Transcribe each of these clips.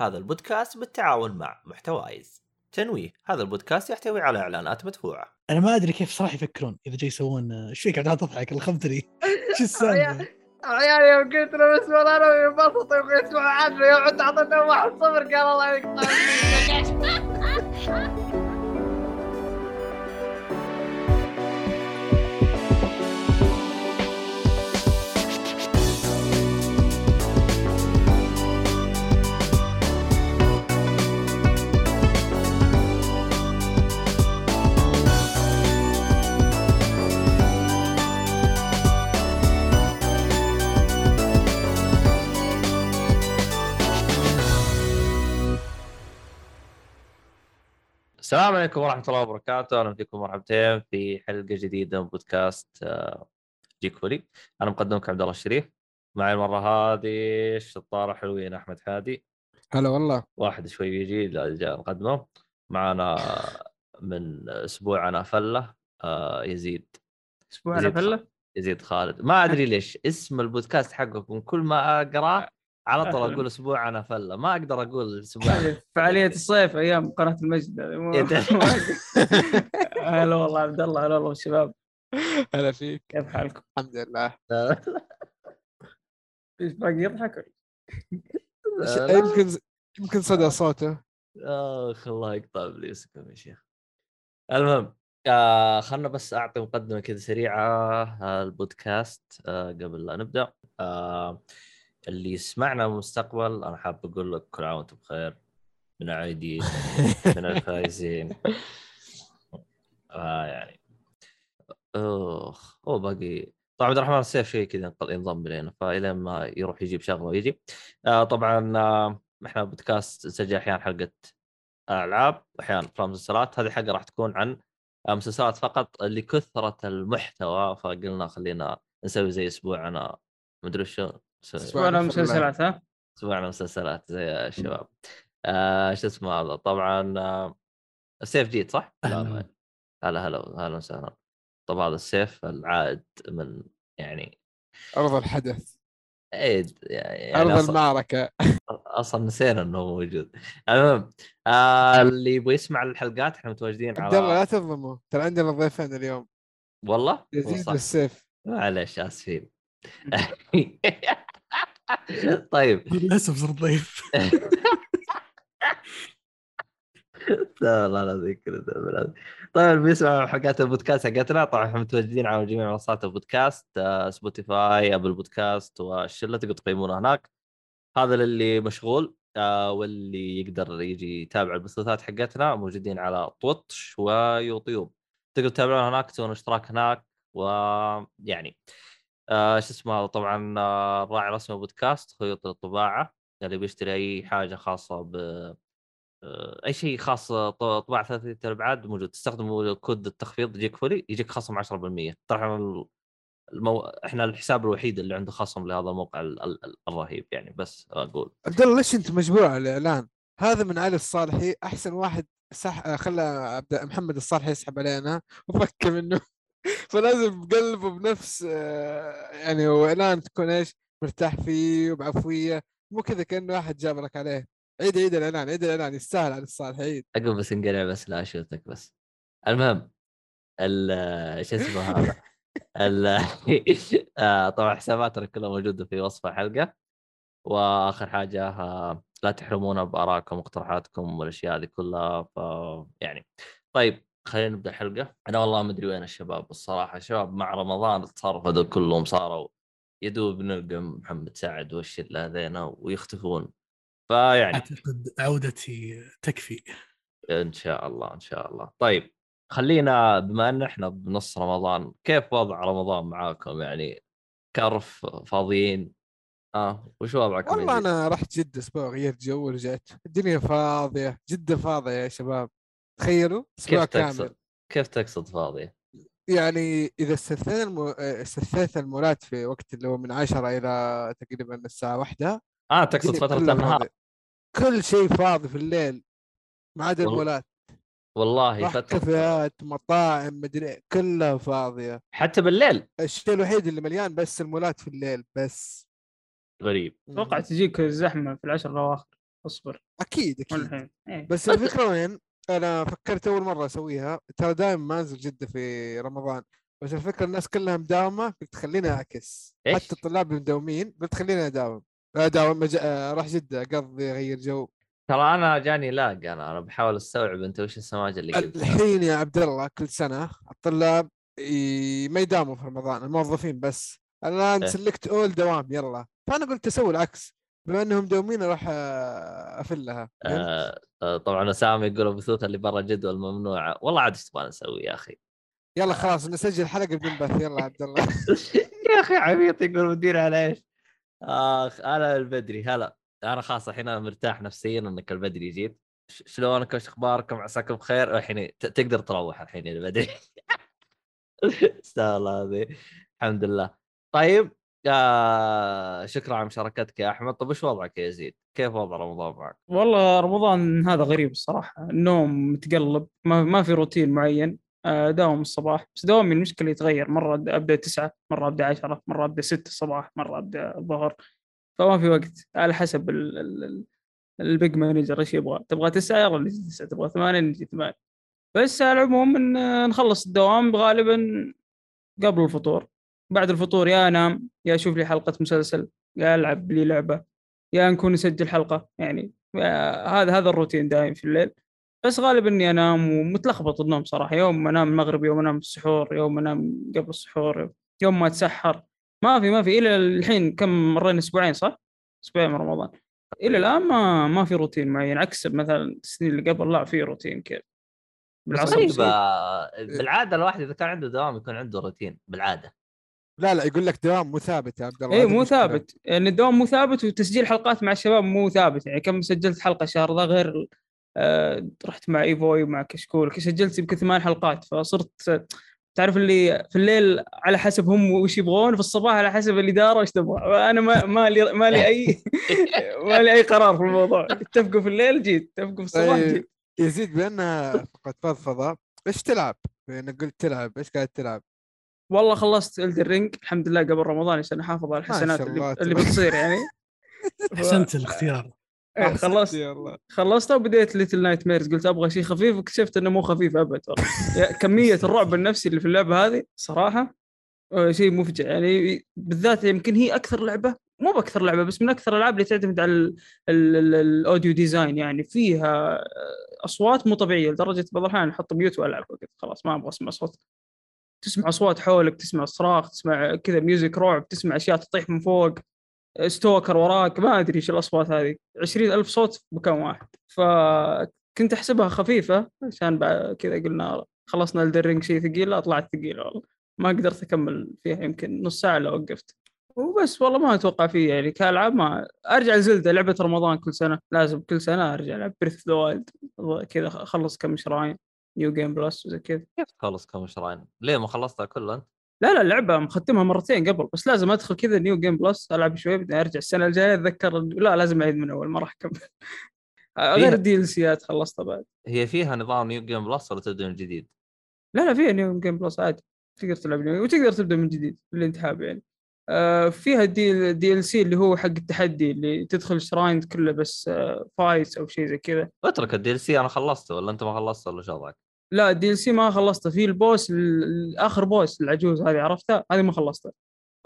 هذا البودكاست بالتعاون مع محتوايز. تنويه هذا البودكاست يحتوي على إعلانات مدفوعة. أنا ما أدري كيف صراحة يفكرون إذا جاي يسوون إيش فيك قاعد تضحك الخمتري شو السالفة؟ عيال يوم قلت له بسم الله أنا ينبسط يبغى يسمع عنه يوم عدت اعطيته واحد صفر قال الله يقطع السلام عليكم ورحمة الله وبركاته. أهلا فيكم مرحبتين في حلقة جديدة من بودكاست آه، جيك فولي. أنا مقدمك عبد الله الشريف. معي المرة هذه الشطارة حلوين أحمد حادي. هلا والله. واحد شوي يجي لا جاء نقدمه معنا من اسبوعنا فله آه، يزيد. أسبوع يزيد فله يزيد خالد. ما أدري ليش اسم البودكاست حقكم كل ما أقرأه على طول أقول اسبوعنا فله ما أقدر أقول أسبوع هذه فعالية الصيف أيام قناة المجد. إيه. هلا والله عبد الله هلا والله الشباب هلا فيك. كيف حالكم؟ الحمد لله. إيش باقي؟ يضحك؟ يمكن يمكن صدى صوته. آخ الله يقطع ابليسكم يا شيخ. المهم آه خلنا بس أعطي مقدمة كذا سريعة. آه البودكاست آه قبل لا نبدأ. آه اللي يسمعنا من المستقبل أنا حاب أقول لك كل عام وأنتم بخير من العايدين من الفايزين آه يعني. اخ هو باقي. طبعا عبد الرحمن السيف شيء كذا ينضم إلينا فإلى ما يروح يجيب شغله ويجي. آه طبعا آه إحنا بودكاست نسجل أحيانا حلقة ألعاب واحيانا افلام مسلسلات. هذه الحلقة راح تكون عن مسلسلات فقط لكثرة المحتوى فقلنا خلينا نسوي زي أسبوعنا مدري شو. اسبوعنا مسلسلات ها؟ اسبوعنا مسلسلات زي الشباب آه شو اسمه هذا؟ طبعا آه السيف جيت صح؟ ما- هلا هلا هلا وسهلا. طب هذا السيف العائد من يعني ارض الحدث. عيد يعني ارض أصلاً- المعركة. أصلا نسينا إنه موجود. المهم آه اللي يبغى يسمع الحلقات إحنا متواجدين عبد الله على لا تظلموا ترى عندنا ضيفين اليوم. والله؟ يزيد صح. والسيف معلش آسفين. طيب. للأسف صرت ضيف لا ذكر ذا طيب اللي بيسمع حلقات البودكاست حقتنا طبعا إحنا متواجدين على جميع منصات البودكاست Spotify Apple Podcast والشله تقدر تقيمونا هناك. هذا للي مشغول آه، واللي يقدر يجي يتابع البثوثات حقتنا. موجودين على Twitch و YouTube تقدر تتابعونا هناك تسوون اشتراك هناك ويعني آه شو اسمه طبعا آه، الراعي الرسمي بودكاست خيوط الطباعة اللي بيشتري أي حاجة خاصة ب آه، أي شيء خاص طباعة ثلاثيه الابعاد موجود. تستخدموا كود التخفيض يجيك فولي يجيك خصم 10% طبعا ال- المو... إحنا الحساب الوحيد اللي عنده خصم لهذا الموقع ال... ال... ال- الرهيب يعني بس أقول. عبد الله ليش أنت مجبور على الإعلان؟ هذا من علي الصالحي أحسن واحد صح آه، خلى محمد الصالحي يسحب علينا وفك منه. فلازم بقلبه بنفس آه، يعني واعلان تكون إيش مرتاح فيه وبعفويه مو كذا كأنه واحد جابرك عليه. عيد عيد الإعلان عيد الإعلان يستاهل علي الصالحي عيد أقول بس انقلع بس لا اشوتك بس. المهم ال شو اسمه هذا؟ ال آه، طبعا حساباتنا كلها موجودة في وصف الحلقة. وآخر حاجة آه، لا تحرمونا بآرائكم واقتراحاتكم والأشياء هذه كلها ف يعني. طيب خلينا نبدأ الحلقة أنا والله ما أدري وين الشباب الصراحة. الشباب مع رمضان صاروا هذول كلهم صاروا يدوب نلقى محمد سعد والشله هذينا ويختفون. فيعني أعتقد عودتي تكفي. إن شاء الله إن شاء الله. طيب خلينا بما إن إحنا بنص رمضان كيف وضع رمضان معاكم؟ يعني كرف فاضيين؟ آه وش وضعكم والله؟ أنا رحت جدة أسبوع غيرت جو ورجعت. الدنيا فاضية جدة فاضية يا شباب. تخيلوا؟ أسبوع كيف تقصد؟ كامل. كيف تقصد فاضيه يعني إذا استثنينا المو... استثنيت المولات في وقت اللي هو من 10 إلى تقريبا الساعة واحدة آه تقصد فترة النهار. كل شيء فاضي في الليل ما عدا والله المولات. والله فترة كافيهات مطاعم مدري كلها فاضية. حتى بالليل. الشيء الوحيد اللي مليان بس المولات في الليل بس. غريب. أتوقع تجيك الزحمه في العشر الأواخر أصبر. أكيد أكيد. والحين إيه. بس الفكرة وين؟ أنا فكرت أول مرة أسويها. ترى دائما ما أنزل جدة في رمضان. بس الفكرة الناس كلها مداومة قلت خليني أعكس. إيش؟ حتى الطلاب المداومين قلت خليني أداوم. أداوم مج... آه، أروح جدة أقضي أغير جو. ترى أنا جاني لاق أنا أنا بحاول أستوعب أنت وش السماجه اللي قلتها الحين يا عبد الله كل سنة الطلاب ي... ما يداوموا في رمضان الموظفين بس. أنا إيه. سلكت اول دوام يلا. فأنا قلت أسوي العكس. بما انهم مداومين أروح آه، أفلها؟ آه آه، طبعا اسامه يقول البثوث اللي برا جدول ممنوعه والله عاد إيش تبغى نسوي يا أخي؟ يلا خلاص نسجل حلقة بدون بث. يلا عبد الله. يا أخي عبيط يقول مدير على إيش؟ آخ أنا البدري. هلا أنا خلاص الحين أنا مرتاح نفسيا إنك البدري جيت. ش- شلونكم إيش أخباركم؟ عساكم بخير؟ الحين تقدر تروح الحين البدري. استغفر الله العظيم. الحمد لله. طيب آه شكرا على مشاركتك يا أحمد. طيب وش وضعك يا يزيد؟ كيف وضع رمضان معك؟ والله رمضان هذا غريب الصراحة. النوم متقلب ما, ما في روتين معين. آه، داوم الصباح. بس دوامي المشكلة يتغير. مرة ابدا تسعة مرة أبدأ عشرة مرة أبدأ ستة الصباح مرة أبدأ الظهر. فما في وقت. على حسب ال- ال- ال- ال big manager إيش يبغى. تبغى تسعة؟ يلا نجي تسعة. تبغى ثمانية؟ نجي ثمانية. بس على العموم إن نخلص الدوام غالبا قبل الفطور. بعد الفطور يا انام يا أشوف لي حلقة مسلسل يا ألعب لي لعبة يا نكون نسجل حلقة. يعني هذا هذا الروتين دايم في الليل. بس غالبا إني أنام ومتلخبط النوم صراحة. يوم أنام المغرب يوم أنام السحور يوم أنام قبل السحور يوم ما أتسحر. ما في ما في. إلى الحين كم مرينا أسبوعين صح؟ أسبوعين من رمضان. إلى الآن ما ما في روتين معين عكس مثلا السنين اللي قبل لا في روتين كذا. بالعصر طيب. آه، بالعادة الواحد إذا كان عنده دوام يكون عنده روتين بالعادة. لا لا يقول لك دوام مو ثابت يا عبد الله اي مو. ثابت. يعني الدوام مو ثابت وتسجيل حلقات مع الشباب مو ثابت. يعني كم سجلت حلقة الشهر ذا غير آه رحت مع إيفوي ومع كشكول. سجلت يمكن ثمان حلقات فصرت تعرف اللي في الليل على حسب هم وش يبغون في الصباح على حسب الاداره وش تبغى. أنا ما ما لي ما لي أي ما لي أي قرار في الموضوع. اتفقوا في الليل جيت اتفقوا في الصباح طيب جيت. يزيد بانها فقط فضفضة. إيش تلعب؟ انك قلت تلعب إيش قاعد تلعب؟ والله خلصت ال Elden Ring الحمد لله قبل رمضان عشان أحافظ على الحسنات اللي, اللي. بتصير يعني. احسنت الاختيار. إيه، خلصت يا الله. خلصت وبديت Little Nightmares قلت أبغى شيء خفيف واكتشفت إنه مو خفيف أبد. كمية الرعب النفسي اللي في اللعبة هذه صراحة آه، شيء مفجع. يعني بالذات يمكن هي أكثر لعبة مو بأكثر لعبة بس من أكثر الألعاب اللي تعتمد على ال- ال- ال- ال audio design يعني فيها آه، أصوات مو طبيعية لدرجة بعض الأحيان أحط mute وألعب خلاص ما أبغى أسمع صوت. تسمع أصوات حولك تسمع صراخ تسمع كذا music رعب تسمع أشياء تطيح من فوق stalker وراك ما أدري إيش الأصوات هذه. عشرين ألف صوت في مكان واحد. فكنت أحسبها خفيفة عشان بعد كذا قلنا خلصنا ال Elden Ring شيء ثقيل طلعت ثقيله والله. ما قدرت أكمل فيها يمكن نص ساعة لو وقفت. وبس والله ما أتوقع فيه يعني كألعاب ما أرجع لزلدا لعبة رمضان كل سنة لازم كل سنة أرجع ألعب Breath of the كذا اخلص كم shrine new game plus وزي كذا كيف تخلص كم shrine؟ ليه ما خلصتها كلها أنت؟ لا لا اللعبه مختمها مرتين قبل بس لازم أدخل كذا new game plus ألعب شوي بعدين أرجع السنة الجاية أتذكر لا لازم أعيد من أول ما راح أكمل غير ال DLC ات خلصتها بعد هي فيها نظام new game plus ولا تبدأ من جديد؟ لا لا فيها new game plus عادي تقدر تلعب new وتقدر تبدأ من جديد اللي انت حابه يعني فيها ال D DLC اللي هو حق التحدي اللي تدخل shrine كله بس آه fights أو شيء زي كذا. اترك ال DLC أنا خلصته ولا أنت ما خلصته ولا شو؟ لا ال DLC ما خلصته. في ال boss ال- ال- آخر boss العجوز هذه عرفتها؟ هذه ما خلصتها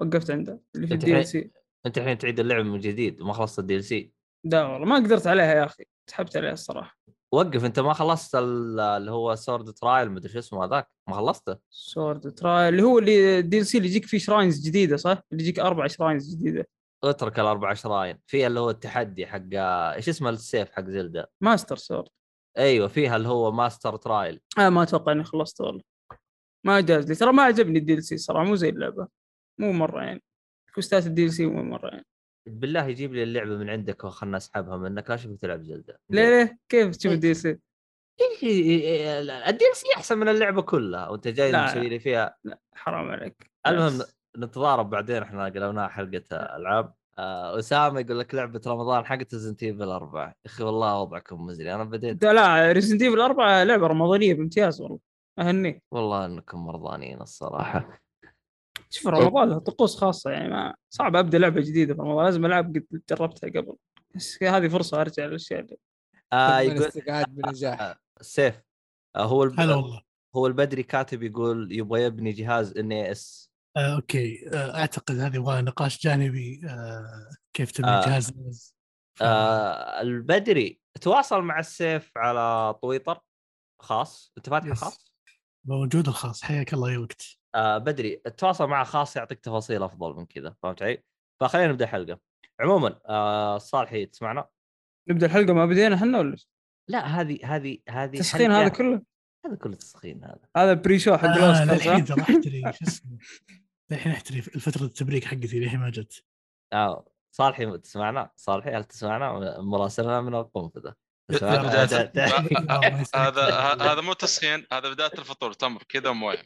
وقفت عنده اللي في ال DLC أنت الحين تعيد اللعبه من جديد وما خلصت ال DLC لا والله ما قدرت عليها يا أخي. سحبت عليها الصراحة. وقف أنت ما خلصت ال- اللي هو sword trial مدري شو اسمه هذاك؟ ما خلصته؟ sword trial اللي هو ال DLC اللي يجيك فيه shrines جديدة صح؟ اللي يجيك أربع shrines جديدة. اترك الأربع shrine في اللي هو التحدي حق إيش اسمه السيف حق زلدا Master Sword أيوه فيها اللي هو master trial آه ما أتوقع إني خلصت والله. ما جاز لي ترى ما عجبني ال DLC صراحة مو زي اللعبة. مو مرة يعني. quest ات ال DLC مو مرة يعني. بالله يجيب لي اللعبة من عندك وخلنا أسحبها منك لا اشوفك تلعب زلدا ليه ليه؟ كيف تشوف ال DLC؟ ال DLC أحسن من اللعبة كلها وأنت جاي لا. مسوي لي فيها حرام عليك. المهم. نتضارب بعدين إحنا قلبناها حلقة ألعاب. آه، أسامة يقول لك لعبة رمضان حقت Resident Evil 4 يا أخي والله وضعكم مزري أنا بديت. لا Resident Evil 4 لعبة رمضانية بامتياز والله اهنيك والله إنكم مرضانين الصراحة. شوف رمضان له طقوس خاصة يعني ما صعب أبدأ لعبة جديدة في رمضان لازم ألعب قد جربتها قبل. بس هذه فرصة أرجع للأشياء اللي آه يقول يقول استقعاد بنجاح آه، سيف آه هو الب... هلا والله. هو البدري كاتب يقول يبغى يبني جهاز إن إس. آه، أوكي. آه، أعتقد هذه يبغى نقاش جانبي آه، كيف تبني آه. جهاز. ف- آه البدري تواصل مع السيف على تويتر خاص؟ انت فاتح. خاص؟ موجود الخاص. حياك الله يا وقت. آه بدري تواصل معه خاص يعطيك تفاصيل أفضل من كذا فهمت علي؟ فخلينا نبدأ الحلقة عموما آه صالحي تسمعنا؟ نبدأ الحلقة ما بدينا إحنا ولا؟ لا هذه هذه هذه تسخين هذا كله هذا كله تسخين هذا هذا بري شو حق آه صح؟ ترى احتري شو اسمه للحين احتري الفترة التبريك حقتي للحين ما جت آه صالحي تسمعنا؟ صالحي هل تسمعنا؟ مراسلنا من القنفذه. هذا هذا مو تسخين هذا بداية الفطور تمر كذا موية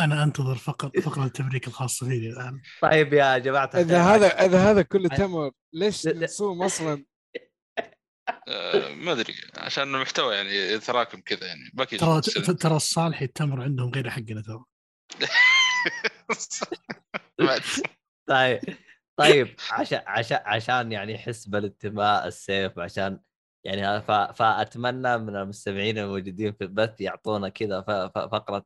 أنا أنتظر فقط فقرة التبريك الخاصة فيني الآن طيب يا جماعة إذا هذا إذا هذا كله تمر ليش. نصوم أصلا؟ آه، ما أدري عشان المحتوى يعني يتراكم كذا يعني باكي ترى ترى الصالحي التمر عندهم غير حقنا ترى طيب طيب عشان عشان عشان يعني يحس بالانتماء السيف عشان يعني. فأتمنى من المستمعين الموجودين في البث يعطونا كذا. فقرة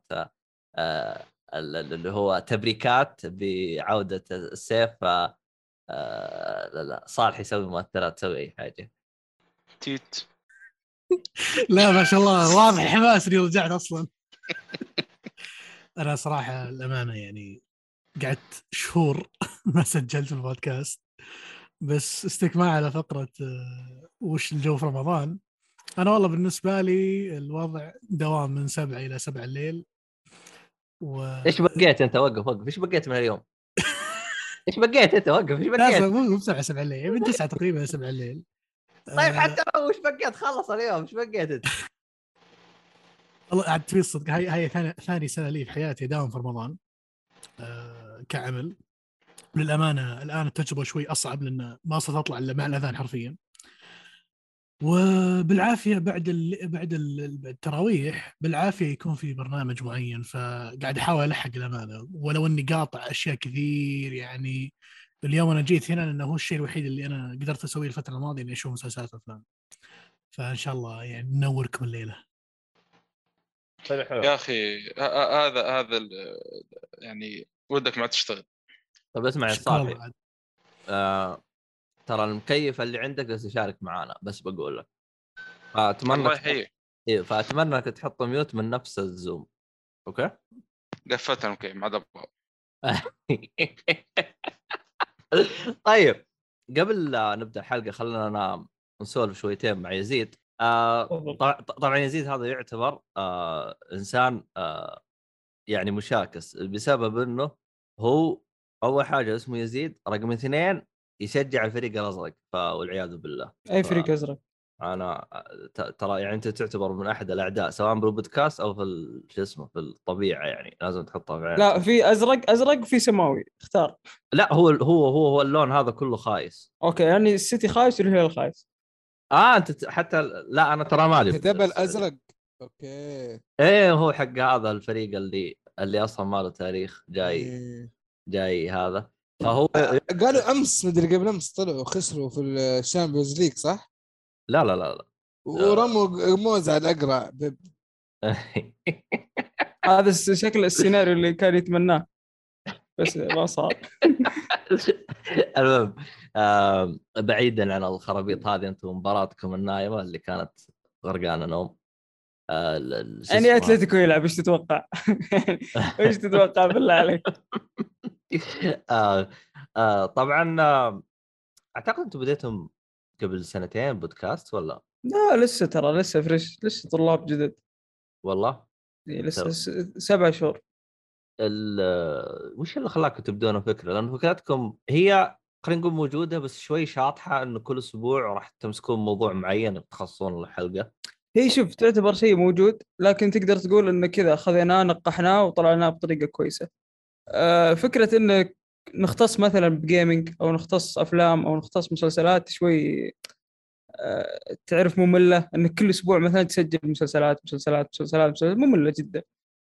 اللي هو تبريكات بعودة السيف ف... آه... لا لا صالح يسوي مؤثرات تسوي أي حاجة. تيت. لا ما شاء الله واضح حماس إني رجعت أصلا. أنا صراحة الامانه يعني قعدت شهور ما سجلت البودكاست بس استكمال على فقرة آه، وش الجو في رمضان. أنا والله بالنسبة لي الوضع دوام من سبعة إلى سبعة الليل. و إيش بقيت أنت؟ وقف وقف. إيش بقيت من اليوم؟ إيش بقيت أنت؟ وقف. إيش بقيت؟ مو مو بسبعة سبعة الليل. من تسعة تقريبا سبعة الليل. طيب آه، حتى لو إيش بقيت؟ خلص اليوم. إيش بقيت أنت؟ والله عاد تبي الصدق هاي هاي ثاني, ثاني سنة لي في حياتي داوم في رمضان. آه كعمل. للأمانة الآن التجربة شوي أصعب لأن ما صرت أطلع إلا مع الأذان حرفيا. وبالعافية بعد ال... بعد ال- التراويح بالعافية يكون في برنامج معين فقاعد أحاول ألحق الأمانة. ولو إني قاطع أشياء كثير يعني اليوم أنا جيت هنا لأنه هو الشيء الوحيد اللي أنا قدرت أسويه الفترة الماضية إني أشوف مسلسلات وأفلام. فإن شاء الله يعني ننوركم الليلة. حلو. يا أخي هذا هذا ال- يعني ودك ما تشتغل. طيب اسمع يا عاد. آه، ترى المكيف اللي عندك بس يشارك معانا بس بقول لك. فأتمنى الله يحييك إيه فأتمنى إنك تحط mute من نفس ال Zoom. أوكي؟ قفلت المكيف ما عاد أبغى طيب قبل لا نبدأ الحلقة خلينا نسولف شويتين مع يزيد. آه طبعا يزيد هذا يعتبر آه إنسان آه يعني مشاكس بسبب إنه هو أول حاجة اسمه يزيد رقم اثنين يشجع الفريق الأزرق ف- والعياذ بالله. أي فريق أزرق. أنا ت- ترى يعني أنت تعتبر من أحد الأعداء سواء بالبودكاست أو في ال- شو اسمه في الطبيعة يعني لازم تحطها في عينك. لا في أزرق أزرق وفي سماوي اختار. لا هو هو هو هو اللون هذا كله خايس. أوكي يعني السيتي خايس والهلال خايس. آه أنت حتى لا أنا ترى مالي في- كتب الأزرق. أوكي. إيه هو حق هذا الفريق اللي اللي أصلا ما له تاريخ جاي إيه. جاي هذا. فهو قالوا أمس مدري قبل أمس طلعوا خسروا في ال Champions League صح؟ لا لا لا, لا. ورموا موز على الأقرع. هذا شكل السيناريو اللي كان يتمناه بس ما صار المهم بعيدا عن الخرابيط هذه أنتم مباراتكم النايمة اللي كانت غرقانة نوم آه، يعني؟ أتلتيكو يلعب إيش تتوقع؟ إيش تتوقع بالله عليك؟ آه آه طبعا آه أعتقد أنتم بديتم قبل سنتين بودكاست ولا لا لسه ترى لسه فريش لسه طلاب جدد والله إيه، لسه سبع شهور ال- وش اللي خلاكم تبدون فكرة؟ لأن فكرتكم هي خلينا نقول موجودة بس شوي شاطحة انه كل أسبوع راح تمسكون موضوع معين تخصصون الحلقة. هي شوف تعتبر شيء موجود لكن تقدر تقول انه كذا خذيناه نقحناه وطلعناه بطريقة كويسة. آه، فكرة انه نختص مثلا بجيمنج أو نختص أفلام أو نختص مسلسلات شوي آه، تعرف مملة إنك كل أسبوع مثلا تسجل مسلسلات مسلسلات مسلسلات, مسلسلات مملة جدا.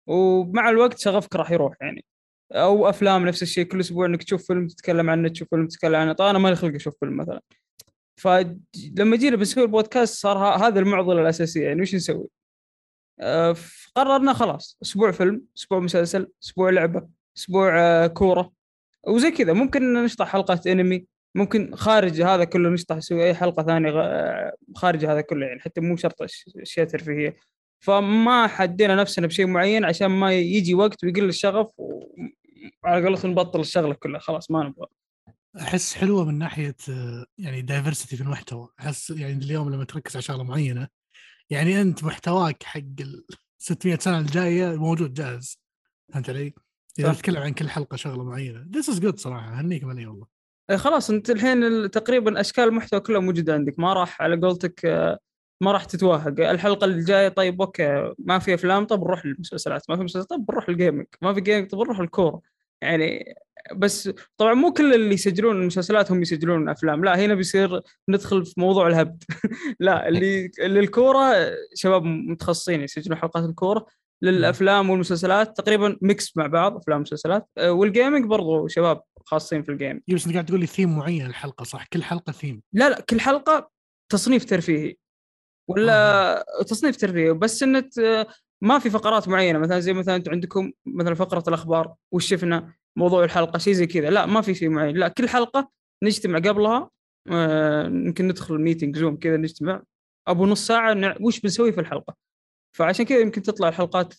ومع الوقت شغفك راح يروح يعني. أو أفلام نفس الشيء كل أسبوع إنك تشوف فيلم تتكلم عنه تشوف فيلم تتكلم عنه طيب أنا مالي خلق أشوف فيلم مثلا فلما جينا بنسوي البودكاست صار هذا المعضلة الأساسية يعني وش نسوي؟ آه، فقررنا خلاص أسبوع فيلم أسبوع مسلسل أسبوع لعبة أسبوع آه، كورة. وزي كذا ممكن نشطح حلقات انمي ممكن خارج هذا كله نشطح نسوي أي حلقة ثانية غ- خارج هذا كله يعني حتى مو شرط اشياء ترفيهيه فما حدينا نفسنا بشيء معين عشان ما يجي وقت ويقل الشغف وعلى قولتهم نبطل الشغلة كلها خلاص ما نبغى. أحس حلوة من ناحية آه، يعني diversity في المحتوى. أحس يعني اليوم لما تركز على شغلة معينة يعني أنت محتواك حق ال 600 سنة الجاية موجود جاهز. فهمت علي؟ اذا صح. تتكلم عن كل حلقة شغلة معينة. this is good صراحة هنيك علي والله. إيه خلاص أنت الحين ال- تقريبا أشكال المحتوى كلها موجودة عندك. ما راح على قولتك آه، ما راح تتوهق. الحلقة الجايه طيب أوكي ما في أفلام طب نروح للمسلسلات. ما في مسلسلات طب نروح ال gaming ما في gaming طب نروح الكوره يعني بس طبعا مو كل اللي يسجلون المسلسلات هم يسجلون أفلام. لا هنا بيصير ندخل في موضوع الهبد. لا اللي الكورة شباب متخصصين يسجلون حلقات الكورة. للأفلام والمسلسلات تقريبا mix مع بعض أفلام ومسلسلات. آه، وال gaming برضو شباب خاصين في ال game بس أنت قاعد تقول لي ثيم معين الحلقة صح؟ كل حلقة ثيم لا لا كل حلقة تصنيف ترفيهي. ولا تصنيف ترفيهي. بس انه ت- ما في فقرات معينة. مثلا زي مثلا أنتم عندكم مثلا فقرة الأخبار وش شفنا موضوع الحلقة شيء زي كذا. لا ما في شيء معين. لا كل حلقة نجتمع قبلها آه، يمكن ندخل meeting زوم كذا نجتمع. أبو نص ساعة وش بنسوي في الحلقة؟ فعشان كذا يمكن تطلع الحلقات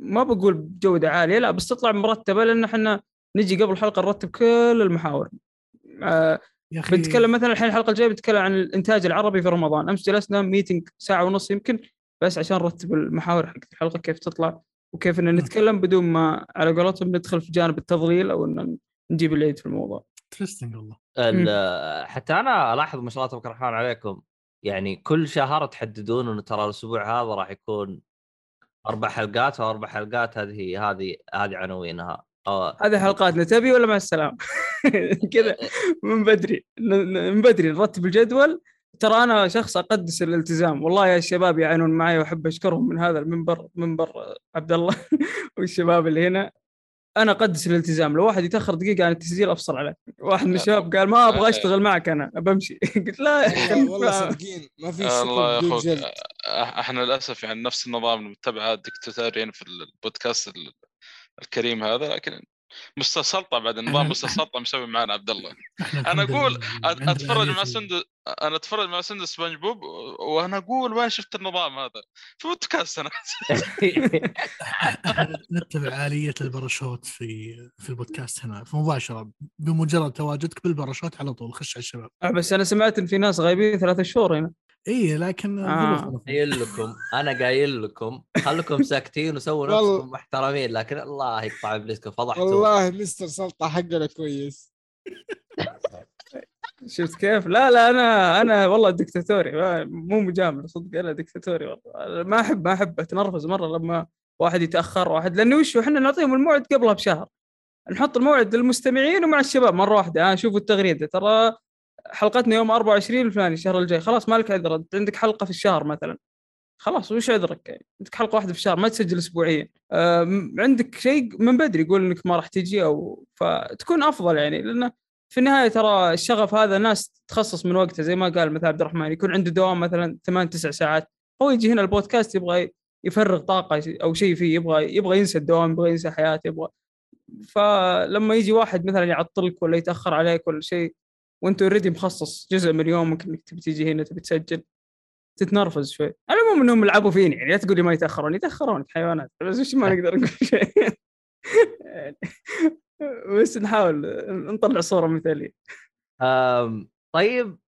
ما بقول بجودة عالية لا بس تطلع مرتبة لأن إحنا نجي قبل الحلقة نرتب كل المحاور. آه، يا أخي. بنتكلم مثلا الحين الحلقة الجاية بنتكلم عن الإنتاج العربي في رمضان. أمس جلسنا meeting ساعة ونص يمكن بس عشان نرتب المحاور حقت الحلقة كيف تطلع وكيف ان نتكلم بدون ما على قولتهم ندخل في جانب التضليل أو إن نجيب العيد في الموضوع. انترستنج والله. ال- حتى أنا ألاحظ ما شاء الله تبارك الرحمن عليكم يعني كل شهر تحددون انه ترى الأسبوع هذا راح يكون أربع حلقات واربع حلقات هذه هذه هذه عناوينها. أو- هذه حلقاتنا تبي ولا مع السلامة؟ كذا من بدري من بدري نرتب الجدول. ترى أنا شخص أقدس الالتزام. والله يا الشباب يعانون معي وأحب أشكرهم من هذا المنبر منبر عبد الله والشباب اللي هنا. أنا أقدس الالتزام لو واحد يتأخر دقيقة عن التسجيل أفصل عليه. واحد من الشباب قال ما أبغى أشتغل معك أنا بمشي. قلت لا والله, والله صدقين ما في الله يا أخوك أه- إحنا للأسف يعني نفس النظام المتبع الدكتاتوريين في البودكاست ال- الكريم هذا لكن مستسلطه بعد النظام مستسلطه مسوي معنا عبد الله. أت- عندنا أتفرج مع سندس أنا أتفرج مع سندس سبونج بوب وأنا أقول وين شفت النظام هذا؟ في بودكاست أنا. نتبع آلية الباراشوت في في البودكاست هنا فمباشرة بمجرد تواجدك بالباراشوت على طول خش على الشباب. آه، بس أنا سمعت إن في ناس غايبين ثلاثة شهور هنا. اي لكن آه. قايل لكم أنا قايل لكم خلكم ساكتين وسووا. نفسكم محترمين لكن الله يقطع إبليسكم فضحتوا والله مستر سلطة حقنا كويس شفت كيف؟ لا لا أنا أنا والله دكتاتوري ما- مو مجامل صدق أنا دكتاتوري والله ما أحب ما أحب أتنرفز مرة لما واحد يتأخر واحد لأنه وش إحنا نعطيهم الموعد قبلها بشهر نحط الموعد للمستمعين ومع الشباب مرة واحدة ها شوفوا التغريدة ترى حلقتنا يوم 24 الفلاني الشهر الجاي. خلاص مالك عذر. أنت عندك حلقة في الشهر مثلا. خلاص وش عذرك؟ يعني عندك حلقة واحدة في الشهر ما تسجل اسبوعيا. عندك شيء من بدري يقول إنك ما راح تجي أو فتكون أفضل يعني. لأنه في النهاية ترى الشغف هذا ناس تخصص من وقتها. زي ما قال مثلا عبد الرحمن يكون عنده دوام مثلا ثمان تسع ساعات. هو يجي هنا البودكاست يبغى يفرغ طاقة أو شيء فيه. يبغى يبغى ينسى الدوام يبغى ينسى حياته يبغى. فلما يجي واحد مثلا يعطلك ولا يتأخر عليك ولا شيء وانت already مخصص جزء من يومك إنك تبي تيجي هنا تبي تسجل. تتنرفز شوي. على العموم إنهم يلعبوا فيني يعني لا تقول لي ما يتأخرون يتأخرون حيوانات بس وش ما نقدر نقول شيء؟ بس نحاول نطلع صورة مثالية. طيب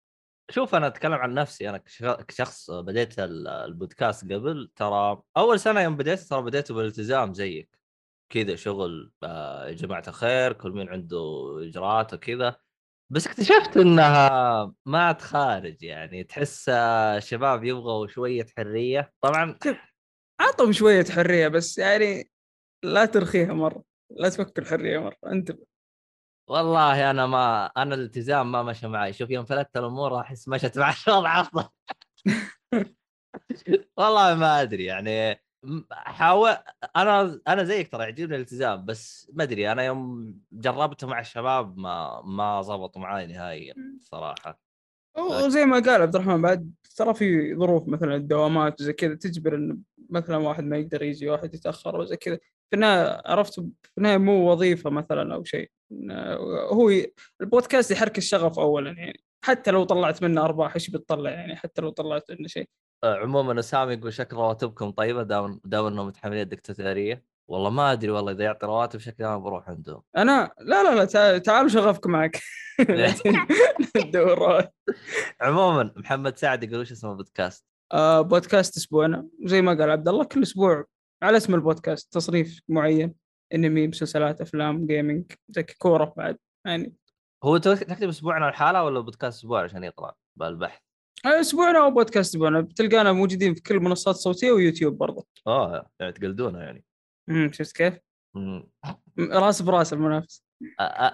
شوف أنا أتكلم عن نفسي. أنا كش- كشخص بديت ال- البودكاست قبل ترى أول سنة يوم بديت ترى بديت بالالتزام زيك. كذا شغل آه، يا جماعة الخير كل مين عنده إجراءات وكذا. بس اكتشفت إنها ما تخارج يعني تحس شباب يبغوا شوية حرية. طبعا أعطهم شوية حرية بس يعني لا ترخيها مرة لا تفك الحرية مرة انت والله أنا ما أنا الالتزام ما مشى معي. شوف يوم فلتت الأمور أحس مشت مع الوضع أفضل. والله ما أدري يعني حاول أنا أنا زيك ترى يعجبني الالتزام بس ما أدري أنا يوم جربته مع الشباب ما ما ظبطوا معي نهائيا صراحة. وزي ما قال عبد الرحمن بعد ترى في ظروف مثلا الدوامات وزي كذا تجبر إن مثلا واحد ما يقدر يجي واحد يتأخر وزي كذا. في النهاية عرفت في النهاية مو وظيفة مثلا أو شيء. إن هو. البودكاست يحرك الشغف اولا يعني حتى لو طلعت منه أرباح إيش بتطلع يعني؟ حتى لو طلعت منه شيء. آه، عموما اسامه يقول شكل رواتبكم طيبة دام دام انهم متحملين الدكتاتورية. والله ما أدري والله إذا يعطي رواتب شكلي أنا بروح عندهم. أنا لا لا لا تع- تعالوا شغفك معك. الدورات عموما محمد سعد يقول وش اسمه بودكاست آه بودكاست اسبوعنا زي ما قال عبد الله كل أسبوع على اسم البودكاست تصريف معين أنمي مسلسلات أفلام جيمنج زي كورة بعد يعني. هو تكتب أسبوعنا الحالة ولا بودكاست أسبوع عشان يطلع بالبحث؟ أسبوعنا أو بودكاست اسبوعنا بتلقانا موجودين في كل المنصات الصوتيه ويوتيوب برضه آه يعني تقلدونه يعني. امم شفت كيف؟ مم. م- راس براس المنافس.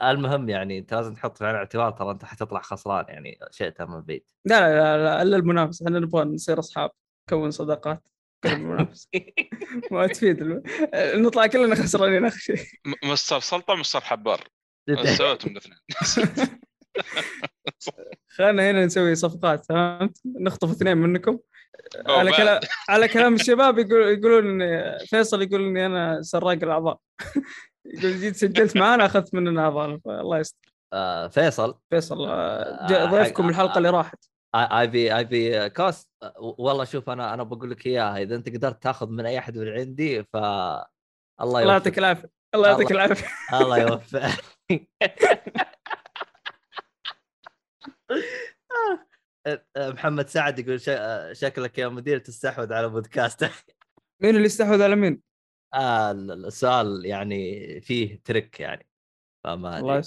المهم يعني أنت لازم تحط في عين الاعتبار ترى أنت حتطلع خسران يعني شئت من بعيد لا لا لا, لا إلا المنافس. إحنا نبغى نصير أصحاب نكون صداقات. المنافس. ما تفيد الم... نطلع كلنا خسرانين آخر شيء. مستر سلطة مستر حبار. سويتهم الاثنين. خلينا هنا نسوي صفقات فهمت؟ نخطف اثنين منكم. على. كلام على كلام الشباب يقول يقولون إن فيصل يقول إني أنا سراق الأعضاء. يقول جيت سجلت معانا أخذت مننا اعضاء الله يستر. آه فيصل. فيصل آه، آه، ضيفكم الحلقة اللي راحت. اي بي اي بي كوست والله شوف أنا أنا بقول لك إياها إذا أنت قدرت تاخذ من أي أحد من عندي ف الله يعطيك العافية. الله يعطيك. العافية. الله يوفقك. محمد سعد يقول شا- شكلك يا مدير تستحوذ على بودكاستك. مين اللي استحوذ على مين؟ آه السؤال يعني فيه ترك يعني فما الله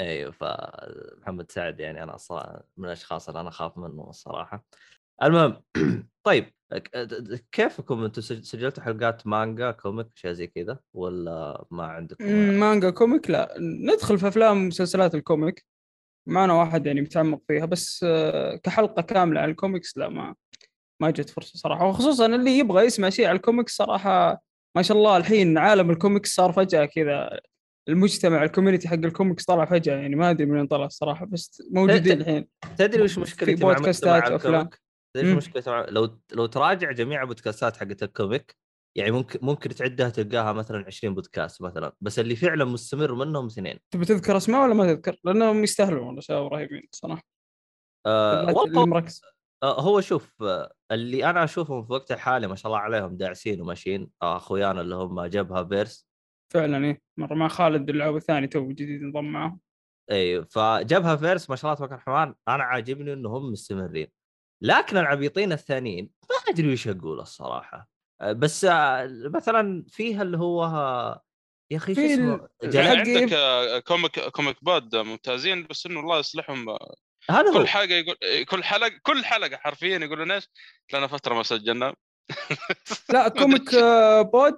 أيوه فمحمد سعد يعني أنا أصلا من الأشخاص اللي أنا أخاف منهم الصراحة. المهم طيب كيفكم؟ أنتم سج- سجلتوا حلقات مانجا comic اشياء زي كذا ولا ما عندكم مانجا comic لا. ندخل في أفلام ومسلسلات ال comic. معنا واحد يعني متعمق فيها بس آه، كحلقة كاملة على الكوميكس لا ما ما جت فرصة صراحة وخصوصا اللي يبغى يسمع شيء على الكوميكس صراحة ما شاء الله الحين عالم الكوميكس صار فجأة كذا المجتمع ال community حق الكوميكس طلع فجأة يعني ما أدري من وين طلع الصراحه بس موجودين الحين تدري وش مشكلتي في مع بودكاستات. ال comic؟ تدري. وش مشكلتي. لو لو تراجع جميع البودكاستات حقت ال comic يعني ممكن ممكن تعدها تلقاها مثلا 20 بودكاست مثلا بس اللي فعلا مستمر منهم اثنين. تبي تذكر أسماء ولا ما تذكر؟ لأنهم يستاهلون والله شباب رهيبين صراحة. آه والله مركز. آه هو شوف آه اللي أنا أشوفهم في وقت الحالي ما شاء الله عليهم داعسين وماشيين آه اخويانا اللي هم جبهة verse فعلا إيه. مرة مع خالد اللاعب الثاني تو جديد انضم معه إي فجبهة verse ما شاء الله تبارك الرحمن أنا عاجبني إنهم مستمرين. لكن العبيطين الثانيين ما أدري وش أقول الصراحة. بس آه، مثلا فيها اللي هو يا أخي شو اسمه حق- يعني عندك آه، comic Comic Pod ممتازين بس إنه الله يصلحهم آه، هذا هو كل حاجة يقول كل حلقة كل حلقة حرفيا يقولون إيش؟ لنا فترة ما سجلنا لا Comic Pod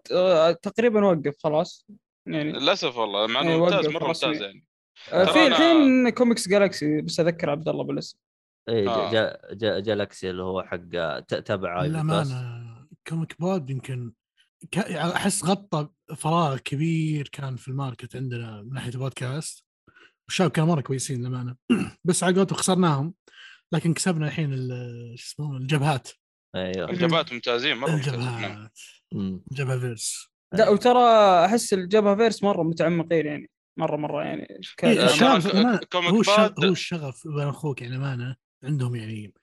تقريبا وقف خلاص يعني للأسف والله مع إيه، انه ممتاز وقف مرة. ممتاز يعني في أنا- الحين Comics Galaxy بس أذكر عبد الله بالاسم إيه، آه. جا- جا- Galaxy اللي هو حق تبع Plus. Comic Pod يمكن أحس غطى فراغ كبير كان في الماركت عندنا من ناحية البودكاست. والشباب كانوا مرة كويسين للأمانة. بس على قولتهم خسرناهم لكن كسبنا الحين ال- شو اسمه الجبهات. أيوه. الجبهات ممتازين مرة. الجبهات. جبهه verse. لا وترى أحس الجبهة verse مرة متعمقين يعني مرة مرة يعني. إيه، الشغف هو الشغف بين أخوك يعني أمانة عندهم يعني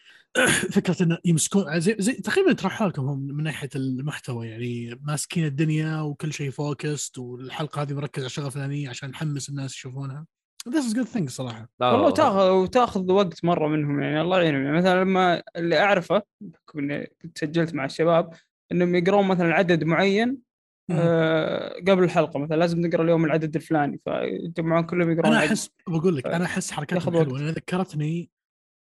فكرة انه يمسكون زي, زي تقريبا يطرحوا لكم هم من ناحية المحتوى يعني ماسكين الدنيا وكل شيء focused والحلقة هذه مركز على الشغله الفلانيه عشان نحمس الناس يشوفونها. This is good thing صراحة. لا، والله هو- وتاخذ وتاخذ وقت مرة منهم يعني الله يعينهم. يعني مثلا لما اللي أعرفه بحكم إني كنت سجلت مع الشباب إنهم يقرون مثلا عدد معين آه، قبل الحلقة. مثلا لازم نقرأ اليوم العدد الفلاني فيجمعون كلهم يقرون أنا. احس بقول لك أنا أحس حركاتهم ياخذ حلوة. لأن ذكرتني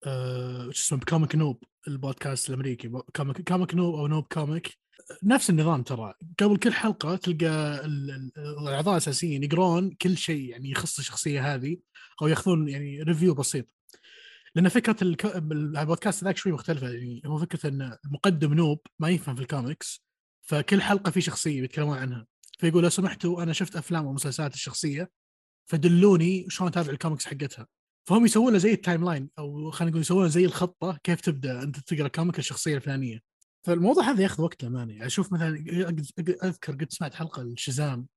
شو اسمه Comic Noob البودكاست الأمريكي. comic Comic Noob أو Noob Comic. نفس النظام ترى. قبل كل حلقة تلقى ال- ال- الأعضاء الأساسيين يقرون كل شيء يعني يخص الشخصية هذه أو يأخذون يعني review بسيط. لأن فكرة البودكاست ذاك شوي مختلفة يعني. هو فكرة إن المقدم noob ما يفهم في الكوميكس فكل حلقة في شخصية بيتكلمون عنها. فيقول لو سمحتوا أنا شفت أفلام ومسلسلات الشخصية فدلوني شلون أتابع الكوميكس حقتها. فهم يسوون له زي ال timeline أو خلينا نقول يسوون زي الخطة كيف تبدأ أنت تقرأ comic الشخصية الفلانية. فالموضوع هذا ياخذ وقت للأمانة. يعني أشوف مثلا أذكر قد سمعت حلقة الشزام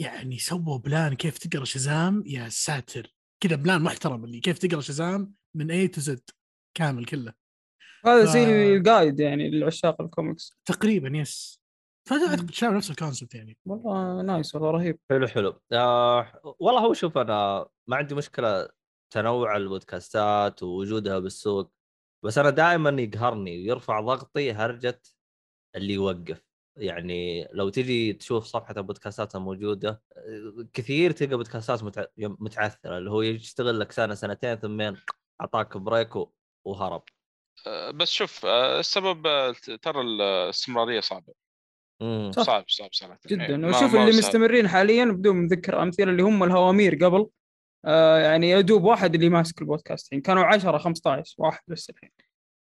يعني سووا plan كيف تقرأ شزام يا ساتر. كذا plan محترم اللي كيف تقرأ شزام من A to Z كامل كله. هذا ف- زي ال guide يعني لعشاق الكوميكس. تقريبا yes فاعتقد شباب نفس ال concept يعني. والله nice والله رهيب. حلو حلو. آه والله هو شوف أنا ما عندي مشكلة تنوع البودكاستات ووجودها بالسوق بس أنا دائما يقهرني ويرفع ضغطي هرجة اللي يوقف يعني لو تجي تشوف صفحة البودكاستات الموجودة كثير تلقى بودكاستات متع... متعثرة اللي هو يشتغل لك سنة سنتين ثم أعطاك بريك و- وهرب آه، بس شوف آه، السبب آه، ترى الاستمرارية صعبة مم. صح. صعب صعب صراحة يعني جدا وشوف اللي. مستمرين حاليا بدون ذكر أمثلة اللي هم الهوامير قبل آه يعني يا دوب واحد اللي ماسك البودكاست يعني كانوا 10 15 واحد بس الحين.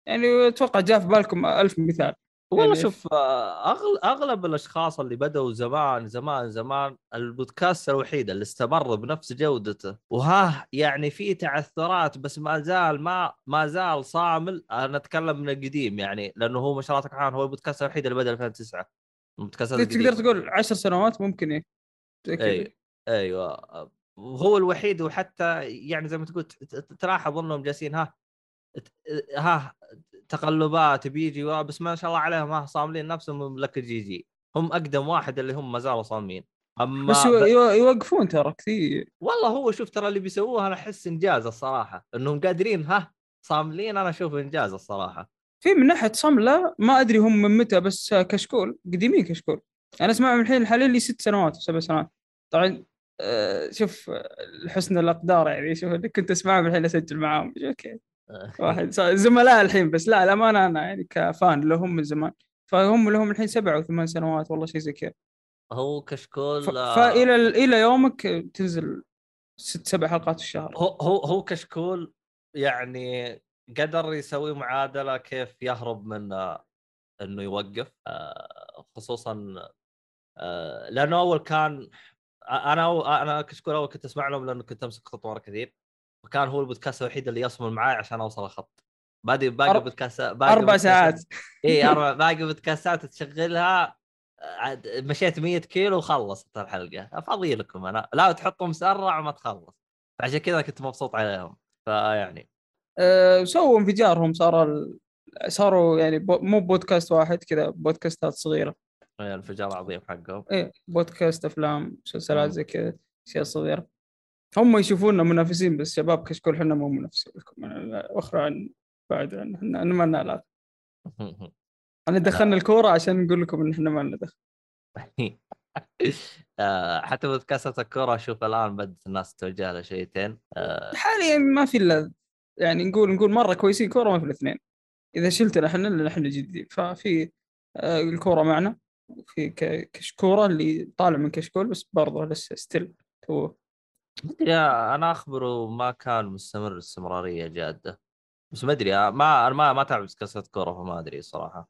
يعني أتوقع جاء في بالكم ألف مثال. والله يعني شوف آه،. أغلب الأشخاص اللي بدأوا زمان زمان زمان البودكاست الوحيد اللي استمر بنفس جودته. وها يعني في تعثرات بس ما زال ما ما زال صامل. أنا أتكلم من القديم يعني لأنه هو ما شاء الله هو البودكاست الوحيد اللي بدأ 2009 البودكاستات تقدر. تقول 10 سنوات ممكن إيه؟ أي أيوه. وهو الوحيد وحتى يعني زي ما تقول تلاحظ انهم جالسين ها ها تقلبات بيجي بس ما شاء الله عليهم ها صاملين نفسهم لك GG. هم أقدم واحد اللي هم ما زالوا صاملين. أما بس يوقفون ترى كثير. والله هو شوف ترى اللي بيسووه أنا أحس إنجاز الصراحة إنهم قادرين ها صاملين أنا أشوف إنجاز الصراحة. في من ناحية صمله ما أدري هم من متى بس كشكول قديمين كشكول. أنا أسمعهم الحين حاليا لي ست سنوات سبع سنوات. طبعا شوف آه، حسن الأقدار يعني شوف اللي كنت أسمعهم الحين أسجل معاهم. أوكي. واحد صار زملاء الحين بس. لا الأمانة أنا يعني كفان لهم من زمان. فهم لهم الحين سبع أو ثمان سنوات والله شيء زي كذا. هو كشكول ف- آه، فإلى إلى يومك تنزل ست سبع حلقات في الشهر. هو هو هو كشكول يعني قدر يسوي معادلة كيف يهرب من آه، إنه يوقف. آه، خصوصا آه، لأنه أول كان أنا أنا كشكول أول كنت أسمع لهم لأنه كنت أمسك خط مره كثير. وكان هو البودكاست الوحيد اللي يصمل معي عشان أوصل الخط. باقي باقي أر- بودكاست باقي أربع ساعات. إي أربع باقي بودكاستات تشغلها عاد مشيت 100 كيلو وخلصت الحلقة. فاضي لكم أنا. لا تحطهم مسرع وما تخلص. عشان كذا كنت مبسوط عليهم. فيعني. أه سووا انفجارهم. صار ال... صاروا يعني بو... مو بودكاست واحد كذا بودكاستات صغيرة. انفجار عظيم حقهم. إيه بودكاست أفلام مسلسلات. زي كذا أشياء صغيرة. هم يشوفونا منافسين بس شباب كشكول إحنا مو منافسين. لكم وأخرى عن بعد عن إحنا ما لنا علاقة. أنا دخلنا الكورة عشان نقول لكم إن إحنا ما لنا دخل. آه، حتى بودكاستات الكورة أشوف الآن بدات الناس توجه لها شويتين آه، حاليا ما في إلا يعني نقول نقول مرة كويسين كورة ما في الاثنين. إذا شلتنا إحنا لأن إحنا جديدين. ففي آه، الكورة معنا. وفي ك- كشكورة اللي طالع من كشكول بس برضه لسه still to ما أدري أنا أخبره ما كان مستمر استمرارية جادة. بس ما أدري ما أنا ما ما أتابع بودكاستات كورة فما أدري صراحة.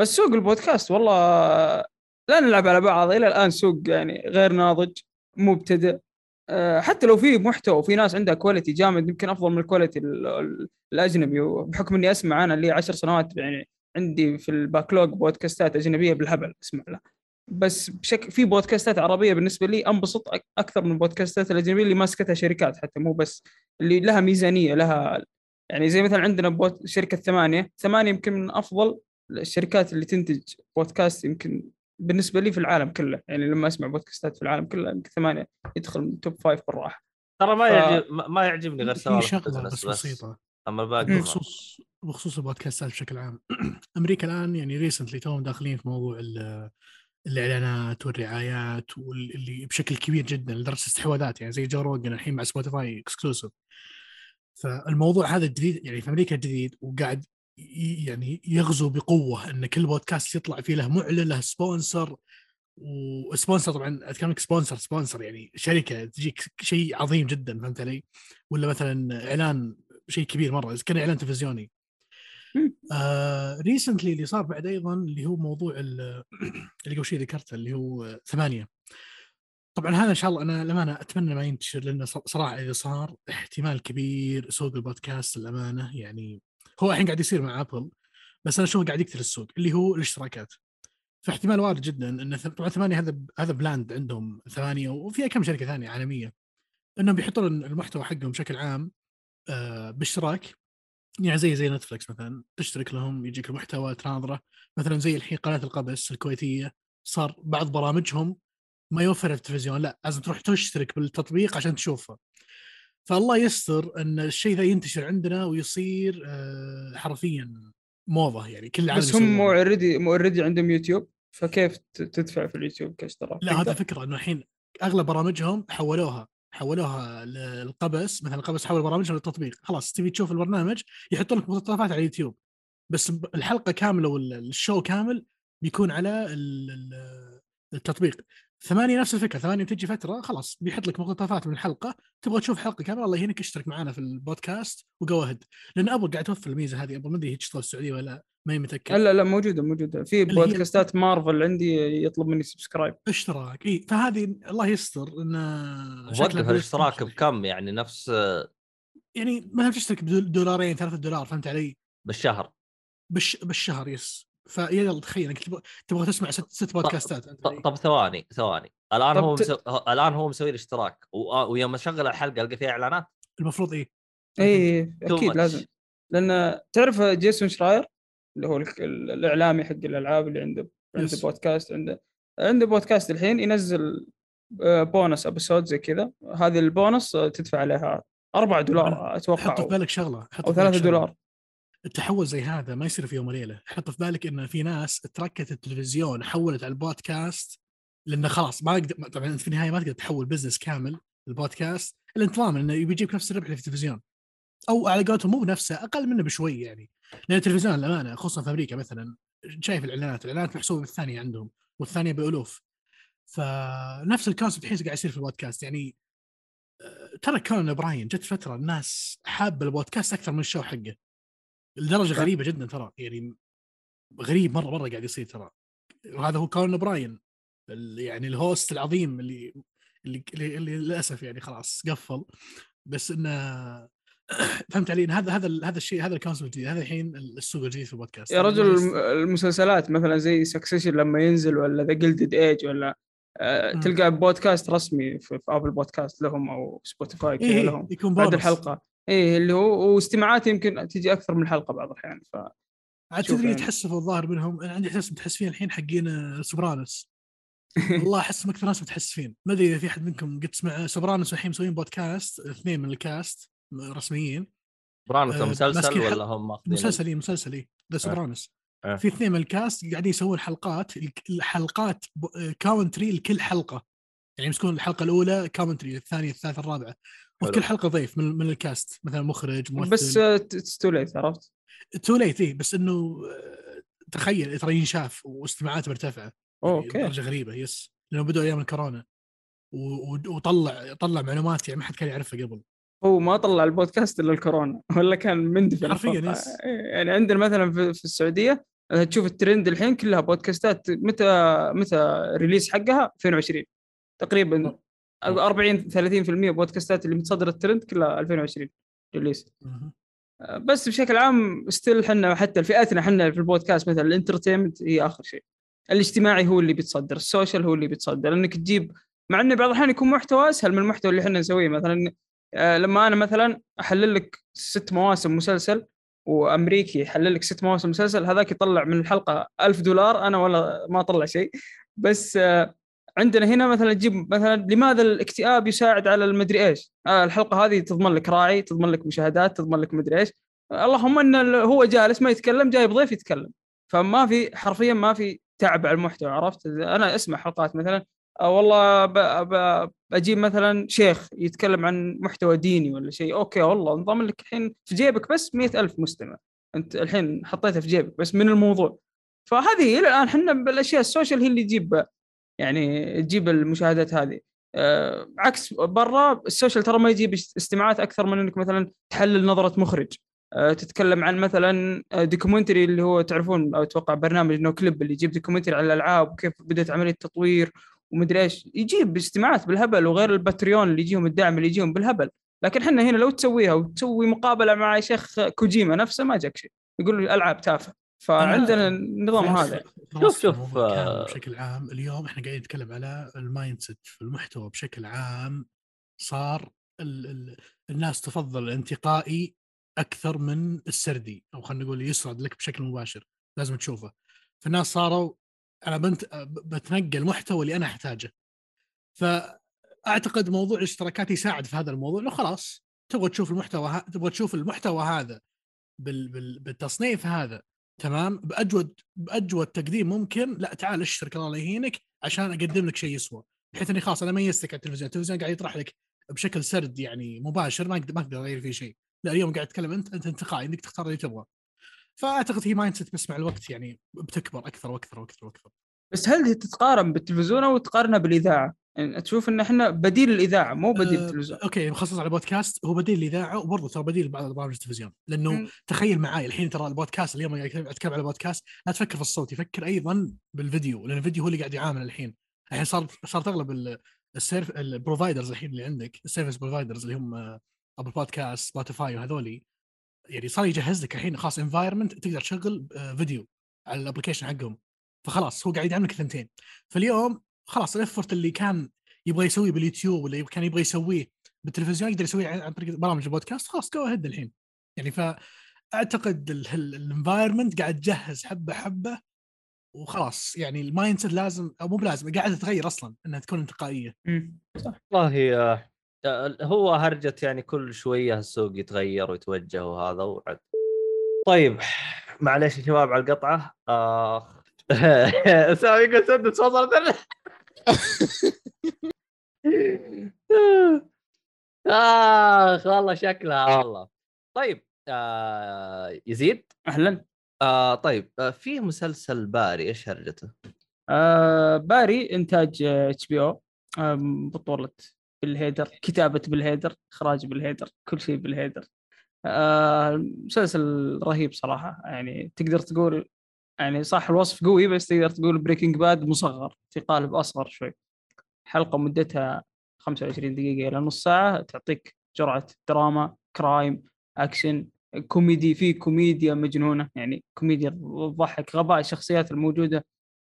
بس سوق البودكاست والله لا نلعب على بعض إلى الآن سوق يعني غير ناضج مبتدئ. آه، حتى لو في محتوى وفي ناس عندها quality جامد يمكن أفضل من ال quality ال- ال- الأجنبي وبحكم إني أسمع أنا لي عشر سنوات يعني عندي في ال backlog بودكاستات أجنبية بالهبل اسمع لها بس بشكل في بودكاستات عربية بالنسبة لي أنبسط أكثر من البودكاستات الأجنبية اللي ماسكتها شركات حتى مو بس اللي لها ميزانية لها يعني زي مثلا عندنا بوت شركة ثمانية ثمانية يمكن من أفضل الشركات اللي تنتج بودكاست يمكن بالنسبة لي في العالم كله. يعني لما أسمع بودكاستات في العالم كله يمكن ثمانية يدخل من top five بالراحة. ترى ما ف- يعجب ما يعجبني غير سوالف ال business بس بسيطة. أما الباقي بخصوص بخصوص البودكاستات بشكل عام أمريكا الآن يعني recently توهم داخلين في موضوع ال- الإعلانات والرعايات واللي بشكل كبير جدا لدرجة استحواذات يعني زي جو روجن الحين مع سبوتيفاي exclusive فالموضوع هذا جديد يعني في أمريكا جديد وقاعد يعني يغزو بقوة إن كل بودكاست يطلع فيه له معلن له sponsor و sponsor طبعا أتكلم لك sponsor sponsor يعني شركة تجيك شيء عظيم جدا فهمت علي؟ ولا مثلا إعلان شيء كبير مرة كان إعلان تلفزيوني. آه recently اللي صار بعد أيضا اللي هو موضوع ال- اللي قبل شوي ذكرته اللي هو ثمانية. طبعا هذا إن شاء الله أنا للأمانة أتمنى ما ينتشر لأنه صراحة إذا صار احتمال كبير سوق البودكاست للأمانة يعني هو الحين قاعد يصير مع ابل بس أنا اشوفه قاعد يقتل السوق اللي هو الاشتراكات. فاحتمال وارد جدا إن طبعا ثمانية هذا هذا planned عندهم ثمانية وفيها كم شركة ثانية عالمية إنهم بيحطون المحتوى حقهم بشكل عام آه، باشتراك. يعني زي زي نتفلكس مثلا تشترك لهم يجيك المحتوى تناظره مثلا زي الحين قناة القبس الكويتية صار بعض برامجهم ما يوفر التلفزيون لا لازم تروح تشترك بالتطبيق عشان تشوفه فالله يستر إن الشيء ذا ينتشر عندنا ويصير آه، حرفيا موضة يعني كل بس هم. already already عندهم يوتيوب فكيف تدفع في اليوتيوب كاشتراك؟ لا هذا. فكرة إنه الحين أغلب برامجهم حولوها حولوها للقبس مثلا القبس حول برامجهم للتطبيق. خلاص تبي تشوف البرنامج يحطون لك مقتطفات على اليوتيوب. بس الحلقة كاملة ولا ال show كامل بيكون على ال- ال- التطبيق. ثمانية نفس الفكرة ثمانية تجي فترة خلاص بيحط لك مقتطفات من الحلقة تبغى تشوف حلقة كاملة الله يهينك اشترك معنا في البودكاست وجو لأن ابل قاعد توفر الميزة هذه ابل ما أدري هي تشتغل السعودية ولا لا. ما هي متأكد. لا لا موجودة موجودة. في بودكاستات مارفل عندي يطلب مني subscribe اشتراك. إي فهذه الله يستر إن وقف الاشتراك. بكم؟ يعني نفس يعني مثلا تشترك بدولارين ثلاثة دولار فهمت علي؟ بالشهر. بالش... بالشهر yes. فيا يلا تخيل انك تبغى تبغى تسمع ست, ست بودكاستات فهمت ط- علي؟ طب ثواني ثواني. الآن طب هو ت- مسو... هو- الآن هو مسوي الاشتراك. و... ويوم اشغل الحلقة القى فيها إعلانات؟ المفروض إيه إي أكيد. لازم. لأن تعرف جيسون شراير؟ اللي هو ال- ال- الإعلامي حق الألعاب اللي عنده عنده. بودكاست عنده عنده بودكاست الحين ينزل آه، bonus episode زي كذا. هذه البونس تدفع عليها 4 دولار أتوقع حط في أو, بالك شغلة حط بالك 3 شغلة. دولار. التحول زي هذا ما يصير في يوم وليلة. حط في بالك إن في ناس تركت التلفزيون حولت على البودكاست لأنه خلاص ما يقدر طبعا في النهاية ما تقدر تحول business كامل البودكاست الا انت ضامن انه يجيك نفس الربح اللي في التلفزيون. أو على قولتهم مو بنفسه أقل منه بشوي يعني. لأن التلفزيون للامانه خصوصا في أمريكا مثلا شايف الإعلانات الإعلانات محسوبة بالثانيه عندهم والثانية بألوف. فنفس ال concept الحين قاعد يصير في البودكاست يعني آه، ترى كونان براين جت فترة الناس حابة البودكاست أكثر من ال show حقه. لدرجة. غريبة جدا ترى يعني غريب مرة مرة قاعد يصير ترى. وهذا هو كونان براين يعني ال host العظيم اللي, اللي, اللي للأسف يعني خلاص قفل. بس إنه فهمت علي؟ هذا هذا هذا الشيء هذا ال concept الجديد هذا الحين السوق الجديد في البودكاست. يا رجل الم- المسلسلات مثلا زي سكسيشن لما ينزل ولا The Gilded Age ولا آه،. تلقى بودكاست رسمي في, في ابل بودكاست لهم أو سبوتيفاي كذا إيه لهم. يكون بعد. الحلقة. إيه اللي هو استماعات يمكن تجي أكثر من حلقة بعض الأحيان ف عاد تدري يعني. يتحسفوا الظاهر منهم أنا عندي احساس متحسفين الحين حقين آه، سوبرانوس والله احسهم أكثر ناس متحسفين ما أدري إذا في أحد منكم قد سمع سوبرانوس الحين مسويين بودكاست اثنين من الكاست رسميين. سوبرانوس آه، مسلسل ولا هم ماخذين مسلسل إيه، مسلسل إيه، ذا سوبرانوس. آه. في اثنين من الكاست قاعدين يسوون حلقات الحلقات commentary لكل حلقة. يعني يمسكون الحلقة الأولى commentary الثانية الثالثة الرابعة. وفي حلو. كل حلقة ضيف من, من الكاست. مثلا مخرج ممثل. بس it's too late عرفت؟ too late إيه بس إنه آه، تخيل ترى ينشاف واستماعاته مرتفعة. okay. درجة غريبة yes. لأنه بدأوا أيام الكورونا. وطلع طلع معلومات يعني ما حد كان يعرفها قبل. هو ما طلع البودكاست إلا الكورونا. ولا كان مندفن حرفياً،. يعني عندنا مثلا في, السعودية تشوف الترند الحين كلها بودكاستات متى متى release حقها؟ 2020 تقريبا 40 30% بودكاستات اللي متصدر الترند كلها 2020 release. آه، بس بشكل عام still إحنا حتى فئتنا إحنا في البودكاست مثلا ال entertainment هي آخر شيء. الاجتماعي هو اللي بيتصدر ال social هو اللي بيتصدر. انك تجيب مع انه بعض الأحيان يكون محتوى أسهل من المحتوى اللي إحنا نسويه. مثلا لما أنا مثلا أحلل لك ست مواسم مسلسل وأمريكي يحلل لك ست مواسم مسلسل هذاك يطلع من الحلقة ألف دولار أنا ولا ما أطلع شيء. بس آه، عندنا هنا مثلا تجيب مثلا لماذا الاكتئاب يساعد على المدري إيش؟ آه، الحلقة هذه تضمن لك راعي تضمن لك مشاهدات تضمن لك مدري إيش. اللهم إن هو جالس ما يتكلم جايب ضيف يتكلم. فما في حرفيا ما في تعب على المحتوى عرفت؟ أنا أسمع حلقات مثلا آه والله ب... ب... بجيب مثلا شيخ يتكلم عن محتوى ديني ولا شيء أوكي والله انضم لك الحين في جيبك بس مئة ألف مستمع. أنت الحين حطيتها في جيبك بس من الموضوع. فهذه إلى الآن إحنا بالأشياء ال social هي اللي تجيب يعني تجيب المشاهدات هذه. آه عكس برا ال social ترى ما يجيب است- استماعات أكثر من إنك مثلا تحلل نظرة مخرج. آه، تتكلم عن مثلا آه، documentary اللي هو تعرفون أتوقع برنامج Noclip اللي يجيب documentary عن الألعاب وكيف بدأت عملية تطوير ومدري إيش يجيب استماعات بالهبل وغير ال Patreon اللي يجيهم الدعم اللي يجيهم بالهبل. لكن إحنا هنا لو تسويها وتسوي مقابلة مع شيخ كوجيما نفسه ما جاك شيء. يقول الالعاب تافهة. فعندنا النظام هذا. شوف- شوف، آه. بشكل عام. اليوم إحنا قاعدين نتكلم على ال mindset في المحتوى بشكل عام. صار ال ال الناس تفضل الانتقائي أكثر من السردي أو خلينا نقول يسرد لك بشكل مباشر. لازم تشوفه. فالناس صاروا أنا بنت ب- بتنقل المحتوى اللي أنا أحتاجه. فأعتقد موضوع الاشتراكات يساعد في هذا الموضوع إنه خلاص تبغى تشوف المحتوى ها... تبغى تشوف المحتوى هذا بال... بال... بالتصنيف هذا تمام؟ باجود بأجود تقديم ممكن لا تعال اشترك الله يهينك عشان أقدم لك شيء يسوى. بحيث إني خلاص أنا ميزتك على التلفزيون، التلفزيون قاعد يطرح لك بشكل سرد يعني مباشر ما أقدر ما أقدر أغير فيه شيء، لا اليوم قاعد اتكلم أنت أنت انتقائي إنك تختار اللي تبغى. فأعتقد هي mindset بس مع الوقت يعني بتكبر أكثر وأكثر وأكثر وأكثر. بس هل هي تتقارن بالتلفزيون أو تقارنها بالإذاعة؟ يعني تشوف إن إحنا بديل الإذاعة مو بديل أه، التلفزيون okay مخصص على بودكاست هو بديل الإذاعة وبرضه ترى بديل بعض برامج التلفزيون لأنه مم. تخيل معي الحين ترى البودكاست اليوم اتكلم على بودكاست لا تفكر في الصوت يفكر أيضا بالفيديو لأن الفيديو هو اللي قاعد يعامل الحين الحين صار صارت أغلب ال- ال serv- ال providers الحين اللي عندك ال service providers اللي هم Apple Podcast Spotify وهذولي يعني صار يجهز لك الحين خلاص environment تقدر تشغل آه، فيديو على ال application حقهم. فخلاص هو قاعد يعمل لك ثنتين فاليوم خلاص ال effort اللي كان يبغى يسويه باليوتيوب ولا كان يبغى يسويه بالتلفزيون يقدر يسويه عن طريق برامج البودكاست خلاص go ahead الحين. يعني فاعتقد ال environment قاعد تجهز حبة حبة وخلاص. يعني ال mindset لازم أو مو بلازم قاعدة تتغير أصلا إنها تكون انتقائية. مم. والله آه، هو هرجة يعني كل شوية السوق يتغير ويتوجه وهذا وعد. طيب معليش يا شباب على القطعة. آه سامي يقول سدس وصلت آخ والله شكلها والله. طيب آه يزيد؟ أهلا. آه طيب آه في مسلسل باري إيش هرجته؟ آه باري إنتاج HBO. بطولة بيل هيدر كتابة بيل هيدر إخراج بيل هيدر كل شيء بيل هيدر. آه مسلسل رهيب صراحة يعني تقدر تقول يعني صح الوصف قوي بس تقدر تقول Breaking Bad مصغر في قالب اصغر شوي. حلقة مدتها 25 دقيقة إلى نص ساعة تعطيك جرعة دراما crime action كوميدي في كوميديا مجنونة يعني كوميديا تضحك غباء الشخصيات الموجودة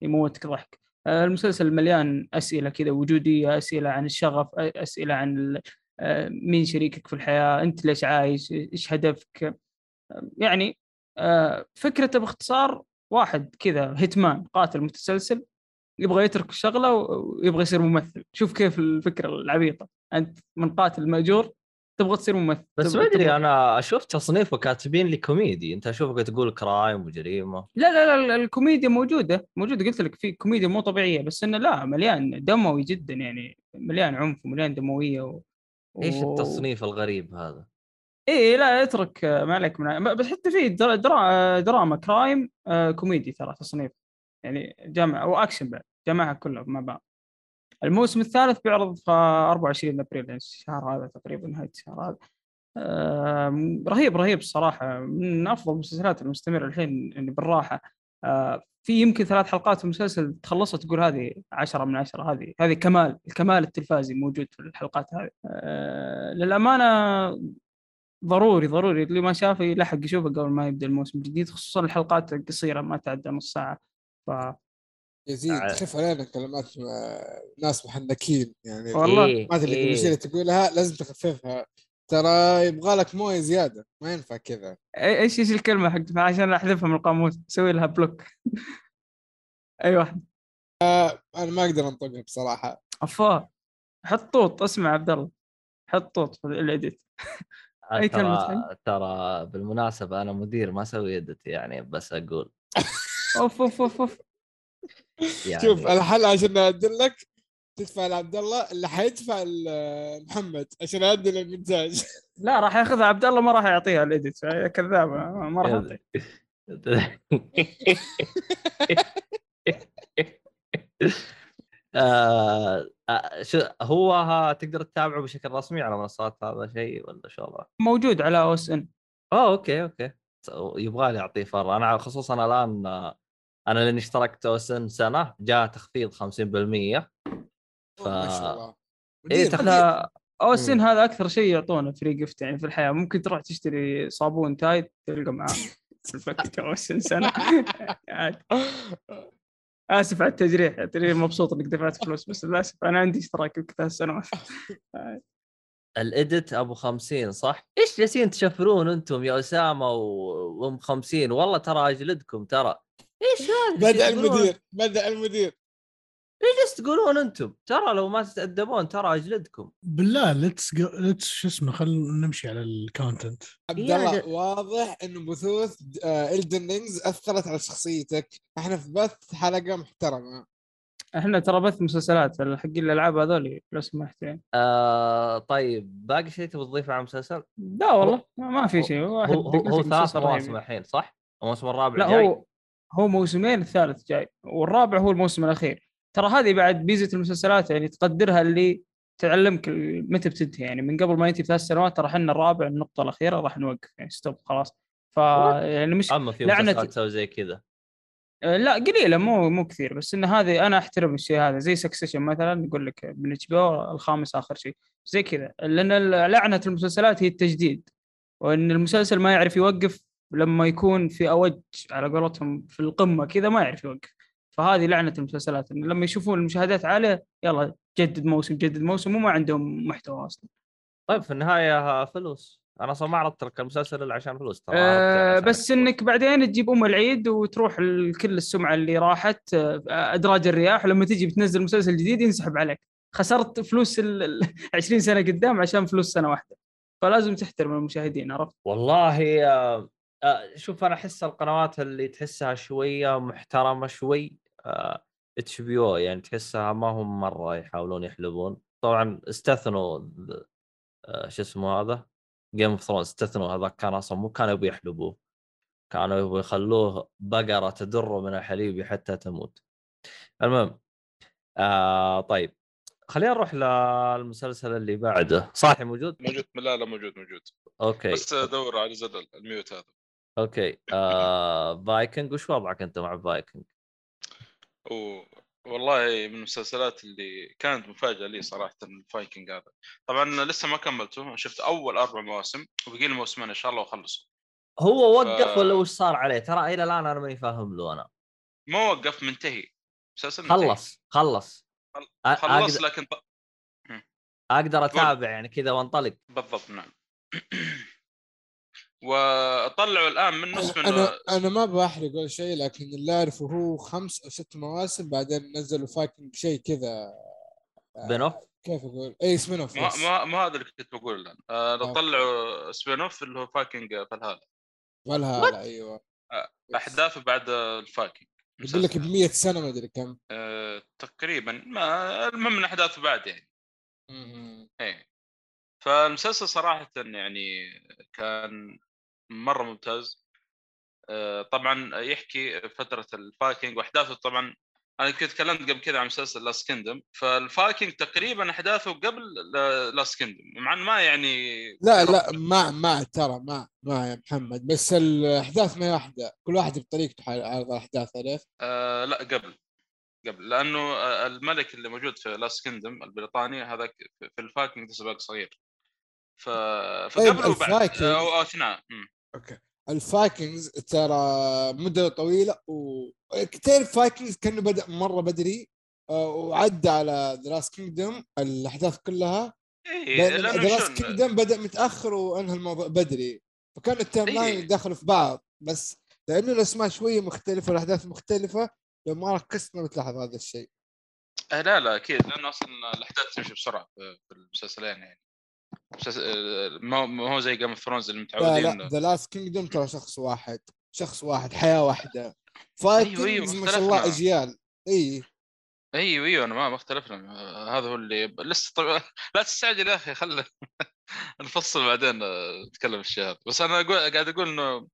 يموتك ضحك. المسلسل مليان أسئلة كذا وجودية أسئلة عن الشغف أسئلة عن آه، مين شريكك في الحياة أنت ليش عايش إيش هدفك؟ آه، يعني آه، فكرته باختصار واحد كذا hitman قاتل متسلسل يبغى يترك الشغلة ويبغى يصير ممثل. شوف كيف الفكرة العبيطة. أنت من قاتل مأجور تبغى تصير ممثل بس ما أدري أنا أشوف تصنيفه كاتبين لي كوميدي. أنت اشوفك تقول crime وجريمة. لا لا لا الكوميديا موجودة موجودة. قلت لك في كوميديا مو طبيعية بس إنه لا مليان دموي جدا يعني مليان عنف ومليان دموية و... إيش و- التصنيف الغريب هذا؟ إيه لا اترك ما عليك من بس حتى في در- درا... دراما crime آه، كوميدي ترى تصنيف. يعني جامع وأكشن بعد جمعها كلها مع بعض. الموسم الثالث بيعرض في 24 أبريل يعني الشهر هذا تقريبا نهاية الشهر هذا. آم، رهيب رهيب الصراحه من أفضل المسلسلات المستمرة الحين يعني بالراحة. آه، في يمكن ثلاث حلقات في المسلسل تخلصها تقول هذه عشرة من عشرة هذه هذه كمال الكمال التلفازي موجود في الحلقات هذه. آه، للأمانة ضروري ضروري. اللي ما شافه يلحق يشوفه قبل ما يبدأ الموسم الجديد خصوصا الحلقات القصيرة ما تعدى نص ساعة. ف يزيد. خف علينا كلمات آه، ناس محنكين يعني والله. إيه الكلمات الانجليزيه اللي تقولها لازم تخففها. ترى يبغى لك مويه زيادة ما ينفع كذا. إيش إيش الكلمة حقتها عشان أحذفها من القاموس أسوي لها بلوك. أي واحد. أنا ما أقدر أنطقها بصراحة. افا حط طوط اسمع عبد الله. حط طوط في الاديت أي كلمة ترى ترى بالمناسبة أنا مدير ما أسوي ادت يعني بس أقول. أوف أوف أوف أوف. يعني شوف الحل عشان أعدل لك تدفع لعبد الله اللي حيدفع محمد عشان أعدل المونتاج. لا راح ياخذها عبد الله ما راح يعطيها الاديت كذاب ما راح يعطي آه آه، شو هو ها تقدر تتابعه بشكل رسمي على منصات هذا شيء ولا شو وضعه؟ موجود على OSN. أوه okay okay. يبغى لي أعطيه فترة أنا خصوصا الآن آه، أنا لأني اشتركت OSN سنة جاء تخفيض 50% ف ما شاء الله. مدير- تخفيض ل OSN. هذا أكثر شيء يعطونه free gift يعني في الحياة. ممكن تروح تشتري صابون تايد تلقى معاه. OSN سنة. آسف على التجريح ترى مبسوط إنك دفعت فلوس بس للأسف أنا عندي اشتراك ثلاث سنوات. الإديت أبو 50 صح؟ إيش جالسين تشفرون أنتم يا أسامة وأم 50 والله ترى أجلدكم ترى. إيش هذا؟ بدا؟ المدير بدأ المدير إيش تقولون أنتم؟ ترى لو ما تتأدبون ترى أجلدكم بالله ليتس ليتس شو اسمه خلينا نمشي على الكونتنت عبد الله واضح انه بثوث Elden Ring أثرت على شخصيتك إحنا في بث حلقة محترمة إحنا ترى بث مسلسلات حق الألعاب هذول لو سمحت يعني آه طيب باقي شيء تبي تضيفه على المسلسل؟ لا والله ما ما في شيء واحد هو هو, هو ثلاث. مواسم الحين صح؟ الموسم الرابع لا جاي؟ هو هو موسمين الثالث جاي والرابع هو الموسم الأخير. ترى هذه بعد ميزه المسلسلات يعني تقدرها اللي تعلمك متى بتنتهي. يعني من قبل ما ينتهي بثلاث سنوات ترى إحنا الرابع النقطة الأخيرة راح نوقف. يعني stop خلاص. ف يعني مش اما في مسلسلات تسوي زي كذا. آه، لا قليلة مو مو كثير. بس إن هذه أنا أحترم الشيء هذا. زي Succession مثلا يقول لك من HBO الخامس آخر شيء. زي كذا. لأن لعنة المسلسلات هي التجديد. وإن المسلسل ما يعرف يوقف لما يكون في أوج على قولتهم في القمة كذا ما يعرف يوقف. فهذه لعنة المسلسلات إن لما يشوفون المشاهدات عالية يلا جدد موسم جدد موسم وما عندهم محتوى أصلا. طيب في النهاية فلوس. أنا أصلا ما عرضت لك المسلسل إلا عشان فلوس ترى عرضته بس إنك بعدين تجيب أم العيد وتروح ال- كل السمعة اللي راحت آه، أدراج الرياح لما تجي بتنزل مسلسل جديد ينسحب عليك. خسرت فلوس ال ال- 20 سنة قدام عشان فلوس سنة واحدة. فلازم تحترم المشاهدين عرفت؟ والله آه، شوف أنا أحس القنوات اللي تحسها شوية محترمة شوي اتش بي أو يعني تحسها ما هم مرة يحاولون يحلبون. طبعا استثنوا آه، شو اسمه هذا؟ Game of Thrones استثنوا هذا كان أصلا مو كانوا يبغوا يحلبوه. كانوا يبغوا يخلوه بقرة تدر من الحليب حتى تموت. المهم آه طيب خلينا نروح للمسلسل اللي بعده. صاحي موجود؟ موجود. لا لا موجود موجود. okay. بس دور على زر ال mute هذا. okay آه Vikings وش وضعك أنت مع Vikings؟ و... والله من المسلسلات اللي كانت مفاجأة لي صراحة ال Vikings هذا طبعا لسه ما كملته شفت أول أربع مواسم وبقي لي موسمين إن شاء الله واخلصه هو وقف ف- ولا وش صار عليه؟ ترى إلى الآن أنا ماني فاهم له أنا ما وقف منتهي مسلسل منتهي. خلص خلص خلص أقدر- لكن. أقدر أتابع يعني كذا وأنطلق بالضبط نعم وطلعوا الآن من نصف أنا منه أنا, أنا ما بحرق ولا شيء لكن اللي أعرفه هو خمس أو ست مواسم بعدين نزلوا فايكنج شيء كذا. spin-off كيف أقول؟ اي spin-off ما يس. ما, ما هذا اللي كنت بقول الآن. آه. طلعوا spin-off اللي هو Vikings Valhalla. Valhalla أيوه. أحداثه بعد الفايكنج. يقول لك ب 100 سنة ما أدري كم. آه تقريبا. ما المهم من أحداثه بعد يعني. إيه. فالمسلسل صراحة يعني كان مرة ممتاز. آه، طبعا يحكي فترة الفايكنج وأحداثه. طبعا أنا كنت تكلمت قبل كذا عن مسلسل Last Kingdom. فال Vikings تقريبا أحداثه قبل Last Kingdom. مع ما يعني لا لا مع مع ترى مع مع يا محمد. بس الأحداث ما هي واحدة. كل واحد بطريقته عرض الأحداث عرفت؟ آه لا قبل قبل. لأنه الملك اللي موجود في Last Kingdom البريطاني هذاك في الفايكنج لسه باقي صغير. ف... فقبل وبعد. آه، أو أثناء. okay. ال Vikings ترى مدة طويلة و تعرف Vikings كأنه بدأ مرة بدري آه، وعدى على The Last Kingdom الأحداث كلها. The Last شلون- Kingdom بدأ متأخر وأنهى الموضوع بدري. فكان ال timeline إيه. يدخلوا في بعض بس لأنه الأسماء شوية مختلفة والاحداث مختلفة لو ما ركزت ما بتلاحظ هذا الشيء. آه لا لا أكيد لأنه أصلا الأحداث تمشي بسرعة في المسلسلين يعني. ما ما هو زي Game of Thrones اللي متعودين لا The Last Kingdom ترى شخص واحد شخص واحد حياة واحدة. أيوة، Vikings ما شاء الله. أجيال. إي. أيوه أيوه أنا ما ما اختلفنا. هذا هو اللي لسه طب... لا تستعجل يا أخي خله نفصل بعدين آه، نتكلم في الشيء هذا بس أنا أقول... قاعد أقول إنه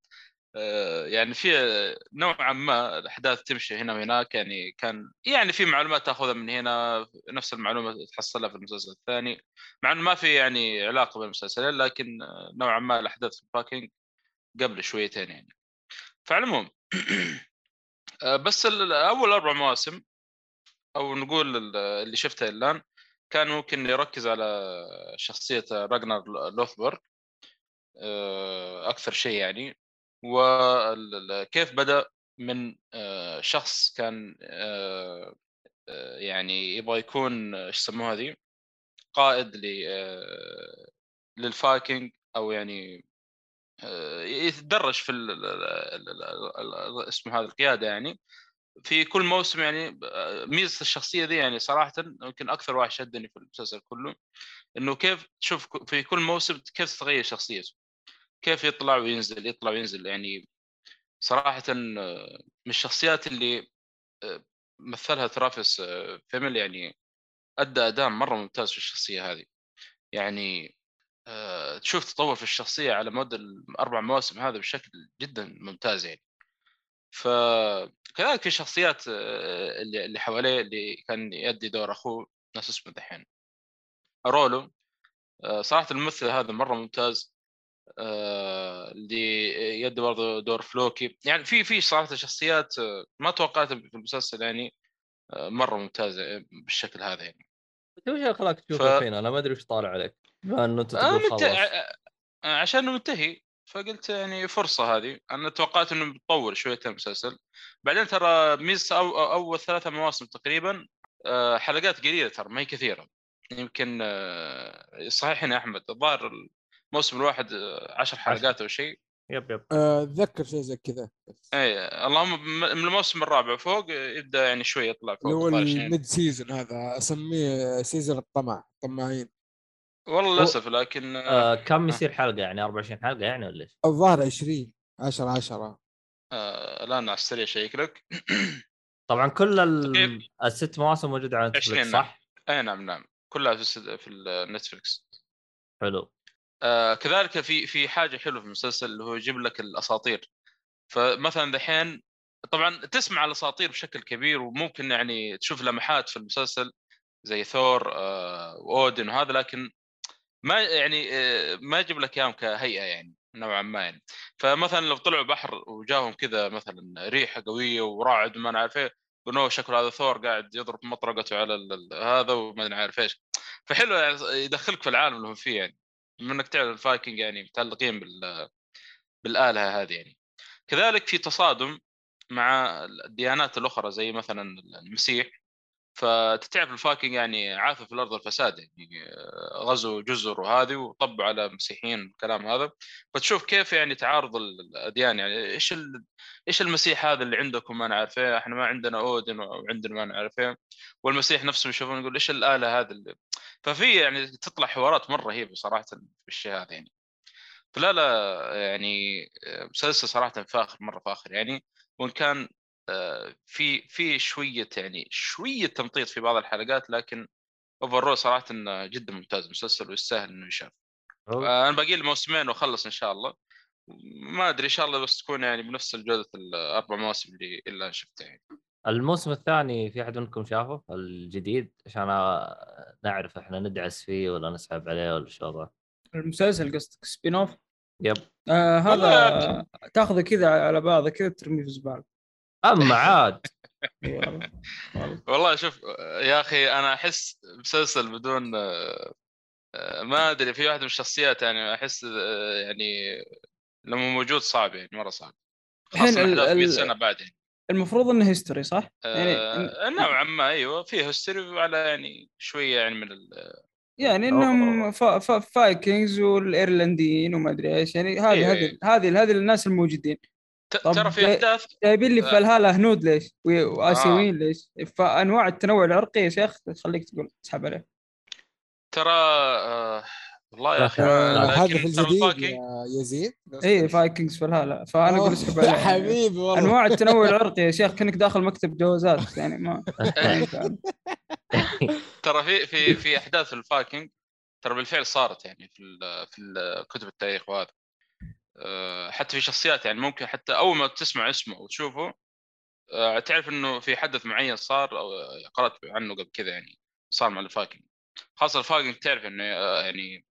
يعني في آه، نوعا ما الأحداث تمشي هنا وهناك يعني كان يعني في معلومات تأخذها من هنا نفس المعلومة تحصلها في المسلسل الثاني. مع إنه ما في يعني علاقة بين المسلسلين لكن آه، نوعا ما الأحداث في الباكينج قبل شويتين يعني. فعلى العموم آه، بس أول أربع مواسم أو نقول ال- اللي شفته الآن كان ممكن يركز على شخصية راجنر لوثبرغ آه، أكثر شيء يعني. وكيف بدأ من آه، شخص كان آه، آه، يعني يبغى يكون إيش يسموها هذه قائد للفايكنج أو يعني يتدرج في اسمه هذا القيادة يعني. في كل موسم يعني ميزة الشخصية دي يعني صراحة يمكن أكثر واحد شدني في المسلسل كله إنه كيف تشوف في كل موسم كيف تتغير شخصيته. كيف يطلع وينزل؟ يطلع وينزل يعني صراحة آه، من الشخصيات اللي آه، مثلها ترافيس آه، فيمل يعني أدى أداء مرة ممتاز في الشخصية هذه. يعني تشوف تطور في الشخصية على مدى الأربع مواسم هذا بشكل جدا ممتاز يعني. فكذلك في شخصيات اللي اللي حواليه اللي كان يؤدي دور أخوه ناس اسمه دحين. رولو صراحة الممثل هذا مرة ممتاز. اللي يؤدي برضه دور فلوكي. يعني في في صراحة شخصيات آه، ما توقعتها في المسلسل يعني آه، مرة ممتازة بالشكل هذا يعني. وش اللي خلاك تشوف ف- الحين؟ أنا ما أدري وش طالع عليك بما إنه أنت آه تقول ع- عشان انه منتهي فقلت يعني فرصة هذه. أنا توقعت إنه بيطول شويتين المسلسل. بعدين ترى ميزه أو... أول ثلاثة مواسم تقريبا آه، حلقات قليلة ترى ما هي كثيرة. يمكن آه، صحيح يا أحمد الظاهر الموسم الواحد آه، عشر حلقات أو شيء. yep yep. آه، أتذكر شيء زي كذا. اي اللهم من الموسم الرابع فوق يبدأ يعني شوي يطلع فوق اللي هو. ال mid season هذا أسميه season الطمع طماعين. والله للأسف لكن آه، آه كم يصير حلقة؟ يعني 24 حلقة يعني ولا إيش؟ الظاهر 20 10 10 آه، الان على السريع شيك لك. طبعا كل ال... الست مواسم موجودة على 20 نتفلكس نعم. صح؟ اي نعم نعم. كلها في الس- في النتفلكس حلو. آه كذلك في في حاجة حلوة في المسلسل اللي هو يجيب لك الأساطير. فمثلا دحين طبعا تسمع الأساطير بشكل كبير وممكن يعني تشوف لمحات في المسلسل زي ثور آه وأودن وهذا لكن ما يعني آه ما يجيب لك إياهم كهيئة يعني نوعا ما يعني. فمثلا لو طلعوا بحر وجاهم كذا مثلا ريحة قوية ورعد وما أنا عارف إيه قلنا شكله هذا ثور قاعد يضرب مطرقته على هذا وما أنا عارف إيش. فحلو يعني يدخلك في العالم اللي هم فيه يعني. بما إنك تعرف الفايكنج يعني متعلقين بال بالاله هذه يعني. كذلك في تصادم مع الديانات الأخرى زي مثلا المسيح. فتتعرف الفايكنج يعني عاثوا في الأرض الفساد يعني غزوا جزر وهذه وطبوا على مسيحيين الكلام هذا. فتشوف كيف يعني تعارض ال- الأديان يعني إيش. إيش المسيح هذا اللي عندكم ما نعرف إيه إحنا ما عندنا أودن وعندنا ما نعرف إيه والمسيح نفسه يشوفون يقول إيش الاله هذا اللي... ففي يعني تطلع حوارات مرة رهيبه صراحة بالشيء هذا يعني. فلا لا يعني آه، مسلسل صراحة فاخر مرة فاخر يعني. وإن كان آه، في في شوية يعني شوية تمطيط في بعض الحلقات لكن اوفر صراحة جدا ممتاز المسلسل ويستاهل إنه يشاف. آه، أنا باقي لي موسمين وأخلص إن شاء الله. ما أدري إن شاء الله بس تكون يعني بنفس الجوده الأربع مواسم اللي اللي أنا شفتها يعني. الموسم الثاني في أحد منكم شافه؟ الجديد؟ عشان نعرف إحنا ندعس فيه ولا نسحب عليه ولا شو وضعه. المسلسل قصدك spin-off yep. آه هذا تاخذه كذا على بعضه كذا ترميه في الزباله أما عاد. والله. والله. والله شوف يا أخي أنا أحس مسلسل بدون آه، آه، ما أدري في واحد من الشخصيات يعني أحس آه، يعني لما موجود صعب يعني مرة صعب. الحين خاصة ال- احداث 100 ال- سنة بعد يعني. المفروض إنه history صح؟ يعني آه، نوعا ما أيوه فيه history وعلى يعني شوية يعني من ال... يعني إنهم فا فا Vikings والإيرلنديين وما أدري إيش يعني هذه إيه. هذه هذه هذه الناس الموجودين ترى في أحداث جايبين لي في آه. الهاله هنود ليش؟ و- وآسيويين ليش؟ فأنواع التنوع العرقي يا شيخ تخليك تقول تسحب عليه ترى آه، والله يا أخي ما- هذا في الجديد يا يزيد اي Vikings Valhalla فأنا أقول اسحب عليه. حبيبي والله. أنواع التنوع العرقي يا شيخ كأنك داخل مكتب جوازات يعني ما. ترى في في في أحداث الفايكنج ترى بالفعل صارت يعني في ال في ال كتب التاريخ وهذا. آه، حتى في شخصيات يعني ممكن حتى أول ما تسمع اسمه وتشوفه آه، تعرف إنه في حدث معين صار أو قرأت عنه قبل كذا يعني صار مع الفايكنج. خاصة الفايكنج تعرف إنه آه، يعني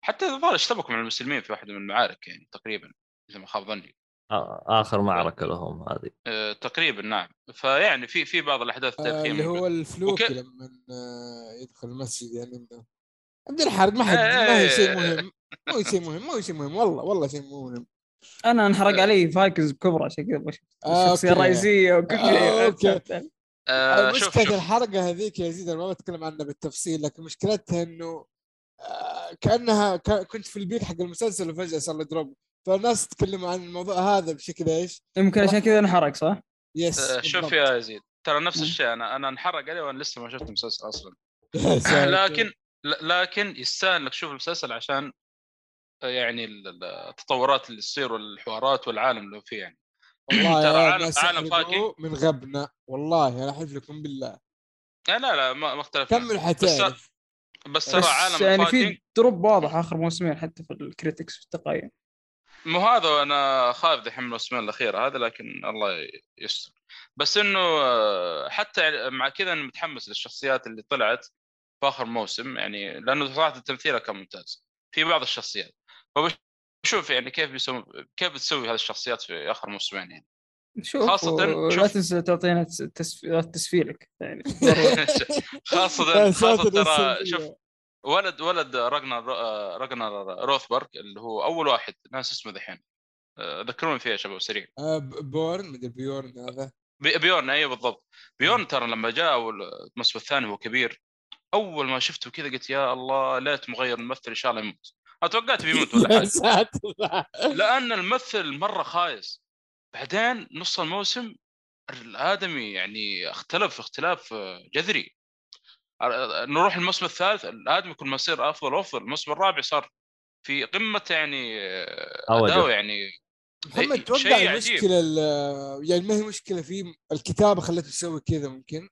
حتى الظاهر اشتبكوا مع المسلمين في واحدة من المعارك يعني تقريبا إذا ما خاب ظني آ- آخر معركة لهم هذه آه، تقريبا نعم فيعني في في بعض الأحداث آه، التاريخيه اللي هو. الفلوكي وك- لما آه، يدخل المسجد يعني إنه- بدون حرق ما حد إيه، ما هي شيء إيه. مهم مو هي شيء مهم مو هي شيء مهم والله والله شيء مو مهم أنا انحرق آه. على Vikings بكبرى عشان كذا آه، الشخصيه. الرئيسيه وكل آه، شيء. آه مشكلة شوف الحرقة هذيك يا زيد أنا ما بتكلم عنها بالتفصيل لكن مشكلتها إنه آه، كأنها ك- كنت في ال peak حق المسلسل وفجأة صار له drop فالناس تتكلموا عن الموضوع هذا بشكل إيش؟ يمكن عشان كذا انحرق صح؟ yes آه شوف. يا يزيد ترى نفس. الشيء أنا أنا انحرق عليه وأنا لسه ما شفت المسلسل أصلا. لكن ل- لكن يستاهل إنك تشوف المسلسل عشان آه، يعني ال- ال- التطورات اللي تصير والحوارات والعالم اللي هو فيه يعني والله ترى يا عالم- ناس عالم فايكنج. من غبنا والله أنا احلف لكم بالله لا لا ما ما اختلف كمل حتعرف بس ترى عالم يعني في drop واضح آخر موسمين حتى في ال critics والتقييم مو هذا أنا خايف دحين من الموسمين الاخيره هذا لكن الله يستر. بس إنه آه، حتى مع كذا أنا متحمس للشخصيات اللي طلعت في آخر موسم يعني لأنه صراحة التمثيل كان ممتاز في بعض الشخصيات. فبشوف يعني كيف بيسوي كيف بتسوي هذه الشخصيات في آخر موسمين يعني. شوف خاصة لا تنسى تعطينا تس- تسف- تسفيلك يعني. خاصة ساتر ترى. شوف ولد ولد راجنر آه، راجنر روثبرغ اللي هو أول واحد ناس اسمه دحين آه، ذكروني فيه يا شباب سريع. آه، بورن مدري بيورن هذا. بي- بيورن أيوه بالضبط. بيورن ترى لما جاء الموسم الثاني هو كبير أول ما شفته كذا قلت يا الله ليت مغير الممثل إن شاء الله يموت. أنا توقعت بيموت ولا حاجة. لأن الممثل مرة خايس. بعدين نص الموسم الادمي يعني اختلف اختلاف جذري. نروح الموسم الثالث الادمي كل ما يصير أفضل وأفضل. الموسم الرابع صار في قمة يعني آه،. اداء يعني محمد توقع عجيب. المشكلة ال- يعني ما هي مشكلة في الكتابة خلته يسوي كذا ممكن؟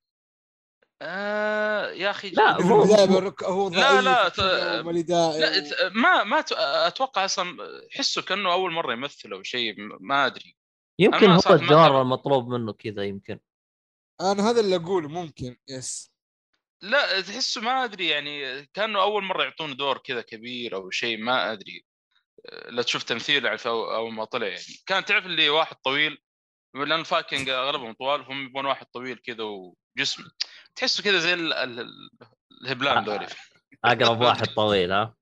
آه يا أخي لا، برك هو لا، ضعيف لا، لا ما ما أتوقع أصلا حسه كأنه أول مرة يمثل أو شيء ما أدري. يمكن هو أتابع. المطلوب منه كذا يمكن. أنا هذا اللي أقوله ممكن يس. لا تحسه ما أدري يعني كأنه أول مرة يعطونه دور كذا كبير أو شيء ما أدري. آه، لا تشوف يعني أو- أول ما طلع يعني. كان تعرف اللي واحد طويل؟ لأن الفايكنج أغلبهم طوال فهم يبون واحد طويل كذا وجسم. تحسه كذا زي ال- ال- ال- الهبلان دولي أقرب واحد طويل ها؟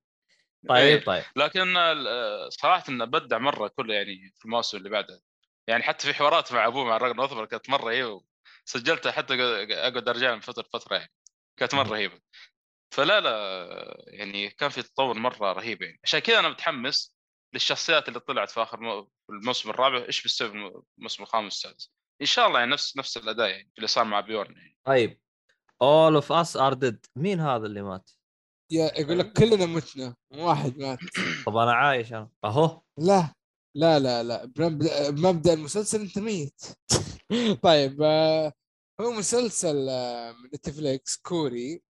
إيه. طيب. طيب لكن ال- صراحة إنه بدع مرة كله يعني في الموسم اللي بعده. يعني حتى في حوارات مع أبوه مع راجنر لوثبروك كانت مرة رهيبه سجلتها حتى اقعد أرجع من فتره فترة يعني. كانت مرة رهيبه فلا لا يعني كان في تطور مرة رهيب يعني. عشان كذا أنا متحمس للشخصيات اللي طلعت في آخر الموسم الرابع. إيش بيسوي في الموسم الخامس والسادس؟ إن شاء الله يعني نفس نفس الأداء يعني اللي صار مع بيورن يعني. طيب. All of Us Are Dead مين هذا اللي مات؟ يا يقول لك كلنا متنا. واحد مات. طب أنا عايش أنا. أهو. لا. لا لا لا. بمبدا المسلسل أنت ميت. طيب آه، هو مسلسل آه، من نتفليكس كوري.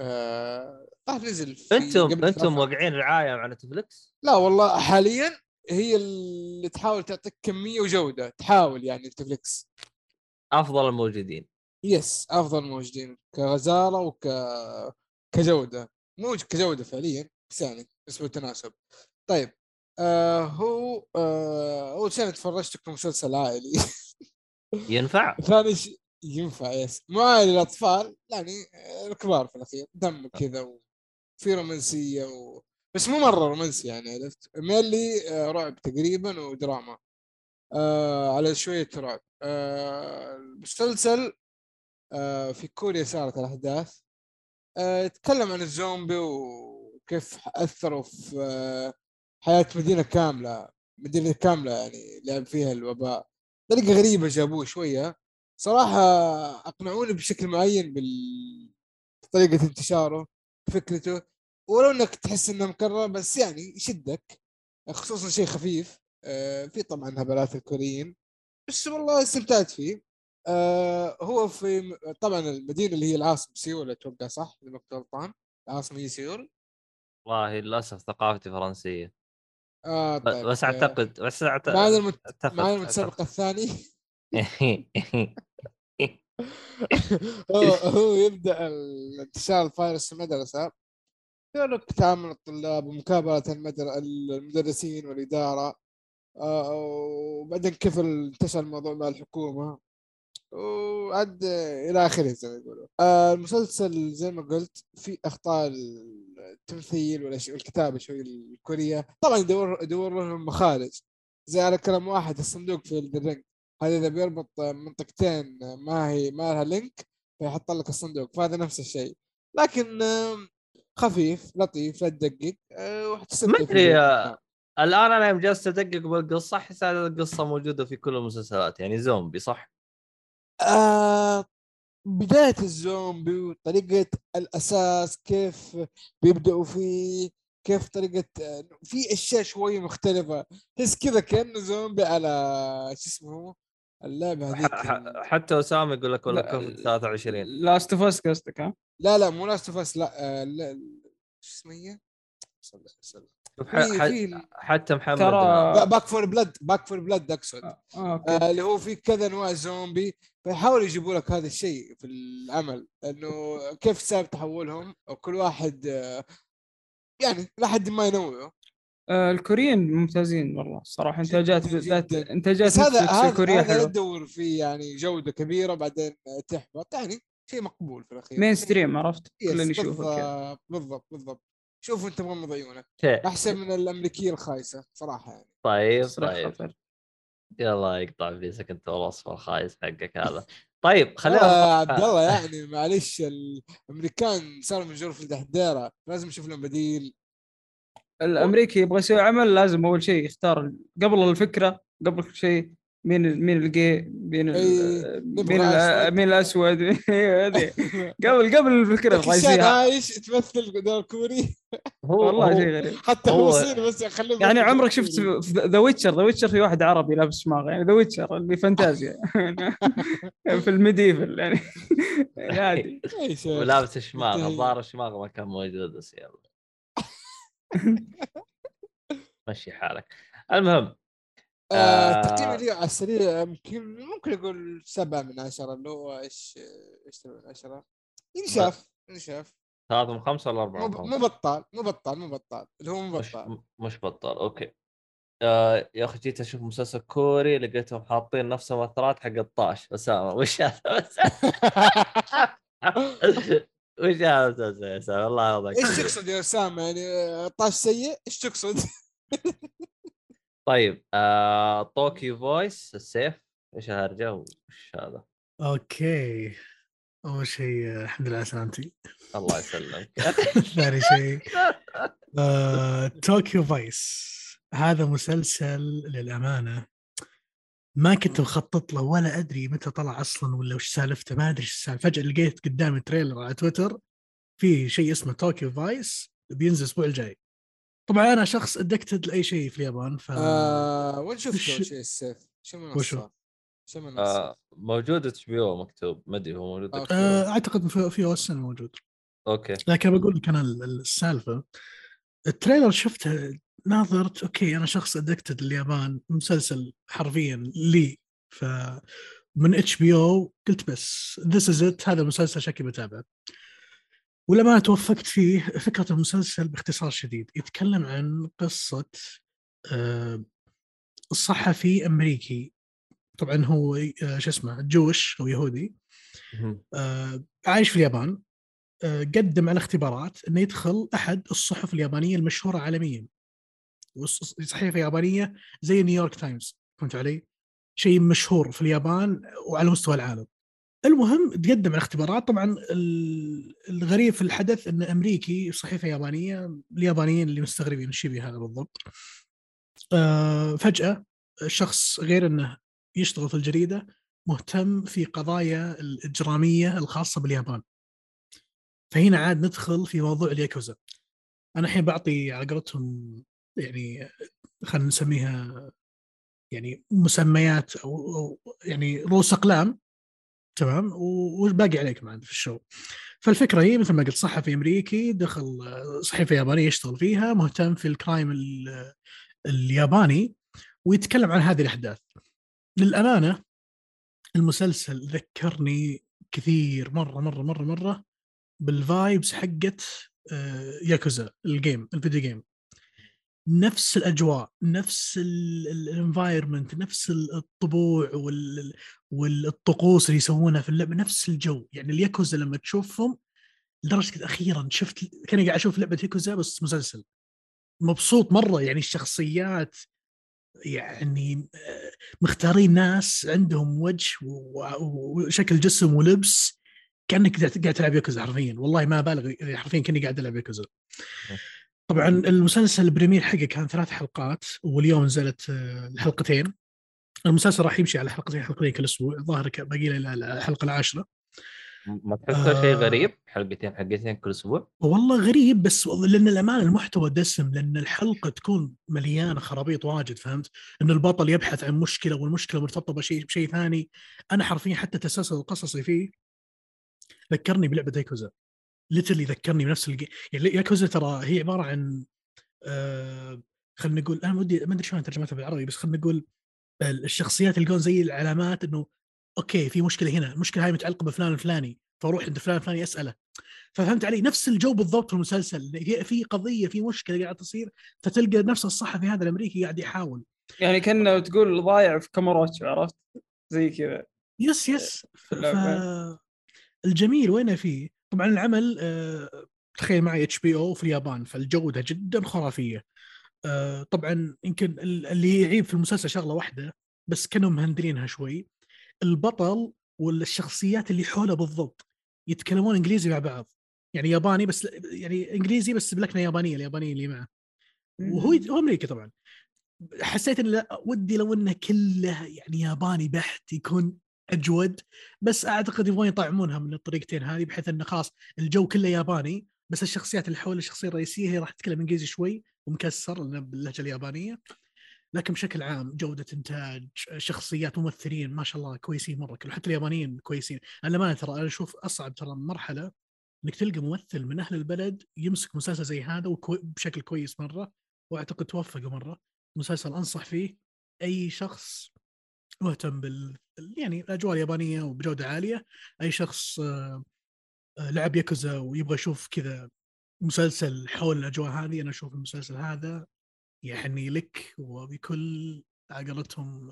آه، نزل في أنتم أنتم. واقعين رعاية مع نتفلكس لا والله حاليا هي اللي تحاول تعطيك كمية وجودة. تحاول يعني نتفليكس. أفضل الموجودين. yes أفضل موجودين. كغزاره وك كجودة. مو كجودة فعليا بس يعني بس بالتناسب طيب آه هو آه أول شيء تفرجت كمسلسل عائلي. ينفع؟ ثاني شيء ينفع yes. مو عائلي الأطفال يعني آه، الكبار في الأخير. دم كذا وفي رومانسية و... بس مو مرة رومانسي يعني عرفت؟ مينلي آه رعب تقريبا ودراما. آه على شوية رعب. آه المسلسل آه في كوريا صارت الأحداث. آه يتكلم عن الزومبي وكيف أثروا في آه حياة مدينة كاملة مدينة كاملة يعني لعب فيها الوباء. طريقه غريبه جابوه شوية. صراحة أقنعوني بشكل معين بطريقه انتشاره فكرته ولو إنك تحس إنه مكرر بس يعني يشدك خصوصا شيء خفيف. آه في طبعا هبلات الكوريين بس والله استمتعت فيه. آه هو في طبعا المدينة اللي هي العاصمة سيول أتوقع صح؟ إذا ما غلطان. العاصمة هي سيول؟ والله للأسف ثقافتي فرنسية. آه طيب بس آه، أعتقد بس اعتقد معنا المت... معنا المتسابق الثاني. هو, هو يبدأ انتشار الفيروس في المدرسة لك تعامل الطلاب ومكابرة المدر... المدرسين والإدارة. آه، وبعدين كيف انتشر الموضوع مع الحكومة؟ وعد إلى آخره زي ما يقولوا آه، المسلسل زي ما قلت في أخطاء التمثيل والكتابة شوي الكورية. طبعا يدور يدور لهم مخارج. زي على كلام واحد الصندوق في ال Ring هذا إذا بيربط منطقتين ما هي ما لها link فيحط لك الصندوق. فهذا نفس الشيء. لكن خفيف لطيف لا تدقق. آه، ما. أدري آه، الآن أنا يوم جالس أدقق بالقصة أحس هذه القصة موجودة في كل المسلسلات. يعني زومبي صح؟ آه بداية الزومبي وطريقة الأساس كيف بيبدأوا فيه كيف طريقة آه، في أشياء شوية مختلفة تحس كذا كأنه زومبي على شو اسمه اللعبة هذيك حتى أسامة يقول لك والله لا، كوفيد 23 Last of Us قصدك ها؟ لا لا مو Last of لا آه، لا شو اسمه هي؟ صلى الله في في حتى محمد ترى- Back 4 Blood Back 4 Blood أقصد. آه، okay آه، اللي هو في كذا انواع زومبي. فيحاولوا يجيبوا لك هذا الشيء في العمل. إنه كيف سبب تحولهم؟ وكل واحد آه، يعني لحد ما ينوعوا آه، الكوريين ممتازين والله الصراحه إنتاجات بالذات. إنتاجات بس هذا هذا حلوة. تدور فيه يعني جودة كبيرة بعدين آه، تحبط. يعني شيء مقبول في الأخير. mainstream عرفت؟ كلنا يشوفه بالضبط بالضبط بالضبط. شوفوا انت مغمض عيونك. أحسن من الأمريكية الخايسة صراحة يعني. طيب طيب. يلا يقطع إبليسك انت والوصف الخايس حقك هذا. طيب خلينا نروح- عبد الله يعني معلش الأمريكان صاروا من جرف الدحديره لازم نشوف لهم بديل. الأمريكي يبغى يسوي عمل لازم أول شيء يختار قبل الفكرة قبل كل شيء مين مين الجي؟ مين ال- إيه، مين ال-. مين الأسود؟ هذه. قبل قبل الفكرة باكستان الرئيسيه عايش؟ تمثل دور كوري؟ هو والله شيء غريب. حتى هو صيني بس يخلوه يعني عمرك شفت. ذا ويتشر ذا ويتشر في واحد عربي لابس شماغ يعني ذا ويتشر اللي فانتازيا. في ال medieval يعني. عادي. ولابس شماغ. الظاهر الشماغ ما كان موجود بس يلا. مشي حالك. المهم آه. تقييمي لي على السريع يمكن ممكن أقول سبعة من عشرة اللي هو إيش إيش سبعة من عشرة؟ ينشاف ينشاف. ثلاثة من خمسة ولا أربعة من خمسة؟ مو بطال مو بطال مو بطال اللي هو مو مش بطال. مش بطال okay. آه يا أخي جيت أشوف مسلسل كوري لقيتهم حاطين نفس المؤثرات حق الطاش أسامة وش هذا؟ وش هذا المسلسل يا أسامة؟ الله يرضى إيش تقصد يا أسامة؟ يعني آه، طاش سيء؟ إيش تقصد؟ طيب آه Tokyo Vice السيف إيش الهرجه وش هذا؟ okay أول شيء الحمد لله على سلامتي. الله يسلمك. ثاني شيء آه، Tokyo Vice هذا مسلسل للأمانة ما كنت مخطط له ولا أدري متى طلع أصلا ولا وش سالفته ما أدري إيش السالفة. فجأة لقيت قدامي trailer على تويتر في شيء اسمه Tokyo Vice بينزل الأسبوع الجاي. طبعا أنا شخص addicted لأي شيء في اليابان ف آه وين شفته وش- شيء السيف؟ شو؟ منصة؟ شو؟ آه موجود HBO مكتوب ما أدري هو موجود okay. آه، أعتقد في في OSN موجود okay لكن بقول لك أنا ال- ال- السالفة ال trailer شفته ناظرت okay أنا شخص addicted اليابان مسلسل حرفيا لي ف من HBO قلت بس this is it هذا المسلسل شكلي بتابعه ولما توفقت فيه فكرة المسلسل باختصار شديد يتكلم عن قصة آه، الصحفي أمريكي طبعا هو آه، شو اسمه Jewish أو يهودي. آه، عايش في اليابان آه، قدم على اختبارات إنه يدخل أحد الصحف اليابانية المشهورة عالميا صحيفة يابانية زي نيويورك تايمز فهمت علي؟ شيء مشهور في اليابان وعلى مستوى العالم. المهم تقدم على اختبارات طبعا ال- الغريب في الحدث إن أمريكي صحيفة يابانية اليابانيين اللي مستغربين إيش هذا بالضبط. آه، فجأة شخص غير إنه يشتغل في الجريدة مهتم في قضايا الإجرامية الخاصة باليابان. فهنا عاد ندخل في موضوع الياكوزا. أنا الحين بعطي على قولتهم يعني خلينا نسميها يعني مسميات أو, أو يعني رؤوس أقلام تمام والباقي عليك معنا في الشو. فالفكرة هي مثل ما قلت صحفي أمريكي دخل آه، صحيفة يابانية يشتغل فيها مهتم في الكرايم ال- الياباني ويتكلم عن هذه الأحداث. للأمانة المسلسل ذكرني كثير مرة مرة مرة مرة بال vibes حقت آه، ياكوزا ال game ال video game نفس الأجواء نفس ال environment نفس الطبوع وال- والطقوس اللي يسوونها في اللعبة نفس الجو. يعني الياكوزا لما تشوفهم لدرجة أخيرا شفت كأني قاعد أشوف لعبة ياكوزا بس مسلسل. مبسوط مرة يعني الشخصيات يعني آه، مختارين ناس عندهم وجه وشكل جسم ولبس كأنك قاعد تلعب ياكوزا حرفيا. والله ما بالغ حرفيا كأني قاعد ألعب ياكوزا. طبعا المسلسل البريمير حقه كان ثلاث حلقات واليوم نزلت آه، الحلقتين. المسلسل راح يمشي على حلقتين حلقتين كل أسبوع الظاهر باقي له الحلقة العاشرة. ما تحسه شيء آه. غريب؟ حلقتين حلقتين كل أسبوع؟ والله غريب بس لأن الامانه المحتوى دسم لأن الحلقة تكون مليانة خرابيط واجد فهمت؟ إن البطل يبحث عن مشكلة والمشكلة مرتبطة بشيء بشيء ثاني. أنا حرفيا حتى التسلسل القصصي فيه ذكرني بلعبة ياكوزا literally ذكرني بنفس الجي... يعني ياكوزا ترى هي عبارة عن آه خلينا نقول أنا ودي ما أدري شلون ترجمتها بالعربي بس خلينا نقول الشخصيات اللي زي العلامات إنه okay في مشكلة هنا المشكلة هاي متعلقة بفلان الفلاني فأروح عند فلان الفلاني أسأله. ففهمت علي؟ نفس الجو بالضبط في المسلسل في- في قضية في مشكلة قاعدة تصير فتلقى نفس الصحفي هذا الأمريكي قاعد يحاول. يعني كأنه تقول ضايع في كاموروتشو عرفت؟ زي كذا. yes yes. ف... الجميل وين فيه؟ طبعا العمل آه، تخيل معي HBO في اليابان فالجوده جدا خرافية. آه، طبعا يمكن ال- اللي يعيب في المسلسل شغلة واحدة بس كانوا مهندلينها شوي. البطل والشخصيات اللي حوله بالضبط يتكلمون إنجليزي مع بعض. يعني ياباني بس يعني إنجليزي بس بلكنة يابانية اليابانيه اللي معه. وهو هو أمريكي طبعا. حسيت إن ودي لو إنه كله يعني ياباني بحت يكون أجود بس أعتقد يبغون يطعمونها من الطريقتين هذه بحيث إنه خلاص الجو كله ياباني بس الشخصيات اللي حول الشخصية الرئيسية هي راح تتكلم إنجليزي شوي ومكسر لأنه باللهجة اليابانية. لكن بشكل عام جودة إنتاج شخصيات ممثلين ما شاء الله كويسين مرة كل حتى اليابانيين كويسين. أنا ما ترى أنا أشوف أصعب ترى مرحلة إنك تلقى ممثل من أهل البلد يمسك مسلسل زي هذا وكو... بشكل كويس مرة وأعتقد توفقوا مرة. مسلسل أنصح فيه أي شخص مهتم بال يعني الاجواء اليابانية وبجوده عالية. أي شخص آه، آه، لعب ياكوزا ويبغى يشوف كذا مسلسل حول الأجواء هذه أنا أشوف المسلسل هذا يعني لك وبكل عقلتهم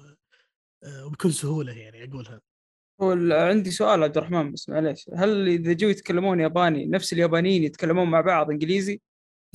آه، وبكل سهولة يعني أقولها. هو عندي سؤال عبد الرحمن بس معليش. هل إذا جو يتكلمون ياباني نفس اليابانيين يتكلمون مع بعض إنجليزي؟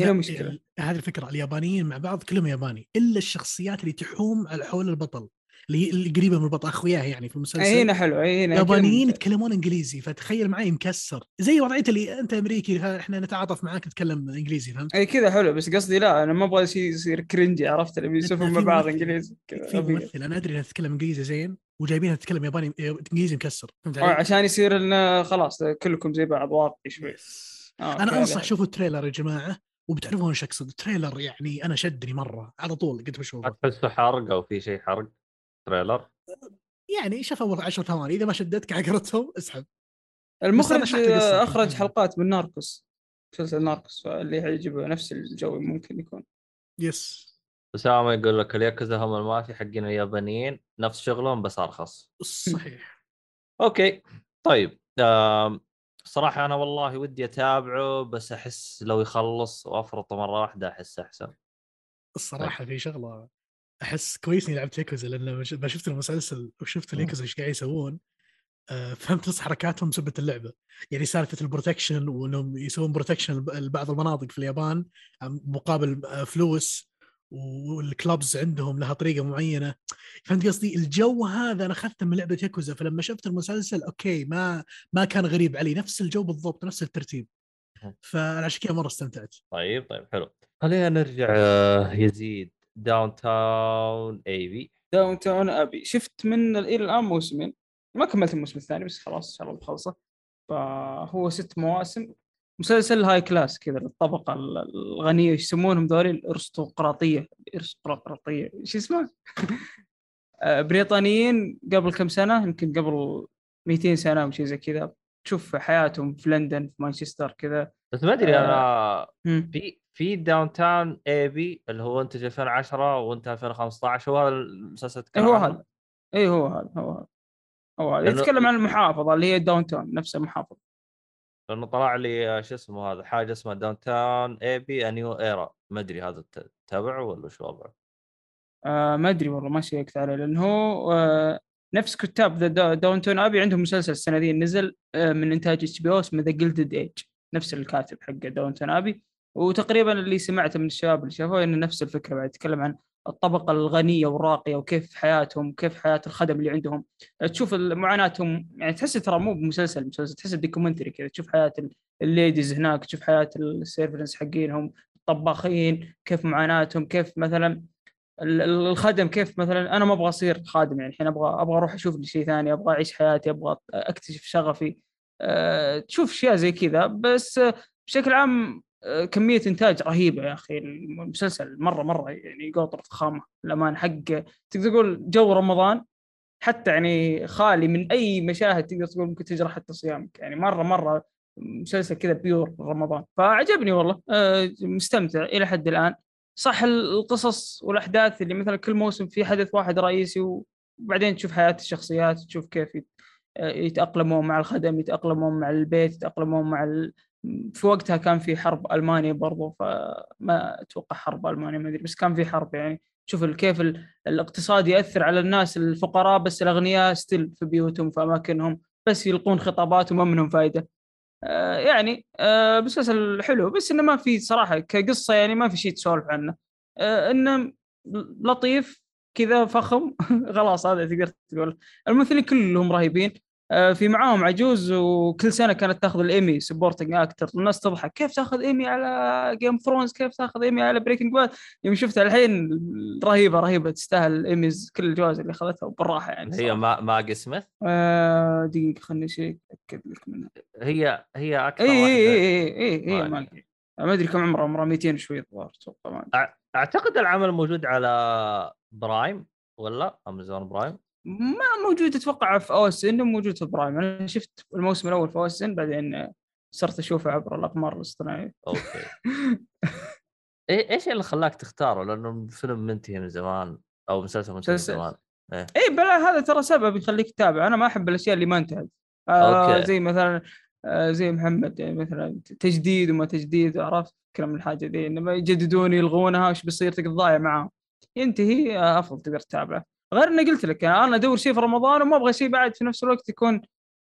هنا مشكلة. هذه الفكرة اليابانيين مع بعض كلهم ياباني إلا الشخصيات اللي تحوم على حول البطل. اللي هي القريبه من البطل اخوياه يعني في المسلسل. هنا حلو. أي هنا يابانيين كلام- يتكلمون إنجليزي فتخيل معي مكسر. زي وضعية اللي أنت أمريكي إحنا نتعاطف معاك تتكلم إنجليزي فهمت؟ اي كذا حلو. بس قصدي لا أنا ما أبغى شيء يصير cringy عرفت؟ اللي بيسولفون مع بعض إنجليزي. في. ممثل. أنا أدري انها تتكلم إنجليزي زين وجايبينها تتكلم ياباني إنجليزي مكسر. فهمت علي؟ عشان يصير لنا خلاص كلكم زي بعض واقعي شوي. آه، أنا أنصح. شوفوا ال trailer يا جماعة وبتعرفون إيش أقصد. ال trailer يعني أنا شدني مرة على طول قلت بشوفه تحسه حرق أو في شيء حرق. trailer؟ يعني شوف أول 10 ثواني إذا ما شدتك على قولتهم اسحب. المخرج. آه، أخرج حلقات من Narcos مسلسل Narcos فاللي حيعجبه نفس الجو ممكن يكون. yes. اسامه يقول لك الياكوزا هم المافيا حقين اليابانيين نفس شغلهم بس أرخص. صحيح. okay. طيب آم، صراحة أنا والله ودي أتابعه بس أحس لو يخلص وأفرطه مرة واحدة احس أحسن. الصراحة في شغلة أحس كويس إني لعبت ياكوزا لأن لما شفت المسلسل وشفت الياكوزا إيش قاعد يسوون آه، فهمت نص حركاتهم بسبب اللعبة. يعني سالفة ال protection وإنهم يسوون protection لبعض المناطق في اليابان عم- مقابل آه، فلوس وال clubs عندهم لها طريقة معينة. فهمت قصدي؟ الجو هذا أنا أخذته من لعبة ياكوزا فلما شفت المسلسل okay ما ما كان غريب علي. نفس الجو بالضبط نفس الترتيب. فانا عشان كذا مرة استمتعت. طيب طيب حلو. خلينا نرجع آه، يزيد. Down ton Abbey Downton Abbey شفت من إلى الآن موسمين. ما كملت الموسم الثاني بس خلاص إن شاء الله بخلصه. فهو ست مواسم. مسلسل high class كذا للطبقه ال- الغنية إيش يسمونهم ذولي؟ الأرستقراطية. الأرستقراطية. إيش اسمه؟ آه، بريطانيين قبل كم سنة يمكن قبل 200 سنة أو شيء زي كذا. تشوف حياتهم في لندن في مانشستر كذا. بس ما أدري آه. أنا مم. في في Downton Abbey اللي هو انتج 2010 وانت 2015 هو هذا المسلسل إيه تتكلم هو عنه؟ هذا اي هو هذا هو هذا هو هذا يتكلم عن المحافظة اللي هي Downton نفس المحافظة لأنه طلع لي آه، شو اسمه هذا حاجة اسمها Downton Abbey New Era ما أدري هذا ت- تابعه ولا شو وضعه؟ آه ما أدري والله ما شيكت عليه لأنه هو آه نفس كتاب ذا Downton Abbey عندهم مسلسل السنة ذي نزل آه من إنتاج HBO اسمه The Gilded Age نفس الكاتب حق Downton Abbey وتقريبا اللي سمعته من الشباب اللي شافوه إنه نفس الفكرة بعد يتكلم عن الطبقة الغنية والراقية وكيف حياتهم كيف حياة الخدم اللي عندهم. تشوف معاناتهم يعني تحس ترى مو بمسلسل مسلسل تحس documentary كذا. تشوف حياة ال- ال ladies هناك تشوف حياة ال servants حقينهم الطباخين كيف معاناتهم كيف مثلا ال- ال- الخدم كيف مثلا أنا ما أبغى أصير خادم يعني الحين أبغى أبغى أروح أشوف لي شيء ثاني أبغى أعيش حياتي أبغى أكتشف شغفي. تشوف أشياء زي كذا. بس آه، بشكل عام آه، كمية إنتاج رهيبة يا أخي. المسلسل مرة مرة يعني قوطره فخامة الأمان حق تقدر تقول جو رمضان حتى يعني خالي من أي مشاهد تقدر تقول ممكن تجرح حتى صيامك. يعني مرة مرة مسلسل كذا بيور رمضان. فعجبني والله. آه، مستمتع إلى حد الآن. صح القصص والأحداث اللي مثلا كل موسم في حدث واحد رئيسي وبعدين تشوف حياة الشخصيات تشوف كيف يت- يتأقلمون مع الخدم يتأقلمون مع البيت يتأقلمون مع ال... في وقتها كان في حرب المانيا برضو فما أتوقع حرب المانيا ما أدري بس كان في حرب يعني. شوف كيف ال- الاقتصاد يأثر على الناس الفقراء بس الأغنياء ستيل في بيوتهم في أماكنهم بس يلقون خطابات وما منهم فائده آه، يعني آه، مسلسل حلو بس إنه ما في صراحة كقصة يعني ما في شيء تسولف عنه. آه، إنه لطيف كذا فخم خلاص هذا تقدر تقول. الممثلين كلهم رهيبين. في معاهم عجوز وكل سنة كانت تاخذ ال Emmy supporting actor الناس تضحك كيف تاخذ إيمي على Game Thrones كيف تاخذ إيمي على Breaking Bad يوم شفتها الحين رهيبة رهيبة تستاهل الإيميز كل الجوائز اللي أخذتها بالراحه يعني هي. ما ماجي سميث آه، دقيقة خليني شيء أتأكد لك منها. هي هي أكثر إي إي إي إي إي ما ما. ما أدري كم عمره عمره 200 شوي الظاهر أتوقع ما. أعتقد العمل موجود على Prime ولا؟ Amazon Prime ما موجود أتوقع في OSN موجود في Prime. أنا شفت الموسم الأول في OSN بعدين صرت أشوفه عبر الأقمار الاصطناعية. أوكي. إيه إيش اللي خلاك تختاره؟ لأنه الفيلم منتهي من زمان أو مسلسل منتهي من. زمان. اي بلا هذا ترى سبب يخليك تتابع. أنا ما أحب الأشياء اللي ما انتهت. آه أوكي. زي مثلا آه زي محمد يعني مثلا تجديد وما تجديد عرفت؟ كلام من الحاجة ذي إنما يجددون يلغونها وش بيصير تقعد ضايع معاهم. ينتهي آه أفضل تقدر تتابعه. غير إني قلت لك يعني أنا أدور شيء في رمضان وما أبغى شيء بعد في نفس الوقت يكون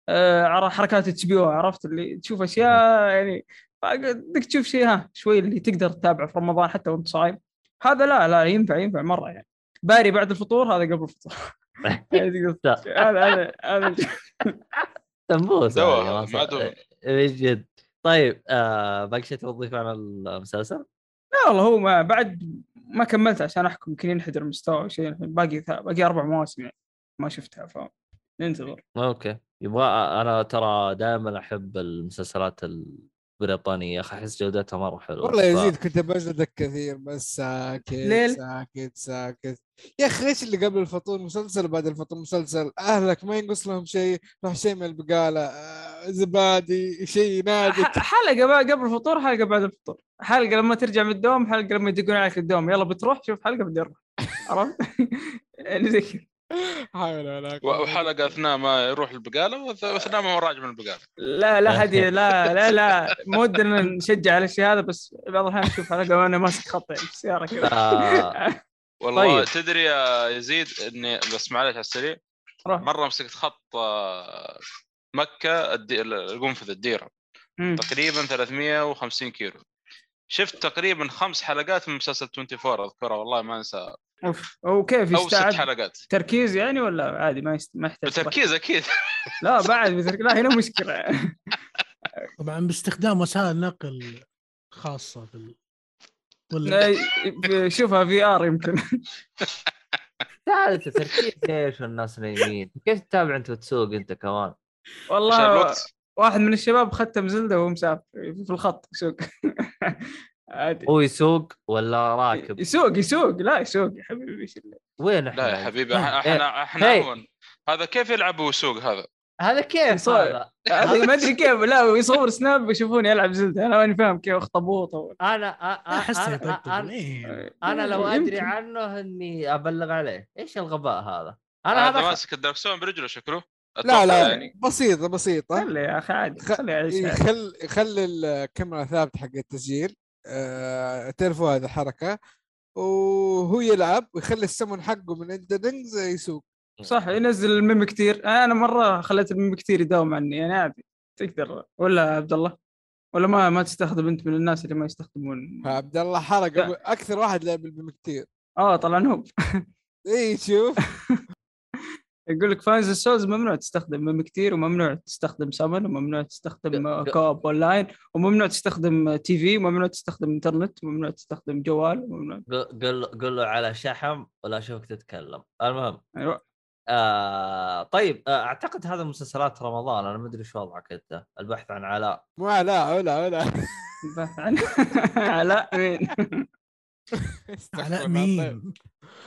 آه على حركات HBO عرفت؟ اللي تشوف أشياء يعني بدك تشوف شيء ها شوي اللي تقدر تتابعه في رمضان حتى وأنت صايم. هذا لا لا ينفع ينفع مرة يعني. باري بعد الفطور هذا قبل الفطور. يعني هذا هذا هذا. من جد؟ طيب آه باقي شيء تبغى تضيفه عن المسلسل؟ لا والله هو ما بعد ما كملت عشان أحكم يمكن ينحدر المستوى أو شيء باقي باقي أربع مواسم يعني ما شفتها ف ننتظر. أوكي. يبغى أنا ترى دائما أحب المسلسلات يا أخي أحس جودتها مرة حلوة والله يزيد كنت بجلدك كثير بس ساكت ليل. ساكت ساكت. يا أخي إيش اللي قبل الفطور؟ مسلسل وبعد الفطور؟ مسلسل. أهلك ما ينقص لهم شيء روح شيء من البقالة. آه، زبادي شيء ينادك ح- حلقة بقى قبل الفطور حلقة بعد الفطور. حلقة لما ترجع من الدوام حلقة لما يدقون عليك الدوام. يلا بتروح شوف حلقة بدي أروح. عرفت؟ يعني زي كذا. حول ولا و- قوة وحلقة أثناء ما يروح البقالة وأث- وأثناء ما هو راجع من البقالة. لا لا حد لا لا لا. مو ودنا نشجع على الشيء هذا بس بعض الأحيان نشوف حلقة وأنا ماسك خط يعني في السيارة كذا. آه، والله طيب. تدري يا يزيد إني بس معلش على السريع. روح. مرة مسكت خط آه، مكة الدي- القنفذ الديرة. مم. تقريبا 350 كيلو. شفت تقريبا خمس حلقات من مسلسل 24 اذكرها والله ما انسى أوف. هو كيف أو ست يستعد؟ حلقات. تركيز يعني ولا عادي؟ ما يست... ما يحتاج بتركيز أكيد. لا بعد لا هنا مشكلة. طبعا باستخدام وسائل نقل خاصة بال ولا؟ لا، شوفها في آر يمكن. ثالث تركيز إيش والناس نايمين؟ كيف تتابع أنت وتسوق أنت كمان؟ والله واحد من الشباب ختم زلدة وهو مسافر في الخط يسوق عادي. هو يسوق ولا راكب؟ يسوق يسوق. لا يسوق يا حبيبي إيش اللي- وين إحنا لا يا حبيبي. إحنا إحنا. اهون هذا كيف يلعب ويسوق هذا؟ هذا كيف يصور. هذا؟ هذا ما أدري كيف. لا ويصور سناب يشوفوني العب زلدة. أنا ماني فاهم كيف اخطبوط أنا أ- أ- احسه أنا إيه. أنا لو أدري. عنه إني أبلغ عليه. إيش الغباء هذا؟ أنا هذا ماسك الدركسون برجله شكله؟ لا لا يعني. بسيطة بسيطة خلي يا أخي عادي. خ- خلي يعيش. يخل يخلي الكاميرا ثابتة حق التسجيل. آه تعرفوا هذه الحركة؟ وهو يلعب ويخلي السمن حقه من Elden Rings يسوق. صح ينزل ال Mimic Tear أنا مرة خليت ال Mimic Tear يداوم عني أنا عادي. تقدر. ولا عبد الله؟ ولا ما ما تستخدم أنت من الناس اللي ما يستخدمون؟ عبد الله حرق. أكثر واحد لعب بال Mimic Tear آه طلع noob اي شوف. يقول لك fans ال Souls ممنوع تستخدم Mimic Tear وممنوع تستخدم سمن وممنوع تستخدم co-op online وممنوع تستخدم TV وممنوع تستخدم إنترنت وممنوع تستخدم جوال وممنوع قل قل قل له على شحم ولا أشوفك تتكلم المهم أيوه آه طيب آه أعتقد هذا مسلسلات رمضان أنا ما أدري شو وضعك أنت البحث عن علاء مو علاء ولا ولا البحث عن علاء مين؟ علاء الله طيب. مين؟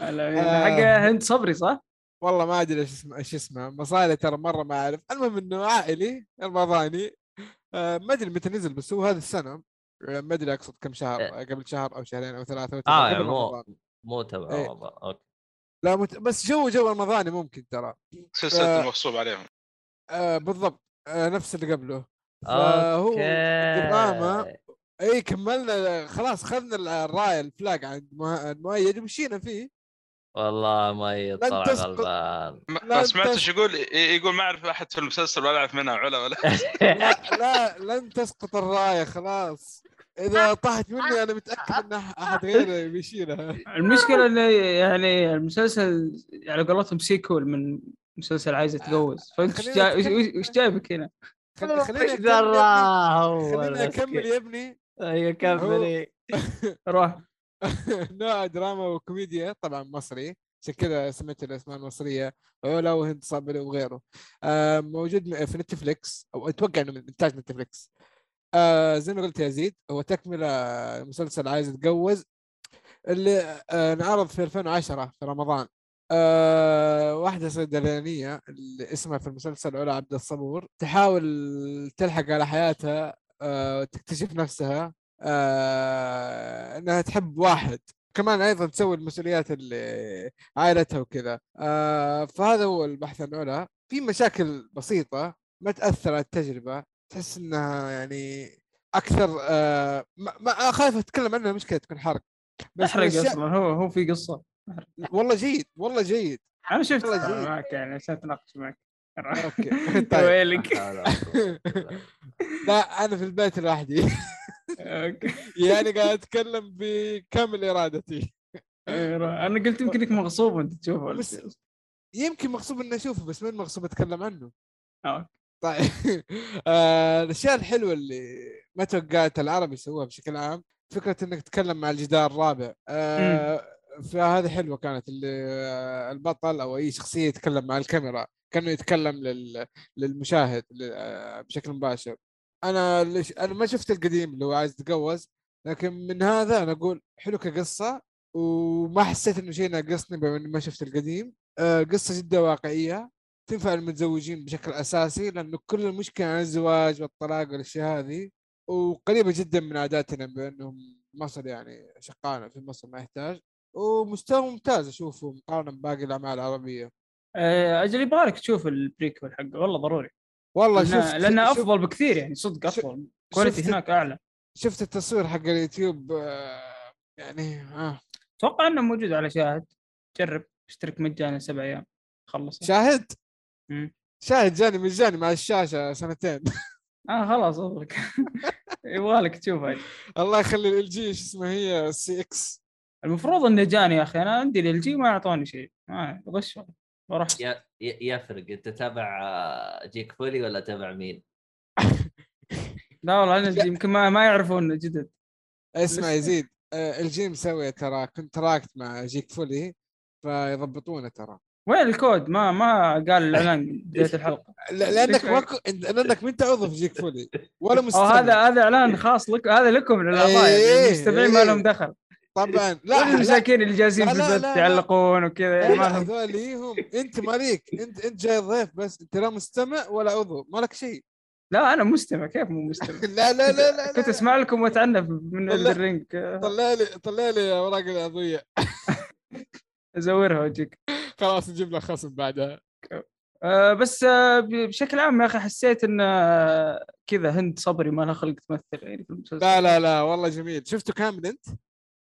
علاء مين؟ آه. حق هند صبري صح؟ والله ما أدري إيش اسمه إيش اسمه. مصاري ترى مرة ما أعرف. المهم إنه عائلي رمضاني آه ما أدري متى نزل بس هو هذه السنة آه، ما أدري أقصد كم شهر إيه. قبل شهر أو شهرين أو ثلاثة أو آه يعني مو. مو تبع إيه. رمضان. أوكي. لا مت... بس جو جو رمضاني ممكن ترى. سلسلة آه. المغصوب عليهم. آه بالضبط. آه نفس اللي قبله. فهو دراما إي كملنا خلاص اخذنا الراية ال flag عند المؤيد ومشينا فيه. والله ما يطلع. غلبان. ما- سمعت إيش يقول يقول ما اعرف احد في المسلسل ولا اعرف منها علا ولا. لا, لا لن تسقط الراية خلاص. إذا طاحت مني أنا متأكد إن أحد غيري بيشيلها. المشكلة انه يعني المسلسل على قولتهم sequel من مسلسل عايزه تجوز فأنت إيش جايبك هنا؟ خل- خليني اكمل خليني أكمل. يا ابني. أيوه كملي. روح نوع دراما وكوميديا طبعا مصري عشان كذا سميت الأسماء المصرية علا وهند صابري وغيره. آه موجود في Netflix أو أتوقع إنه من إنتاج Netflix. آه زي ما قلت يا زيد هو تكملة مسلسل عايز يتجوز اللي آه انعرض في 2010 في رمضان. آه واحدة صيدلانية اللي اسمها في المسلسل علا عبد الصبور تحاول تلحق على حياتها آه نفسها. آه إنها تحب واحد. كمان أيضا تسوي المسؤوليات اللي عائلتها وكذا. آه فهذا هو البحث عن علا في مشاكل بسيطة ما تأثر على التجربة. تحس إنها يعني أكثر آه ما, ما خايف أتكلم عنها مشكلة تكون حرق. بس احرق أصلا هو هو في قصة. والله جيد والله جيد. أنا شفت والله جيد. معك يعني عشان أتناقش معك. أوكي. طيب. ويلك لا أنا في البيت لوحدي. يعني قاعد أتكلم بكامل إرادتي. أنا قلت يمكن إنك مغصوب وأنت تشوفه بس-. يمكن مغصوب إني أشوفه بس مين مغصوب أتكلم عنه؟ أوكي. طيب. آه، الأشياء الحلوة اللي ما توقعت العرب يسووها بشكل عام فكرة إنك تتكلم مع الجدار الرابع. آه، فهذه حلوة كانت اللي آه، البطل أو أي شخصية يتكلم مع الكاميرا كأنه يتكلم لل... للمشاهد آه، بشكل مباشر. أنا ليش أنا ما شفت القديم اللي هو عايز يتجوز لكن من هذا أنا أقول حلو كقصة وما حسيت إنه شيء ناقصني بما اني ما شفت القديم. آه، قصة جدا واقعية تنفع المتزوجين بشكل أساسي لأنه كل المشكلة عن الزواج والطلاق والأشياء هذه وقريبة جدا من عاداتنا بأنهم مصر يعني شقانه في مصر ما يحتاج ومستوى ممتاز أشوفه مقارنة بباقي الأعمال العربية. آه، أجل يبغى لك تشوف ال prequel حقه والله ضروري. والله لأنه شفت لأنه شفت- أفضل بكثير يعني صدق أفضل. quality شفت- هناك أعلى. شفت التصوير حق اليوتيوب آه، يعني آه. أتوقع إنه موجود على شاهد. جرب اشترك مجانا سبع أيام. خلص. شاهد؟ مم. شاهد جاني مجاني مع الشاشة سنتين. آه خلاص اضرك يبغالك تشوفها الله يخلي LG إيش اسمها هي CX المفروض إنه جاني يا أخي. أنا عندي LG ما أعطوني شيء. ما غش ي- يفرق أنت تابع آه، Geek Valley ولا تابع مين؟ لا والله أنا يمكن ما ما يعرفون جدد. اسمع. يزيد LG مسوي ترى contract مع Geek Valley فيضبطونه ترى. وين الكود؟ ما ما قال الإعلان بداية الحلقة. لا- لأنك ما لأنك ما أنت عضو في Geek Valley ولا مستمع هذا هذا إعلان خاص لك هذا لكم للأعضاء إيه، يعني المستمعين ما إيه. لهم دخل. طبعا. لا لا لا. المساكين اللي جالسين في البث. يعلقون وكذا يعني ما هذول هم أنت مالك أنت أنت جاي ضيف بس أنت لا مستمع ولا عضو مالك شيء. لا أنا مستمع كيف مو مستمع؟ لا لا لا لا, كنت. أسمع لكم وأتعنف من. الرينج طلع لي طلع لي اوراق العضوية. أزورها وأجيك. خلاص نجيب له خصم بعدها. آه بس آه بشكل عام يا أخي حسيت إن آه كذا هند صبري ما لها خلق تمثل يعني في المسلسل. لا لا لا والله جميل. شفته كامل انت؟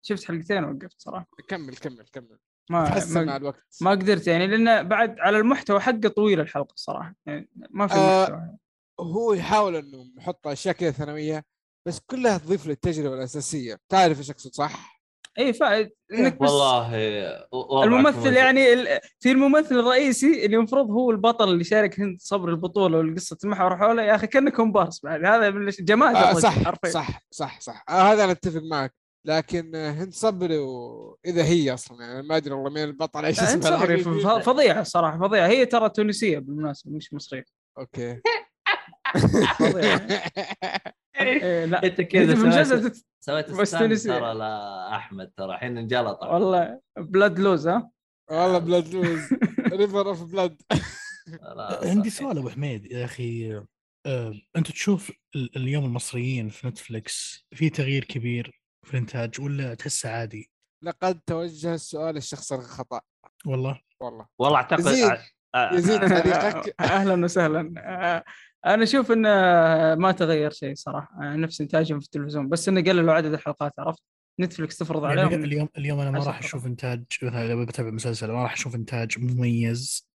شفت حلقتين ووقفت صراحة. كمل كمل كمل. ما تحسن مع الوقت. ما قدرت يعني لأن بعد على المحتوى حقه طويل الحلقة الصراحه يعني ما في آه، محتوى. هو يحاول إنه يحط أشياء كذا ثانوية بس كلها تضيف للتجربه الأساسية. تعرف إيش أقصد صح؟ اي فا إنك بس والله الممثل. يعني ال- في الممثل الرئيسي اللي المفروض هو البطل اللي شارك هند صبر البطولة والقصة المحور حوله يا أخي كانه كومبارس بعد. هذا من جمال آه صح حرفيا. صح صح صح. آه هذا أنا أتفق معك. لكن هند صبري و... إذا هي أصلا يعني ما أدري والله مين البطل إيش اسمها صبري فظيعة صراحة فظيعة. هي ترى تونسية بالمناسبة مش مصرية. أوكي. إيه لا أنت كذا سويت. ترى لأحمد ترى الحين انجلط. والله blood loss ها؟ والله blood loss river of blood عندي. سؤال أبو حميد يا أخي. آه، أنت تشوف ال- اليوم المصريين في نتفلكس في تغيير كبير في الانتاج ولا تحسه عادي؟ لقد توجه السؤال الشخص الخطأ. والله. والله. والله أعتقد يزيد. يزيد تعليقك أهلا وسهلا. أنا أشوف إنه ما تغير شيء صراحة. نفس إنتاجهم في التلفزيون. بس إنه قللوا عدد الحلقات عرفت؟ نتفلكس تفرض يعني عليهم. اليوم اليوم أنا ما راح. أشوف إنتاج مثلا اذا بتابع مسلسل ما راح أشوف إنتاج مميز.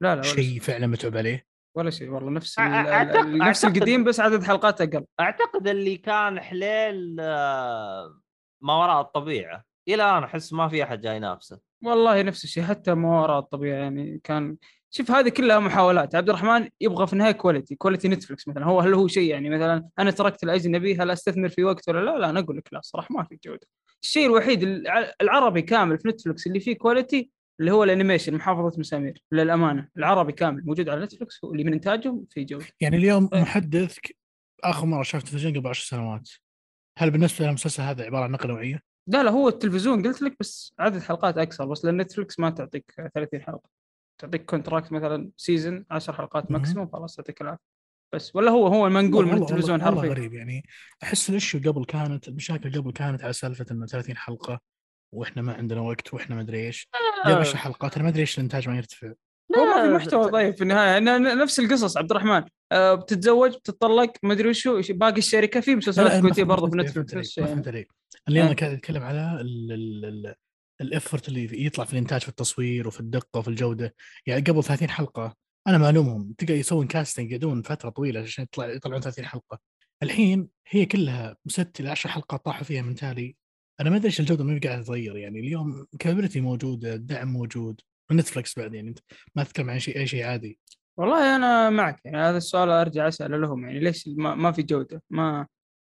لا لا شيء. فعلا متعوب عليه. ولا شيء والله نفس أعتقد- نفس أعتقد- القديم بس عدد حلقات أقل. أعتقد اللي كان حليل آه، ما وراء الطبيعة. إلى الآن أحس ما في أحد جاي ينافسه. والله نفس الشيء حتى ما وراء الطبيعة يعني كان شوف هذه كلها محاولات. عبد الرحمن يبغى في النهاية quality quality نتفلكس مثلا. هو هل هو شيء يعني مثلا أنا تركت الأجنبي هل أستثمر في وقت ولا لا؟ لا أنا أقول لك لا صراحة ما في جودة. الشيء الوحيد الع- العربي كامل في نتفلكس اللي فيه quality اللي هو ال animation محافظة مسامير للأمانة. العربي كامل موجود على نتفلكس هو اللي من إنتاجهم في جوده يعني اليوم. محدث آخر مرة شفت تلفزيون قبل 10 سنوات. هل بالنسبة للمسلسل هذا عبارة عن نقلة نوعية؟ لا لا هو التلفزيون قلت لك بس عدد حلقات أكثر بس لأن نتفلكس ما تعطيك 30 حلقة. تعطيك contract مثلا season 10 حلقات. maximum خلاص يعطيك العافية. بس ولا هو هو المنقول من والله- التلفزيون والله, والله حرفيا. غريب. يعني أحس ال issue قبل كانت المشاكل قبل كانت على سالفة إنه 30 حلقة وإحنا ما عندنا وقت وإحنا ما أدري إيش. اليوم 10 حلقات أنا ما أدري إيش الإنتاج ما يرتفع. هو ما في لا، محتوى طيب في النهاية نفس القصص عبد الرحمن. آه، بتتزوج بتطلق ما أدري وشو باقي الشركة في مسلسلات كويتية برضه في نتفلكس فهمت عليك اللي أنا آه. قاعد أتكلم على ال- ال- ال- ال effort اللي يطلع في الإنتاج في التصوير وفي الدقة وفي الجودة. يعني قبل 30 حلقة أنا معلومهم. تلقى يسوون casting يدون فترة طويلة عشان يطلع يطلعون 30 حلقة. الحين هي كلها ست إلى 10 حلقات طاحوا فيها من تالي. أنا ما أدري إيش الجودة ما قاعدة تتغير يعني. اليوم capability موجودة الدعم موجود ونتفلكس بعد يعني. أنت ما تتكلم عن شيء أي شيء عادي. والله أنا معك يعني. هذا السؤال أرجع اساله لهم يعني. ليش ما, ما في جودة؟ ما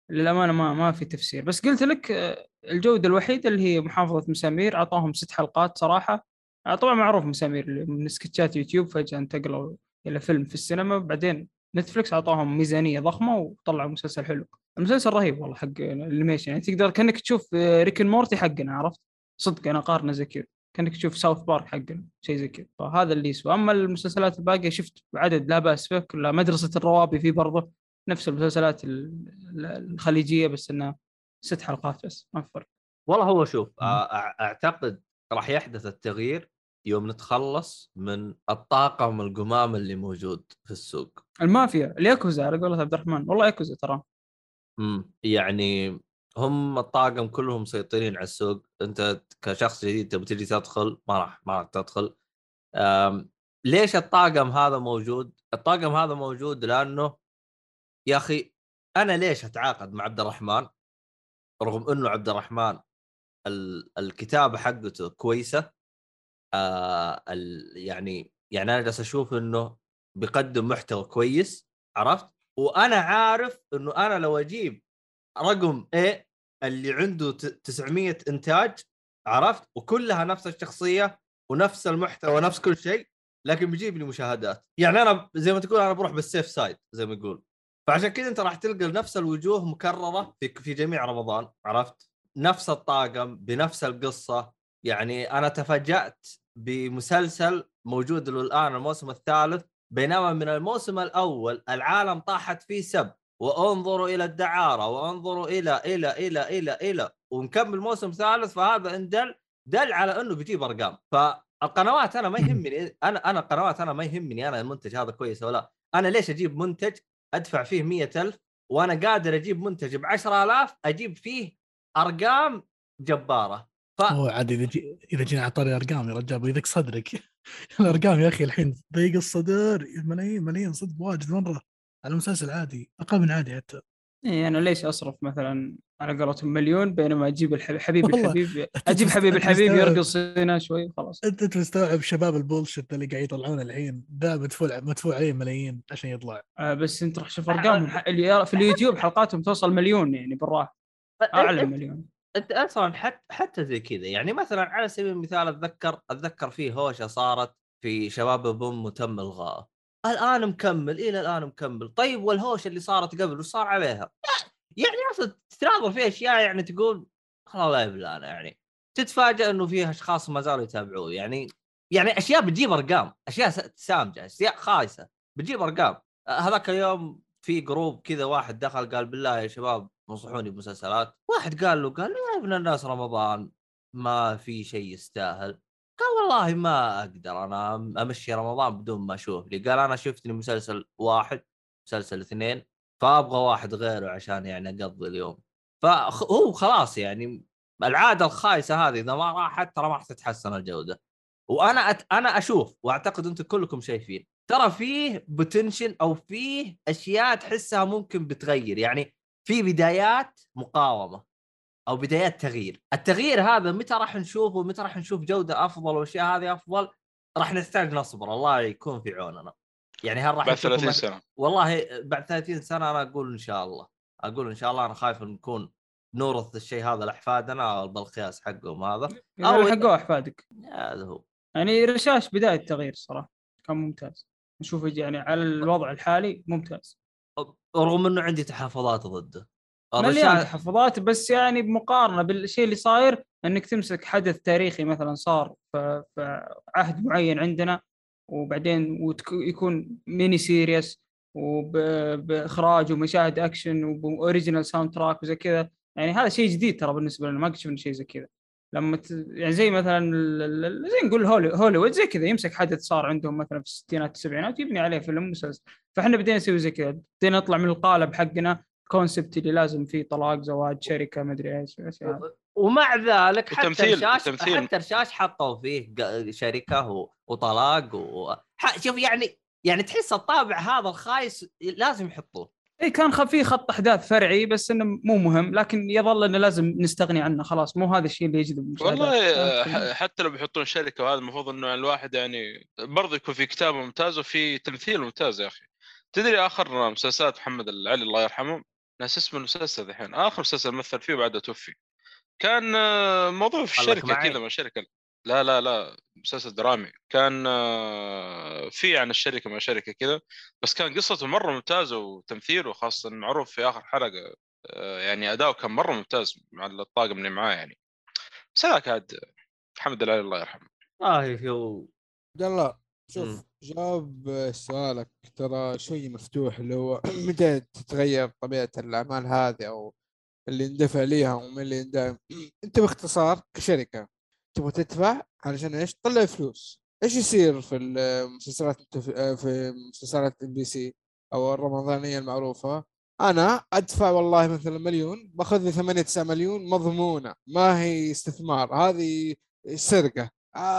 للأمانة ما ما في تفسير. بس قلت لك آه، الجودة الوحيدة اللي هي محافظة مسامير أعطاهم ست حلقات صراحة. آه، طبعا معروف مسامير من سكتشات يوتيوب فجأة انتقلوا إلى فيلم في السينما. بعدين نتفلكس أعطاهم ميزانية ضخمة وطلعوا مسلسل حلو. المسلسل رهيب والله حق ال animation. يعني تقدر كأنك تشوف آه، Rick and Morty حقنا عرفت؟ صدق أنا قارنه زي كذا. كأنك تشوف ساوث بارك حقنا شيء زي كذا. فهذا اللي يسوى. أما المسلسلات الباقية شفت عدد لا بأس فيه كلها مدرسة الروابي في برضه نفس المسلسلات ال- ال- الخليجية بس انها ست حلقات بس ما في فرق. والله هو شوف أع- أعتقد راح يحدث التغيير يوم نتخلص من الطاقم القمام اللي موجود في السوق. المافيا الياكوزا على قولة عبد الرحمن. والله ياكوزا ترى. إمم. يعني هم الطاقم كلهم مسيطرين على السوق. أنت كشخص جديد تبي تجي تدخل ما راح ما راح تدخل. ليش الطاقم هذا موجود؟ الطاقم هذا موجود لأنه يا أخي أنا ليش أتعاقد مع عبد الرحمن؟ رغم إنه عبد الرحمن ال- الكتابة حقته كويسة. آه يعني يعني أنا جالس أشوف إنه بيقدم محتوى كويس عرفت؟ وأنا عارف إنه أنا لو أجيب رقم A اللي عنده ت- 900 إنتاج عرفت؟ وكلها نفس الشخصية ونفس المحتوى ونفس كل شيء لكن بيجيب لي مشاهدات يعني أنا زي ما تقول أنا بروح بالسيف سايد زي ما يقول فعشان كذا أنت راح تلقى نفس الوجوه مكررة في في جميع رمضان عرفت؟ نفس الطاقم بنفس القصة يعني أنا تفاجأت بمسلسل موجود له الان الموسم الثالث بينما من الموسم الأول العالم طاحت فيه سب وانظروا إلى الدعارة وانظروا إلى إلى إلى إلى إلى ومكمل موسم ثالث فهذا ان دل دل على إنه بيجيب أرقام. ف القنوات أنا ما يهمني أنا أنا القنوات أنا ما يهمني أنا المنتج هذا كويس ولا لا. أنا ليش أجيب منتج أدفع فيه مئة ألف وأنا قادر أجيب منتج ب 10000 أجيب فيه أرقام جبارة. ف هو عاد إذا جي... إذا جينا على طاري ارقام يا رجال بيضيق صدرك. الارقام يا أخي الحين ضيق الصدر. ملايين ملايين صدق واجد مرة. على مسلسل عادي. أقل من عادي حتى. اي أنا ليش أصرف مثلا على قولتهم مليون بينما أجيب الحبيب. الحبيب أجيب حبيب الحبيب. يرقص هنا شوي خلاص أنت أنت مستوعب شباب البولشت اللي قاعد يطلعون الحين؟ ده مدفوع مدفوع عليه ملايين عشان يطلع. آه بس أنت راح تشوف أرقامهم. ح- اللي في اليوتيوب حلقاتهم توصل مليون يعني بالراحة. أعلى أنت مليون. أنت أصلا حتى حتى زي كذا يعني مثلا على سبيل المثال أتذكر أتذكر في هوشة صارت في شباب بوم وتم الغائه الآن مكمل إلى الآن مكمل. طيب والهوشة اللي صارت قبل وش صار عليها؟ يعني أصلا تناظر في أشياء يعني تقول الله لا يبلانا يعني. تتفاجئ إنه في أشخاص ما زالوا يتابعوه يعني يعني أشياء بتجيب أرقام أشياء سامجة أشياء خايسة بتجيب أرقام. هذاك اليوم في جروب كذا واحد دخل قال بالله يا شباب انصحوني بمسلسلات. واحد قال له قال يا ابن الناس رمضان ما في شيء يستاهل. قال والله ما أقدر أنا أمشي رمضان بدون ما أشوف لي. قال أنا شفت لي مسلسل واحد مسلسل اثنين فأبغى واحد غيره عشان يعني أقضي اليوم. فهو خلاص يعني العادة الخايسة هذه إذا ما راحت ترى ما راح تتحسن الجودة. وأنا أت... أنا أشوف وأعتقد أنتم كلكم شايفين ترى فيه بوتنشن أو فيه أشياء تحسها ممكن بتغير. يعني في بدايات مقاومة أو بدايات تغيير. التغيير هذا متى راح نشوفه؟ متى راح نشوف جودة أفضل والأشياء هذه أفضل؟ راح نحتاج نصبر. الله يكون في عوننا. يعني هل راح بعد نشوفه 30 مث- سنة. والله بعد 30 سنة أنا أقول إن شاء الله. أقول إن شاء الله أنا خايف نكون نورث الشيء هذا لأحفادنا بالقياس حقهم هذا. اذا أو- لحقوه أحفادك. هذا هو. يعني رشاش بداية تغيير صراحة. كان ممتاز. نشوف يعني على الوضع الحالي ممتاز. رغم إنه عندي تحفظات ضده. مليان تحفظات بس يعني بمقارنة بالشيء اللي صاير إنك تمسك حدث تاريخي مثلا صار في عهد معين عندنا وبعدين ويكون mini series وباخراج ومشاهد action و original soundtrack وزي كذا. يعني هذا شيء جديد ترى بالنسبة لنا ما قد شفنا شيء زي كذا. لما ت... يعني زي مثلا ال- ال- زي نقول هولي... هوليوود زي كذا يمسك حدث صار عندهم مثلا في الستينات السبعينات ويبني عليه فيلم مسلسل فإحنا بدينا نسوي زي كذا بدينا نطلع من القالب حقنا كونسبت اللي لازم فيه طلاق زواج شركة مدري إيش الأشياء هذه. ومع ذلك حتى التمثيل- رشاش التمثيل. حتى رشاش حطوا فيه ق- شركة و- وطلاق و... ح- شوف يعني يعني تحس الطابع هذا الخايس لازم يحطوه اي كان في خط أحداث فرعي بس إنه مو مهم لكن يظل إنه لازم نستغني عنه خلاص. مو هذا الشيء اللي يجذب المشاهدات. والله آه، حتى لو بيحطون شركة وهذا المفروض إنه الواحد يعني برضه يكون في كتابه ممتاز وفي تمثيل ممتاز يا أخي. تدري آخر مسلسلات محمد العلي الله يرحمه؟ ناس اسم المسلسل الحين. آخر مسلسل مثل فيه بعد توفي. كان آه، موضوع في الشركة. كذا مع شركة. لا لا لا مسلسل درامي. كان آه، في عن الشركة مع شركة كذا بس كان قصته مرة ممتازة وتمثيله خاصة معروف في آخر حلقة آه، يعني أداؤه كان مرة ممتاز مع الطاقم اللي معاه يعني. بس هذاك عاد محمد العلي الله يرحمه. آه هو عبد الله شوف. جواب سؤالك ترى شوي مفتوح اللي هو متى تتغير طبيعة الأعمال هذه أو اللي يندفع ليها ومن اللي يندعم أنت باختصار كشركة. تبغى تدفع علشان إيش؟ تطلع فلوس. إيش يصير في المسلسلات في مسلسلات MBC أو الرمضانية المعروفة؟ أنا أدفع والله مثلا مليون بأخذ لي 8 9 مليون مضمونة ما هي استثمار هذه سرقة.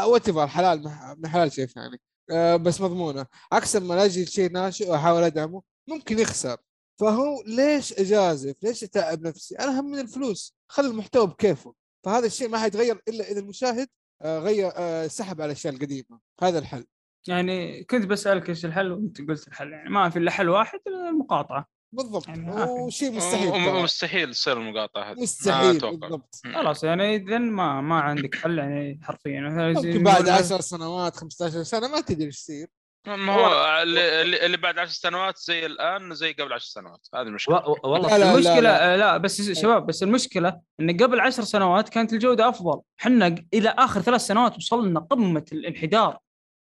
وات حلال مح- من حلال شيء يعني آه، بس مضمونة. عكس لما أجي شيء ناشئ وأحاول أدعمه ممكن يخسر. فهو ليش أجازف؟ ليش أتعب نفسي؟ أنا هم من الفلوس. خلي المحتوى بكيفه. فهذا الشيء ما حيتغير إلا إذا المشاهد آه، غير آه، سحب على الأشياء القديمة. هذا الحل. يعني كنت بسألك إيش الحل وأنت قلت الحل يعني ما في إلا حل واحد المقاطعه بالضبط. يعني. وشيء مستحيل. مستحيل تصير المقاطعة هذه. ما مستحيل. بالضبط. خلاص يعني إذا ما ما عندك حل يعني حرفيا. ممكن بعد قلنا- 10 سنوات 15 سنة ما تدري إيش يصير. ما هو اللي, اللي اللي بعد عشر سنوات زي الآن زي قبل عشر سنوات. هذه المشكلة. و... والله لا، لا، المشكلة لا. لا, لا بس شباب بس المشكلة إن قبل عشر سنوات كانت الجودة أفضل. حنا إلى آخر ثلاث سنوات وصلنا قمة الانحدار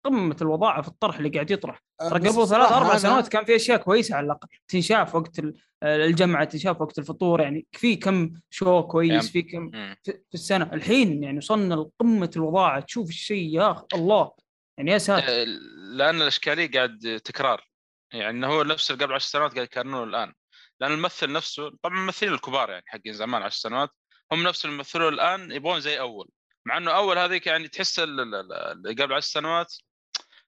قمة الوضاعة في الطرح اللي قاعد يطرح. آه، ترى قبل ثلاث أربع سنوات كان في أشياء كويسة على الأقل. تنشاف وقت ال- الجمعة تنشاف وقت الفطور يعني في كم شو كويس في كم. في السنة. الحين يعني وصلنا لقمة الوضاعة. تشوف الشيء يا الله. يعني يا ساتر. آه، لأن الأشكالية قاعد تكرار. يعني هو نفس اللي قبل 10 سنوات قاعد يكررونه الآن. لأن الممثل نفسه طبعا الممثلين الكبار يعني حقين زمان 10 سنوات هم نفس اللي يمثلون الآن يبغون زي أول. مع إنه أول هذيك يعني تحس ال- ال- ال- اللي قبل 10 سنوات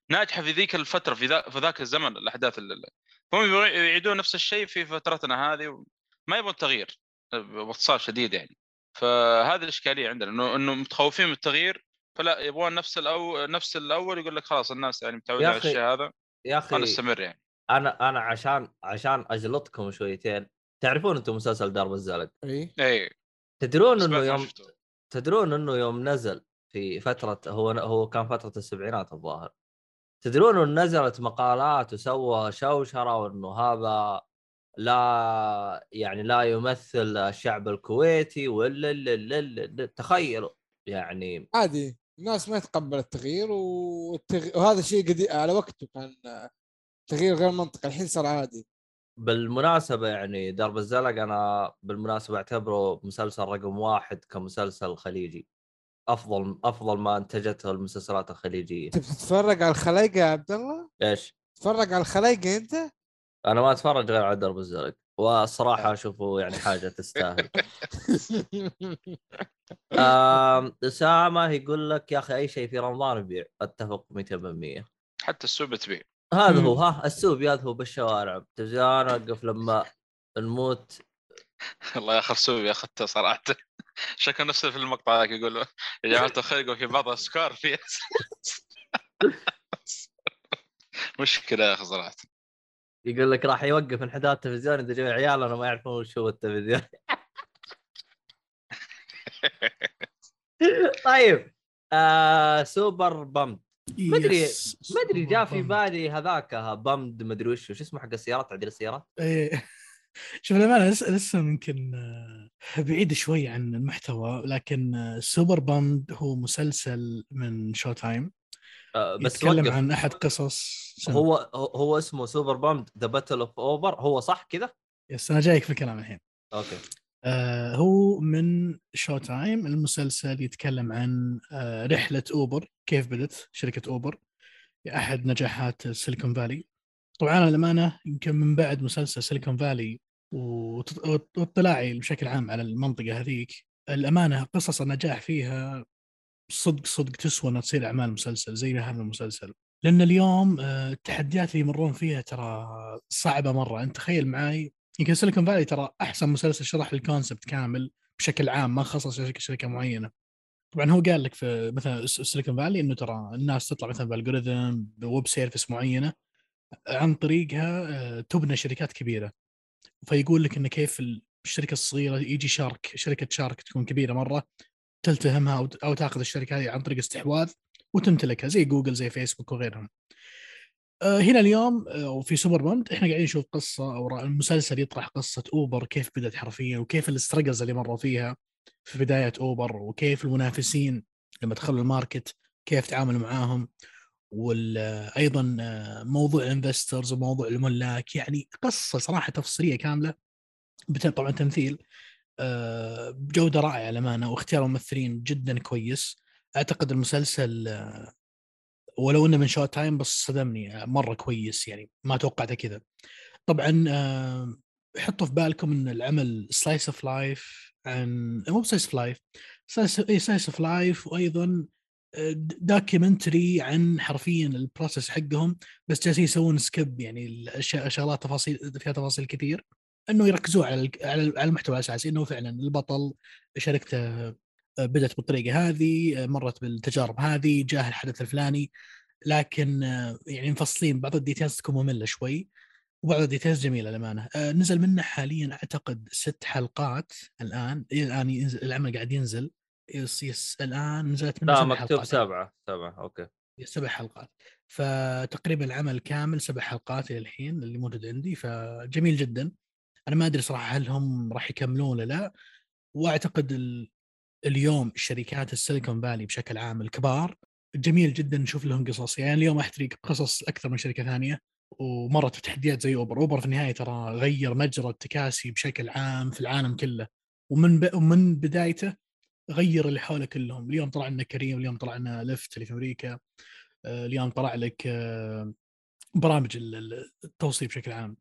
ناجحة في ذيك الفترة في, ذا في ذاك الزمن الأحداث اللي هم يعيدون نفس الشيء في فترتنا هذه ما يبغون تغيير باختصار شديد يعني. فهذه الإشكالية عندنا إنه إنه متخوفين من التغيير فلا يبغون نفس الأو... نفس الأول يقول لك خلاص الناس يعني متعوده يا على الشيء هذا يا أخي خلينا نستمر يعني. أنا أنا عشان عشان أجلطكم شويتين تعرفون أنتم مسلسل درب الزلق إي. إي. تدرون إنه يوم شفته. تدرون إنه يوم نزل في فترة هو هو كان فترة السبعينات الظاهر. تدرون إنه نزلت مقالات وسوى شوشرة وإنه هذا لا يعني لا يمثل الشعب الكويتي ولا لا لا لا لا تخيلوا. يعني عادي الناس ما تقبل التغيير والتغ... وهذا شيء قديم على وقته كان تغيير غير منطقي الحين صار عادي بالمناسبة يعني درب الزلق أنا بالمناسبة أعتبره مسلسل رقم واحد كمسلسل خليجي أفضل أفضل ما أنتجته المسلسلات الخليجية انت بتتفرج على الخلايقه يا عبد الله؟ إيش؟ تتفرج على الخلايقه أنت؟ أنا ما أتفرج غير على درب الزلق والصراحة أشوفه يعني حاجة تستاهل. أسامة يقول لك يا أخي أي شيء في رمضان بيع أتفق 200% حتى السوق بتبيع هذا هو. ها السوق يذهب بالشوارع. التلفزيون وقف لما نموت. الله يا أخي السوبي اخذته صراحة. شكل نفسه في المقطع ذاك يقول يا جماعة الخير في بعض السكر في مشكلة يا أخي صراحة. يقول لك راح يوقف انحدار التلفزيون إذا جميع عيالنا ما يعرفون وش هو التلفزيون. طيب آه Super Pumped ما yes. ما أدري جاء في بالي هذاك Pumped ما أدري وش وش اسمه حق السيارات تعديل السيارات؟ إيه. شوف للأمانة لسه لسه ممكن آه، بعيد شوي عن المحتوى لكن آه، Super Pumped هو مسلسل من Showtime آه بس يتكلم وقف. عن أحد قصص. سنة. هو هو اسمه Super Pumped The Battle of Uber هو صح كذا؟ yes أنا جايك في الكلام الحين. أوكي. آه هو من Showtime المسلسل يتكلم عن آه رحلة أوبر كيف بدت؟ شركة أوبر أحد نجاحات Silicon Valley طبعا أنا للأمانة يمكن من بعد مسلسل Silicon Valley واطلاعي بشكل عام على المنطقة هذيك الأمانة قصص النجاح فيها صدق صدق تسوى انها تصير اعمال مسلسل زي هذا المسلسل. لأن اليوم آه، التحديات اللي يمرون فيها ترى صعبة مرة. أنت تخيل معي يمكن Silicon Valley ترى أحسن مسلسل شرح ال concept كامل بشكل عام ما خصص شركة معينة. طبعا هو قال لك في مثلا Silicon Valley إنه ترى الناس تطلع مثلا ب algorithm ب web service معينة عن طريقها آه، تبنى شركات كبيرة. فيقول لك انه كيف الشركة الصغيرة يجي shark شركة shark تكون كبيرة مرة. تلتهمها أو تاخذ الشركة هذه عن طريق استحواذ وتمتلكها زي جوجل زي فيسبوك وغيرهم. آه، هنا اليوم آه، وفي Super Pumped إحنا قاعدين نشوف قصة أو المسلسل يطرح قصة Uber كيف بدأت حرفيا وكيف ال struggles اللي مروا فيها في بداية Uber وكيف المنافسين لما دخلوا ال market كيف تعاملوا معاهم وأيضا موضوع ال investors وموضوع الملاك يعني قصة صراحة تفصيلية كاملة طبعا تمثيل آه، بجودة رائعة للامانه واختيار الممثلين جدا كويس. أعتقد المسلسل آه، ولو إنه من Showtime بس صدمني آه، مرة كويس يعني ما توقعته كذا. طبعا آه، حطوا في بالكم إن العمل slice of life عن مو slice of life slice of life وأيضا documentary عن حرفيا ال process حقهم بس جالسين يسوون skip يعني الأشياء شغلات تفاصيل فيها تفاصيل كثير. إنه يركزوا على على ال- على المحتوى الأساسي إنه فعلا البطل شركته بدأت بالطريقة هذه مرت بالتجارب هذه جاه الحدث الفلاني لكن يعني مفصلين بعض ال details تكون مملة شوي وبعض ال details جميلة للأمانة. آه، نزل منه حاليا أعتقد ست حلقات الآن إلى الآن ينزل العمل قاعد ينزل yes yes الآن نزلت منه لا مكتوب. سبعة سبعة okay. سبع حلقات. فتقريبا العمل كامل سبع حلقات إلى الحين اللي موجود عندي فجميل جدا. أنا ما أدري صراحة هل هم راح يكملون ولا لا وأعتقد ال... اليوم شركات السيليكون فالي بشكل عام الكبار جميل جدا نشوف لهم قصص. يعني اليوم احترق قصص أكثر من شركة ثانية ومرت بتحديات زي أوبر. أوبر في النهاية ترى غير مجرى التكاسي بشكل عام في العالم كله ومن ب... ومن بدايته غير اللي حوله كلهم. اليوم طلع لنا كريم اليوم طلع لنا لفت اللي في أمريكا آه، اليوم طلع لك آه، برامج ال- ال- التوصيل بشكل عام.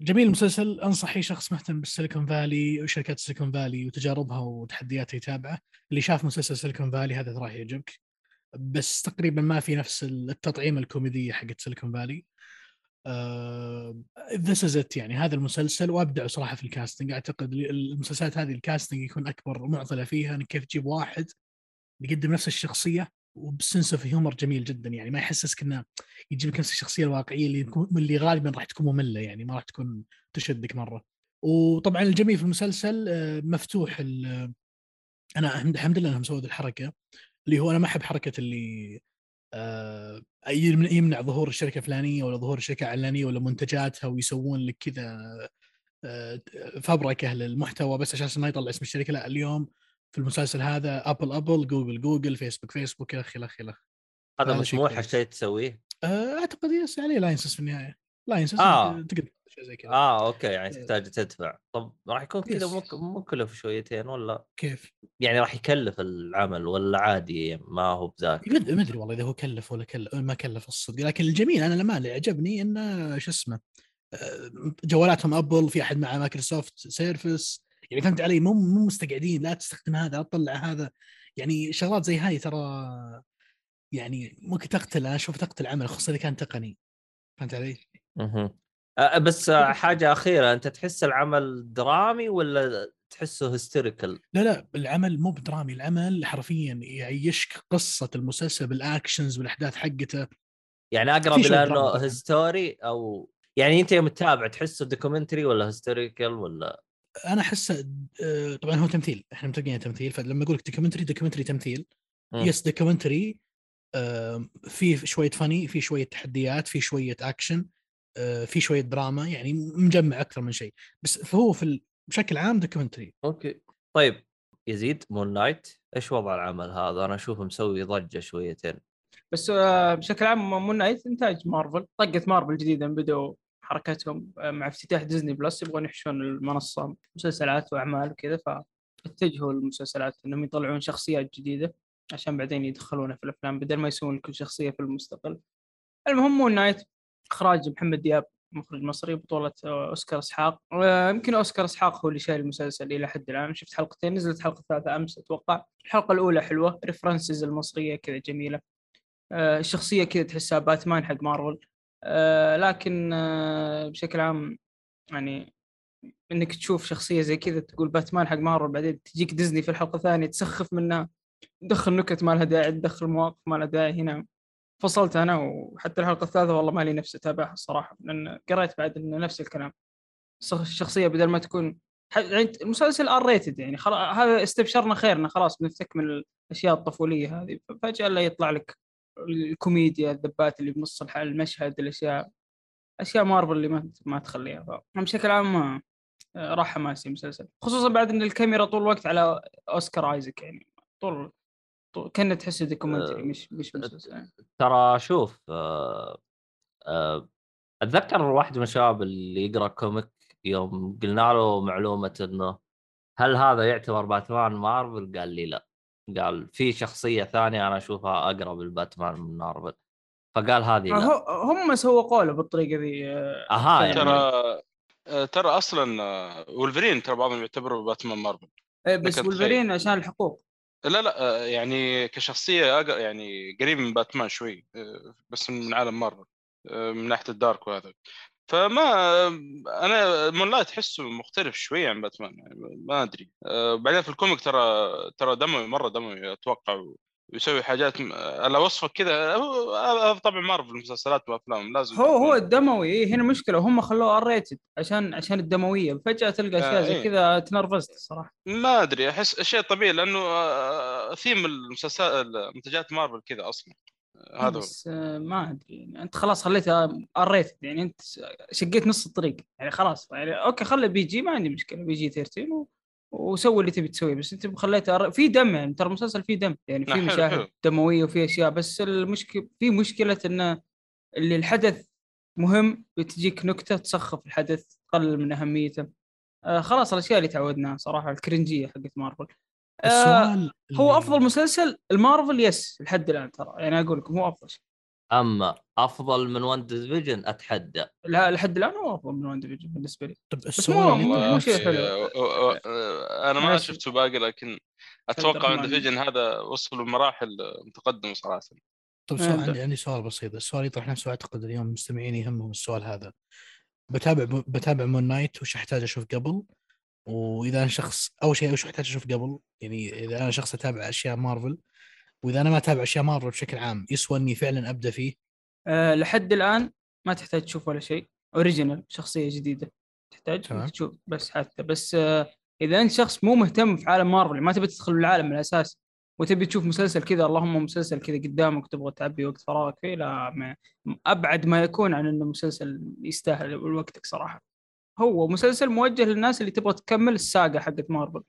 جميل المسلسل. انصح اي شخص مهتم بال Silicon Valley وشركات ال Silicon Valley وتجاربها وتحدياتها يتابعه. اللي شاف مسلسل Silicon Valley هذا راح يعجبك. بس تقريبا ما في نفس التطعيم الكوميدية حقت Silicon Valley. this is it يعني هذا المسلسل. وابدع صراحة في ال casting. أعتقد المسلسلات هذه ال casting يكون أكبر معضلة فيها. إنك كيف تجيب واحد يقدم نفس الشخصية. وبسنس أوف هيومر جميل جدا يعني ما يحسسك إنه يجيب لك نفس الشخصية الواقعية اللي اللي غالبا راح تكون مملة يعني ما راح تكون تشدك مرة. وطبعا الجميل في المسلسل آه، مفتوح أنا الحمد لله إنهم سووا الحركة اللي هو أنا ما أحب حركة اللي آه، يمنع ظهور الشركة الفلانية ولا ظهور شركه علانيه ولا منتجاتها ويسوون لك كذا آه، فبركه للمحتوى بس عشان ما يطلع اسم الشركة لا اليوم في المسلسل هذا Apple Apple Google Google Facebook Facebook الخ الخ الخ هذا هذا مسموح كويس. الشيء تسويه؟ آه، أعتقد yes عليه license في النهاية. license آه. تقدر شيء زي كذا. آه okay يعني إيه. تحتاج تدفع. طب راح يكون كذا مكلف شويتين ولا؟ كيف؟ يعني راح يكلف العمل ولا عادي ما هو بذاك؟ ما ادري ما أدري والله إذا هو كلف ولا كلف ما كلف الصدق. لكن الجميل أنا لما اللي عجبني إنه شو اسمه آه، جوالاتهم Apple في أحد مع Microsoft Surface يعني فهمت علي مو مو مستقعدين لا تستخدم هذا لا تطلع هذا. يعني شغلات زي هاي ترى يعني ممكن تقتل أنا أشوف تقتل عمل خصوصا إذا كان تقني. فهمت علي؟ آه بس حاجة أخيرة أنت تحس العمل درامي ولا تحسه historical لا لا العمل مو بدرامي العمل حرفيا يعيشك قصة المسلسل بال actions والأحداث حقته. يعني أقرب إلى أنه. history أو يعني أنت يوم تتابع تحسه documentary ولا historical ولا أنا احسه آه، طبعا هو تمثيل إحنا متفقين تمثيل فلما أقول لك documentary documentary تمثيل. مم. yes documentary في شوية فني في شوية تحديات في شوية اكشن آه، في شوية دراما يعني مجمع أكثر من شيء. بس فهو في ال- بشكل عام documentary okay. طيب يزيد Moon Knight إيش وضع العمل هذا؟ أنا أشوفه مسوي ضجة شويتين. بس آه، بشكل عام Moon Knight إنتاج مارفل طقه مارفل جديده بدوا حركتهم آه، مع افتتاح Disney Plus يبغون يحشون المنصة مسلسلات وأعمال وكذا فاتجهوا المسلسلات إنهم يطلعون شخصيات جديدة عشان بعدين يدخلونها في الأفلام بدل ما يسوون كل شخصية فيلم مستقل المهم Moon Knight إخراج محمد دياب مخرج مصري بطولة آه، أوسكار إسحاق آه، يمكن أوسكار إسحاق هو اللي شايل المسلسل إلى حد الآن. شفت حلقتين نزلت حلقة ثالثه أمس أتوقع. الحلقة الأولى حلوة ال references المصرية كذا جميلة آه، الشخصية كذا تحسها باتمان حق مارفل. لكن آه، بشكل عام يعني إنك تشوف شخصية زي كذا تقول باتمان حق مارفل بعدين تجيك ديزني في الحلقة الثانية تسخف منها تدخل نكت ما لها داعي تدخل مواقف ما لها داعي هنا فصلت أنا وحتى الحلقة الثالثة والله ما لي نفس أتابعها الصراحه لأن قريت بعد انه نفس الكلام. الشخ- الشخصية بدل ما تكون يعني المسلسل R rated يعني خلاص هذا استبشرنا خيرنا خلاص بنفتك من الأشياء الطفولية هذه فجأة لا يطلع لك الكوميديا الذبات اللي بنص المشهد الأشياء أشياء مارفل اللي ما ما تخليها. بشكل عام ما- راح حماسي المسلسل. خصوصا بعد إن الكاميرا طول الوقت على أوسكار آيزك يعني. طول, طول كأنه تحسه documentary أه، مش مش مسلسل. ترى شوف آه آه أتذكر واحد من الشباب اللي يقرأ comic يوم قلنا له معلومة إنه هل هذا يعتبر باتمان مارفل؟ قال لي لا. قال في شخصية ثانية أنا أشوفها أقرب لباتمان من مارفل فقال هذه لا. هو- هم سووا قولة بالطريقة ذي آه، أها يعني ترى آه، ترى أصلا آه، ولفرين ترى بعضهم يعتبروا باتمان مارفل. إيه، بس ولفرين عشان الحقوق. لا لا يعني كشخصية أق- يعني قريب من باتمان شوي بس من عالم مارفل من ناحية الدارك وهذا. فما أنا Moon Knight تحسه مختلف شوي عن باتمان يعني ما أدري. آه، بعدين في ال comic ترى ترى دموي مرة دموي أتوقع ويسوي حاجات م- على وصفه كذا طبعا مارفل المسلسلات والافلام لازم هو هو الدموي إيه هنا مشكلة. هم خلوه R rated عشان عشان الدموية. فجأة تلقى أشياء آه، زي إيه. كذا تنرفزت الصراحة. ما أدري أحس شيء طبيعي لأنه آه، ثيم المسلسلات منتجات مارفل كذا أصلا. آه، هذا بس آه، ما أدري. يعني أنت خلاص خليتها R rated يعني أنت شقيت نص الطريق. يعني خلاص. يعني okay خلي PG ما عندي مشكلة. PG 13 و... وسوي اللي تبي تسويه. بس أنت خليته R- في دم يعني. ترى المسلسل فيه دم. يعني في مشاهد. دموية وفي أشياء. بس المشكلة في مشكلة انه اللي الحدث مهم بتجيك نكتة تسخف الحدث تقلل من أهميته. آه خلاص الأشياء اللي تعودناها صراحة ال cringe ية حقت مارفل. آه السؤال هو اللي- أفضل مسلسل لمارفل يس لحد الآن ترى. يعني أقول لكم هو أفضل شيء. أما أفضل من واندا فيجن أتحدى. لا لحد الآن هو أفضل من واندا فيجن بالنسبة لي. طب اللي مو- مو ما شيء حلو. آه، آه، آه، أنا ما. شفته باقي لكن أتوقع ان الرحمن. ديفيجن هذا وصلوا لمراحل متقدمة صراحة. طب آه، سؤال. عندي عندي سؤال بسيط. السؤال يطرح نفسه أعتقد اليوم المستمعين يهمهم السؤال هذا. بتابع بتابع مون نايت وش أحتاج أشوف قبل؟ وإذا أنا شخص أول شيء وش احتاج أشوف قبل؟ يعني إذا أنا شخص أتابع أشياء مارفل وإذا أنا ما أتابع أشياء مارفل بشكل عام يسوى إني فعلا أبدأ فيه؟ أه لحد الآن ما تحتاج تشوف ولا شيء. original شخصية جديدة تحتاج. تشوف بس حتى. بس أه إذا أنت شخص مو مهتم في عالم مارفل ما تبي تدخل العالم من الأساس وتبي تشوف مسلسل كذا اللهم مسلسل كذا قدامك تبغى تعبي وقت فراغك فيه لا ما أبعد ما يكون عن إنه مسلسل يستاهل وقتك صراحة. هو مسلسل موجه للناس اللي تبغى تكمل ال saga حقت مارفل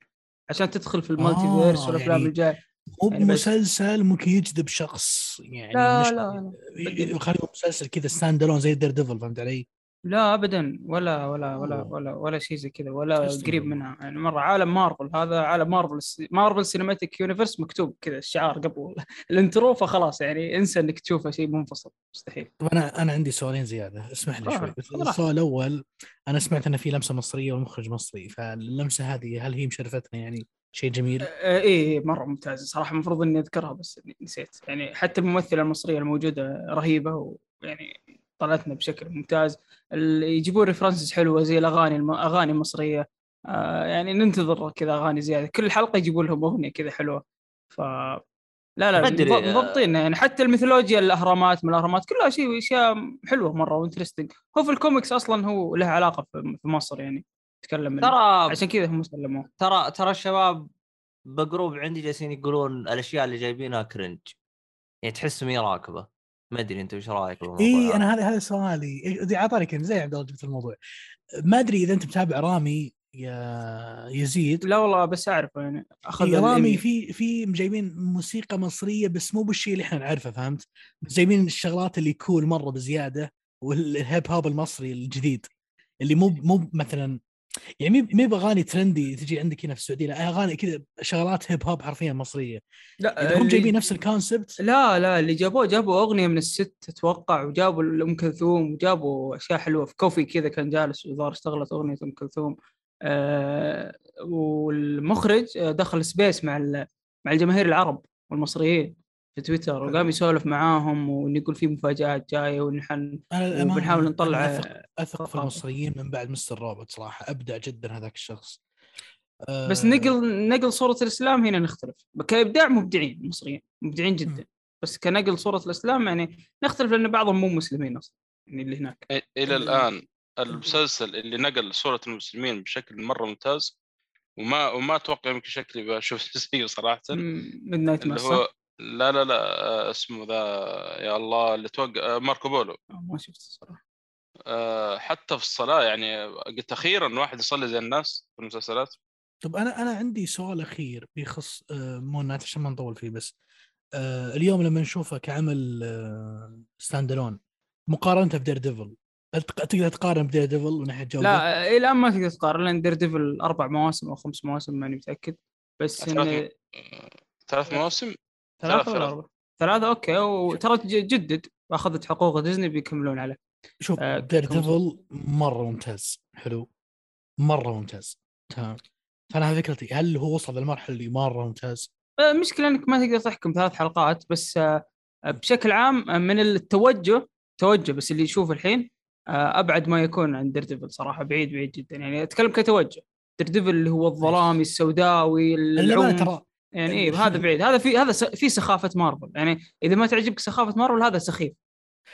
عشان تدخل في ال multi آه، verse والأفلام يعني الجاية مو يعني بمسلسل ممكن يجذب شخص يعني لا مش لا لا خليه مسلسل كذا stand alone زي دير ديفل فهمت علي؟ لا ابدا. ولا ولا ولا. ولا ولا شيء زي كذا ولا قريب. منها. يعني مرة عالم مارفل هذا عالم مارفل مارفل cinematic universe مكتوب كذا الشعار قبل. ال intro فخلاص يعني انسى إنك تشوفه شيء منفصل. مستحيل. طب أنا أنا عندي سؤالين زيادة. اسمح لي شوي. السؤال الأول أنا سمعت إن في لمسة مصرية والمخرج مصري فاللمسة هذه هل هي مشرفتنا يعني شيء جميل؟ آه، إيه مرة ممتازه صراحة المفروض إني أذكرها بس نسيت. يعني حتى الممثلة المصرية الموجودة رهيبة ويعني طلعتنا بشكل ممتاز. يجيبون ريفرنسز حلوة زي الأغاني الم... أغاني مصرية. آه يعني ننتظر كذا أغاني زيادة. كل حلقة يجيبون لهم أغنية كذا حلوة. ف لا لا مضبطين. يعني حتى الميثولوجيا الأهرامات من الأهرامات كلها شيء أشياء حلوة مرة و interesting هو في الكوميكس أصلا هو له علاقة في مصر يعني. تكلم ترى عشان كذا هم سلموه. ترى ترى الشباب ب group عندي جالسين يقولون الأشياء اللي جايبينها cringe يعني تحس مهي راكبة. ما أدري أنت وش رأيك بالموضوع اي هذا؟ أنا هذا هذا سؤالي إيه، دي اعطاني كنت زي عبد الله جبت الموضوع ما أدري إذا أنت متابع رامي يا يزيد لا والله بس أعرفه يعني أخذ في رامي. في في جايبين موسيقى مصرية بس مو بالشيء اللي إحنا نعرفه فهمت؟ جايبين الشغلات اللي cool مرة بزيادة وال hip hop المصري الجديد اللي مو مو مثلا يعني مي مي باغاني trendy تجي عندك هنا في السعودية؟ لا أغاني كذا شغلات hip hop حرفيا مصرية. لا إذا هم اللي- جايبين نفس ال concept لا لا اللي جابوه جابوا أغنية من الست أتوقع وجابوا ام كلثوم وجابوا أشياء حلوة. في كوفي كذا كان جالس وظهر اشتغلت أغنية أم كلثوم. آه والمخرج آه، دخل space مع مع الجماهير العرب والمصريين. في تويتر وقام يسولف معاهم وانه يقول في مفاجآت جاية ونحن أنا نطلع اثق أثق في. المصريين من بعد مستر روبوت صراحة. أبدع جدا هذاك الشخص. بس آه، نقل نقل صورة الإسلام هنا نختلف. كإبداع مبدعين المصريين مبدعين جدا. بس كنقل صورة الإسلام يعني نختلف لأن بعضهم مو مسلمين أصلا يعني اللي هناك. إلى الآن المسلسل اللي نقل صورة المسلمين بشكل مرة ممتاز وما وما أتوقع يمكن شكلي بشوف زيه صراحة Midnight اللي هو لا لا لا آه، اسمه ذا يا الله اللي توقع آه، ماركو بولو. ما شفت الصراحة. آه، حتى في الصلاة يعني قلت أخيرا واحد يصلي زي الناس في المسلسلات. طب أنا أنا عندي سؤال أخير بيخص آه، مون نايت عشان ما نطول فيه بس آه، اليوم لما نشوفه كعمل آه، stand alone مقارنته بدير ديفل هل تق- تقدر تقارن بدير ديفل من ناحية جودة؟ لا إلى الآن ما تقدر تقارن لأن دير ديفل أربع مواسم أو خمس مواسم ماني متأكد بس ثلاث إن م- آه، ثلاث مواسم؟ ثلاثة ولا. أربعة؟ ثلاثة أوكي. وترى جدد. أخذت حقوق ديزني بيكملون عليه. شوف آه، دير ديفل مرة ممتاز. حلو. مرة ممتاز. تمام. فأنا هذه فكرتي. هل هو وصل للمرحلة اللي مرة ممتاز؟ آه، المشكلة أنك ما تقدر تحكم ثلاث حلقات بس آه، بشكل عام آه، من التوجه توجه بس اللي يشوف الحين آه، أبعد ما يكون عن دير ديفل صراحة. بعيد بعيد جدا. يعني أتكلم كتوجه. دير ديفل اللي هو الظلامي السوداوي العنف. ترى يعني إيه هذا بعيد. هذا في هذا في سخافة مارفل. يعني إذا ما تعجبك سخافة مارفل هذا سخيف.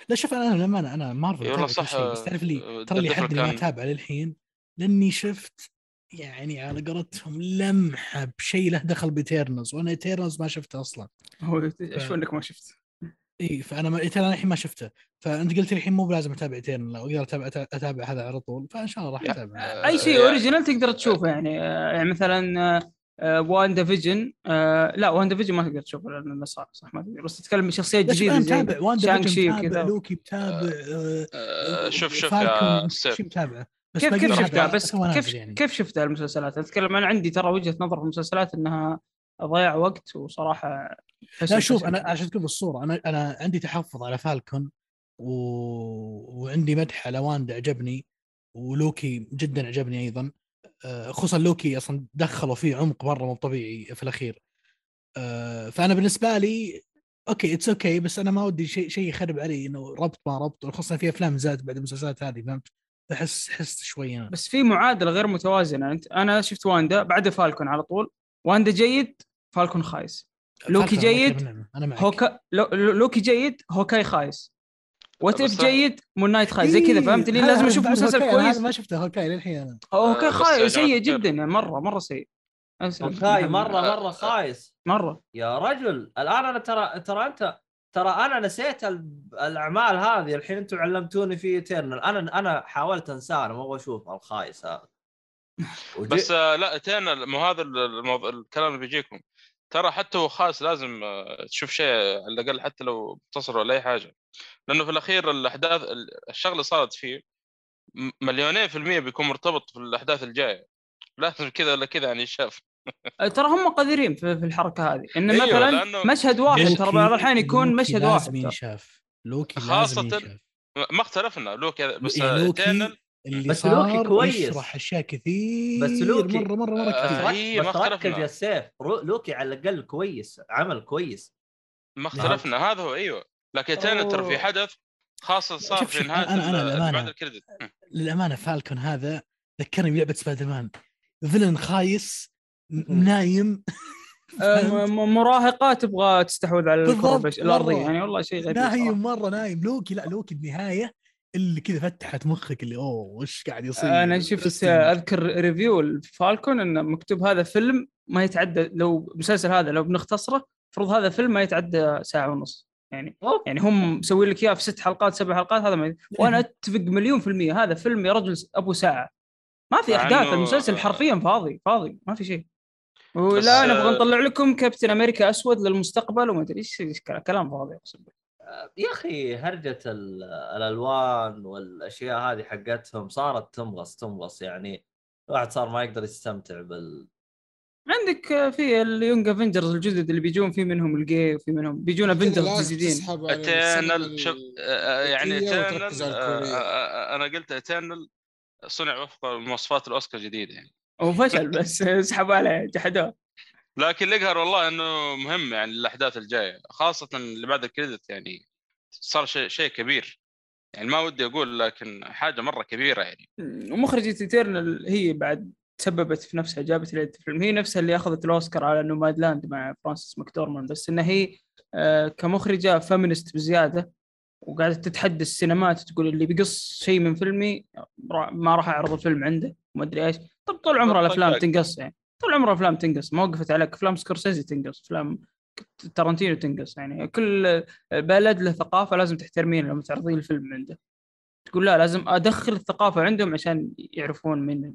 لا شوف أنا للامانه أنا مارفل إي والله أتابع صح، بس تعرف لي آه، ترى اللي حدني ما اتابع للحين لأني شفت يعني على قولتهم لمحة بشيء له دخل ب Eternals وأنا Eternals ما شفته أصلا. هو إيش إنك ما شفت إي فأنا ما ترى أنا الحين ما شفته. فأنت قلت الحين مو بلازم أتابع Eternals لو أقدر أتابع أتابع هذا على طول. فإن شاء الله راح. أتابع. أي شيء يعني- original تقدر تشوفه يعني. آه، يعني مثلا آه، واندا فيجن آه، لا واندا فيجن ما تقدر تشوفه لأنه صح صح ما تقدر. بس تتكلم شخصيات بس جديدة زي متابع. فيجن شي متابع وكذا. لوكي متابع آه، شوف شوف يا سيف متابعه بس كيف كيف شفتها هذا بس كيف يعني. كيف شفتها المسلسلات؟ أتكلم أنا عندي ترى وجهة نظر في المسلسلات إنها ضياع وقت وصراحة لا شوف أنا. عشان تكون بالصورة أنا أنا عندي تحفظ على فالكون و... وعندي مدح على واندا عجبني ولوكي جدا عجبني أيضا. آه، خصوصا لوكي أصلا دخلوا فيه عمق مرة مو طبيعي في الأخير. آه، فأنا بالنسبة لي okay it's okay بس أنا ما ودي شيء شيء يخرب علي إنه ربط ما ربط خصوصا في أفلام زاد بعد المسلسلات هذه فهمت؟ أحس حس شوي أنا بس في معادلة غير متوازنة. أنت أنا شفت واندا بعد فالكون على طول. واندا جيد فالكون خايس. لوكي جيد، هوكاي لو... لو- لوكي جيد هوكاي خايس. What If جيد مون نايت خايس؟ زي كذا إيه، فهمت؟ لي لازم أشوف مسلسل كويس. ما شفته هوكاي للحين أنا. هوكاي آه، خايس جماعة سيء. جدا. يعني مرة مرة سيء. هوكاي مرة آه، مرة خايس. مرة. يا رجل الآن أنا ترى ترى أنت ترى أنا نسيت ال- الأعمال هذه. الحين أنتم علمتوني في Eternals أنا أنا حاولت أنساه أنا ما أبغى أشوف الخايس هذا. وجي... بس آه، لا تين مو هذا الموضوع الكلام اللي بيجيكم. ترى حتى هو خاص لازم آه، تشوف شيء على الأقل حتى لو مختصر ولا أي حاجة. لأنه في الأخير الأحداث الشغلة اللي صارت فيه مليونين في المية بيكون مرتبط في الأحداث الجاية. لازم كذا ولا كذا يعني شاف ترى هم قادرين في, في الحركة هذه. إن أيوة، مثلا لأنه مشهد واحد ترى بعض الأحيان يكون لوكي مشهد لازم واحد ترى. ينشاف. لوكي خاصة لازم ينشاف. ما اختلفنا لوكي بس يعني آه، لوكي اللي بس صار لوكي كويس. يشرح أشياء كثير بس لوكي- مرة مرة مرة آه، كثير رك... إيه، ما بس ركز اختلفنا. يا سيف رو... لوكي على الأقل كويس عمل كويس ما اختلفنا هذا هو أيوه لكن ترى في. حدث خاصة صار في شوف، نهاية أنا- أنا للأمانة- بعد ال credit للأمانة Falcon هذا ذكرني بلعبة Spider-Man villain خايس. نايم آه، مراهقات تبغى تستحوذ على الكرة الأرضية. يعني والله شيء غريب. نايم مرة نايم لوكي لا لوكي النهاية اللي كذا فتحت مخك اللي أوه وش قاعد يصير؟ أنا شفت. آه، أذكر review ال Falcon إنه مكتوب هذا فيلم ما يتعدى لو المسلسل هذا لو بنختصره المفروض هذا فيلم ما يتعدى ساعة ونص. يعني أوه. يعني هم مسوي لك إياه في ست حلقات سبع حلقات هذا ما وأنا أتفق مليون في المية هذا فيلم يا رجل أبو ساعة. ما في أحداث المسلسل حرفيا فاضي فاضي ما في شيء. بس، ولا نبغى آه، نطلع لكم كابتن أمريكا أسود للمستقبل وما أدري إيش إيش كلام فاضي اقسم بالله يا أخي هرجة ال- الألوان والأشياء هذه حقتهم صارت تمغص تمغص يعني الواحد صار ما يقدر يستمتع بال عندك آه، في ال Young Avengers الجدد اللي بيجون في منهم الجي وفي منهم بيجون كذا Avengers جديدين. اترنال شوف ال- آه، يعني Eternals الكورية. أنا قلت Eternals صنع وفق مواصفات الأوسكار جديدة يعني. هو فشل بس سحبوا عليه جحدوه. لكن اللي يقهر والله إنه مهم يعني الاحداث الجاية خاصة اللي بعد ال credit يعني صار شيء شيء كبير. يعني ما ودي أقول لكن حاجة مرة كبيرة يعني. ومخرجة Eternals هي بعد تسببت في نفسها جابت الفيلم هي نفسها اللي أخذت الأوسكار على Nomadland مع فرانسيس ماكدورمان بس إنها هي آه، كمخرجة feminist بزيادة وقاعدة تتحدى السينمات تقول اللي بيقص شيء من فيلمي ما راح أعرض الفيلم عنده وما أدري إيش. طب طول عمرها الأفلام طقاق. تنقص يعني. طول عمرها أفلام تنقص. ما وقفت عليك. أفلام سكورسيزي تنقص. أفلام تارنتينو تنقص. يعني كل بلد له ثقافة لازم تحترمين لما تعرضين الفيلم عنده تقول لا لازم أدخل الثقافة عندهم عشان يعرفون من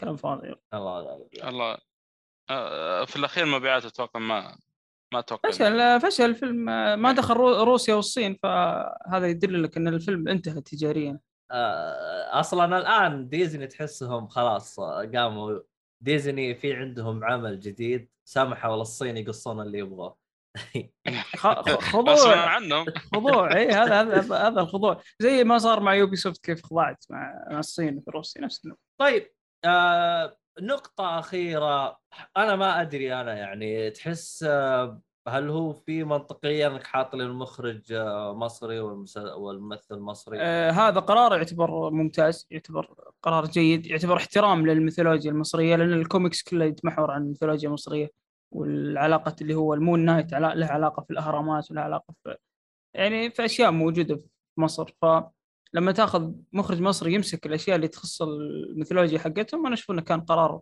كلام فاضي. الله لا. الله. آه، في الأخير مبيعات أتوقع ما ما أتوقع فشل فشل. الفيلم ما دخل رو- روسيا والصين فهذا يدل لك إن الفيلم انتهى تجاريا. أصلا الآن ديزني تحسهم خلاص قاموا ديزني في عندهم عمل جديد سمحوا للصين يقصون اللي غصبا خضوع. عنهم. خضوع. اي هذا هذا هذا الخضوع. زي ما صار مع Ubisoft كيف خضعت مع مع الصين في روسيا نفس النوع طيب آه نقطة أخيرة. أنا ما أدري أنا يعني تحس آه هل هو في منطقية أنك حاط لي المخرج آه مصري والممثل مصري؟ آه هذا قرار يعتبر ممتاز يعتبر قرار جيد يعتبر احترام للميثولوجيا المصرية لأن الكوميكس كله يتمحور عن الميثولوجيا المصرية والعلاقة اللي هو ال Moon Knight له علاقة في الأهرامات وله علاقة في يعني في أشياء موجودة في مصر فلما تأخذ مخرج مصري يمسك الأشياء اللي تخص الميثولوجيا حقتهم أنا أشوف إنه كان قرار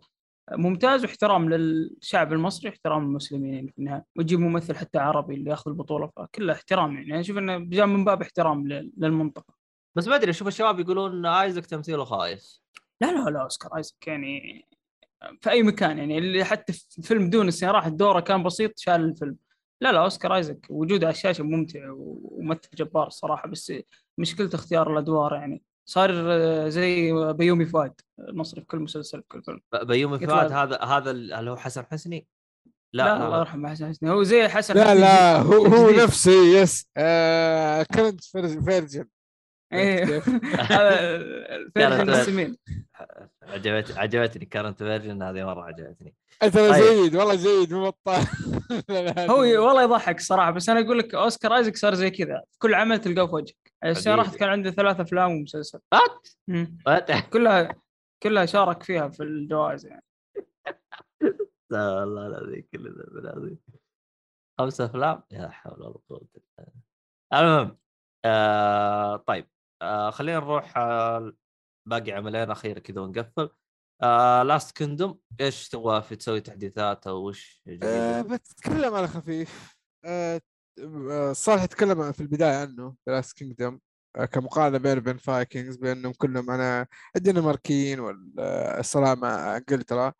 ممتاز واحترام للشعب المصري واحترام للمسلمين يعني في النهاية. ويجيب ممثل حتى عربي اللي ياخذ البطولة فكله احترام يعني. أنا أشوف إنه جاء من باب احترام لل- للمنطقة. بس ما أدري أشوف الشباب يقولون ايزك تمثيله خايس. لا لا لا أوسكار ايزك يعني في أي مكان يعني. اللي حتى في فيلم Dune السنة راحت دوره كان بسيط شال الفيلم. لا لا أوسكار ايزك وجوده على الشاشة ممتع وممثل جبار الصراحه بس مشكلته اختيار الأدوار يعني. صار آه، زي بيومي فؤاد المصري في كل مسلسل في كل فيلم. بيومي فؤاد هذا هذا اللي هو حسن حسني؟ لا, لا, الله يرحمه حسن حسني. هو زي حسن لا حسني لا هو هو. نفسه يس آه كنت فيرجن إيه. السمين عجبت عجبتني كارنت فيرجن هذه مرة عجبتني. ترى طيب. جيد والله جيد مو بطال. هو والله يضحك صراحة بس أنا أقول لك أوسكار ايزك صار زي كذا. في كل عمل تلقاه في وجهك. السنة حبيبي. راحت كان عنده ثلاث أفلام ومسلسل. وات كلها كلها شارك فيها في الجوائز يعني. لا الله العظيم كل ذنب العظيم. خمسة أفلام؟ يا حول ولا قوة إلا بالله. المهم آه طيب آه خلينا نروح آه باقي عملين أخيرة كذا ونقفل. آه Last Kingdom إيش تبغى في تسوي تحديثات أو وش؟ آه بتكلم على خفيف. آه، صالح تكلم في البداية عنه Last Kingdom كمقارنة بينه وبين Vikings بأنهم كلهم أنا الدنماركيين والصراع مع إنجلترا.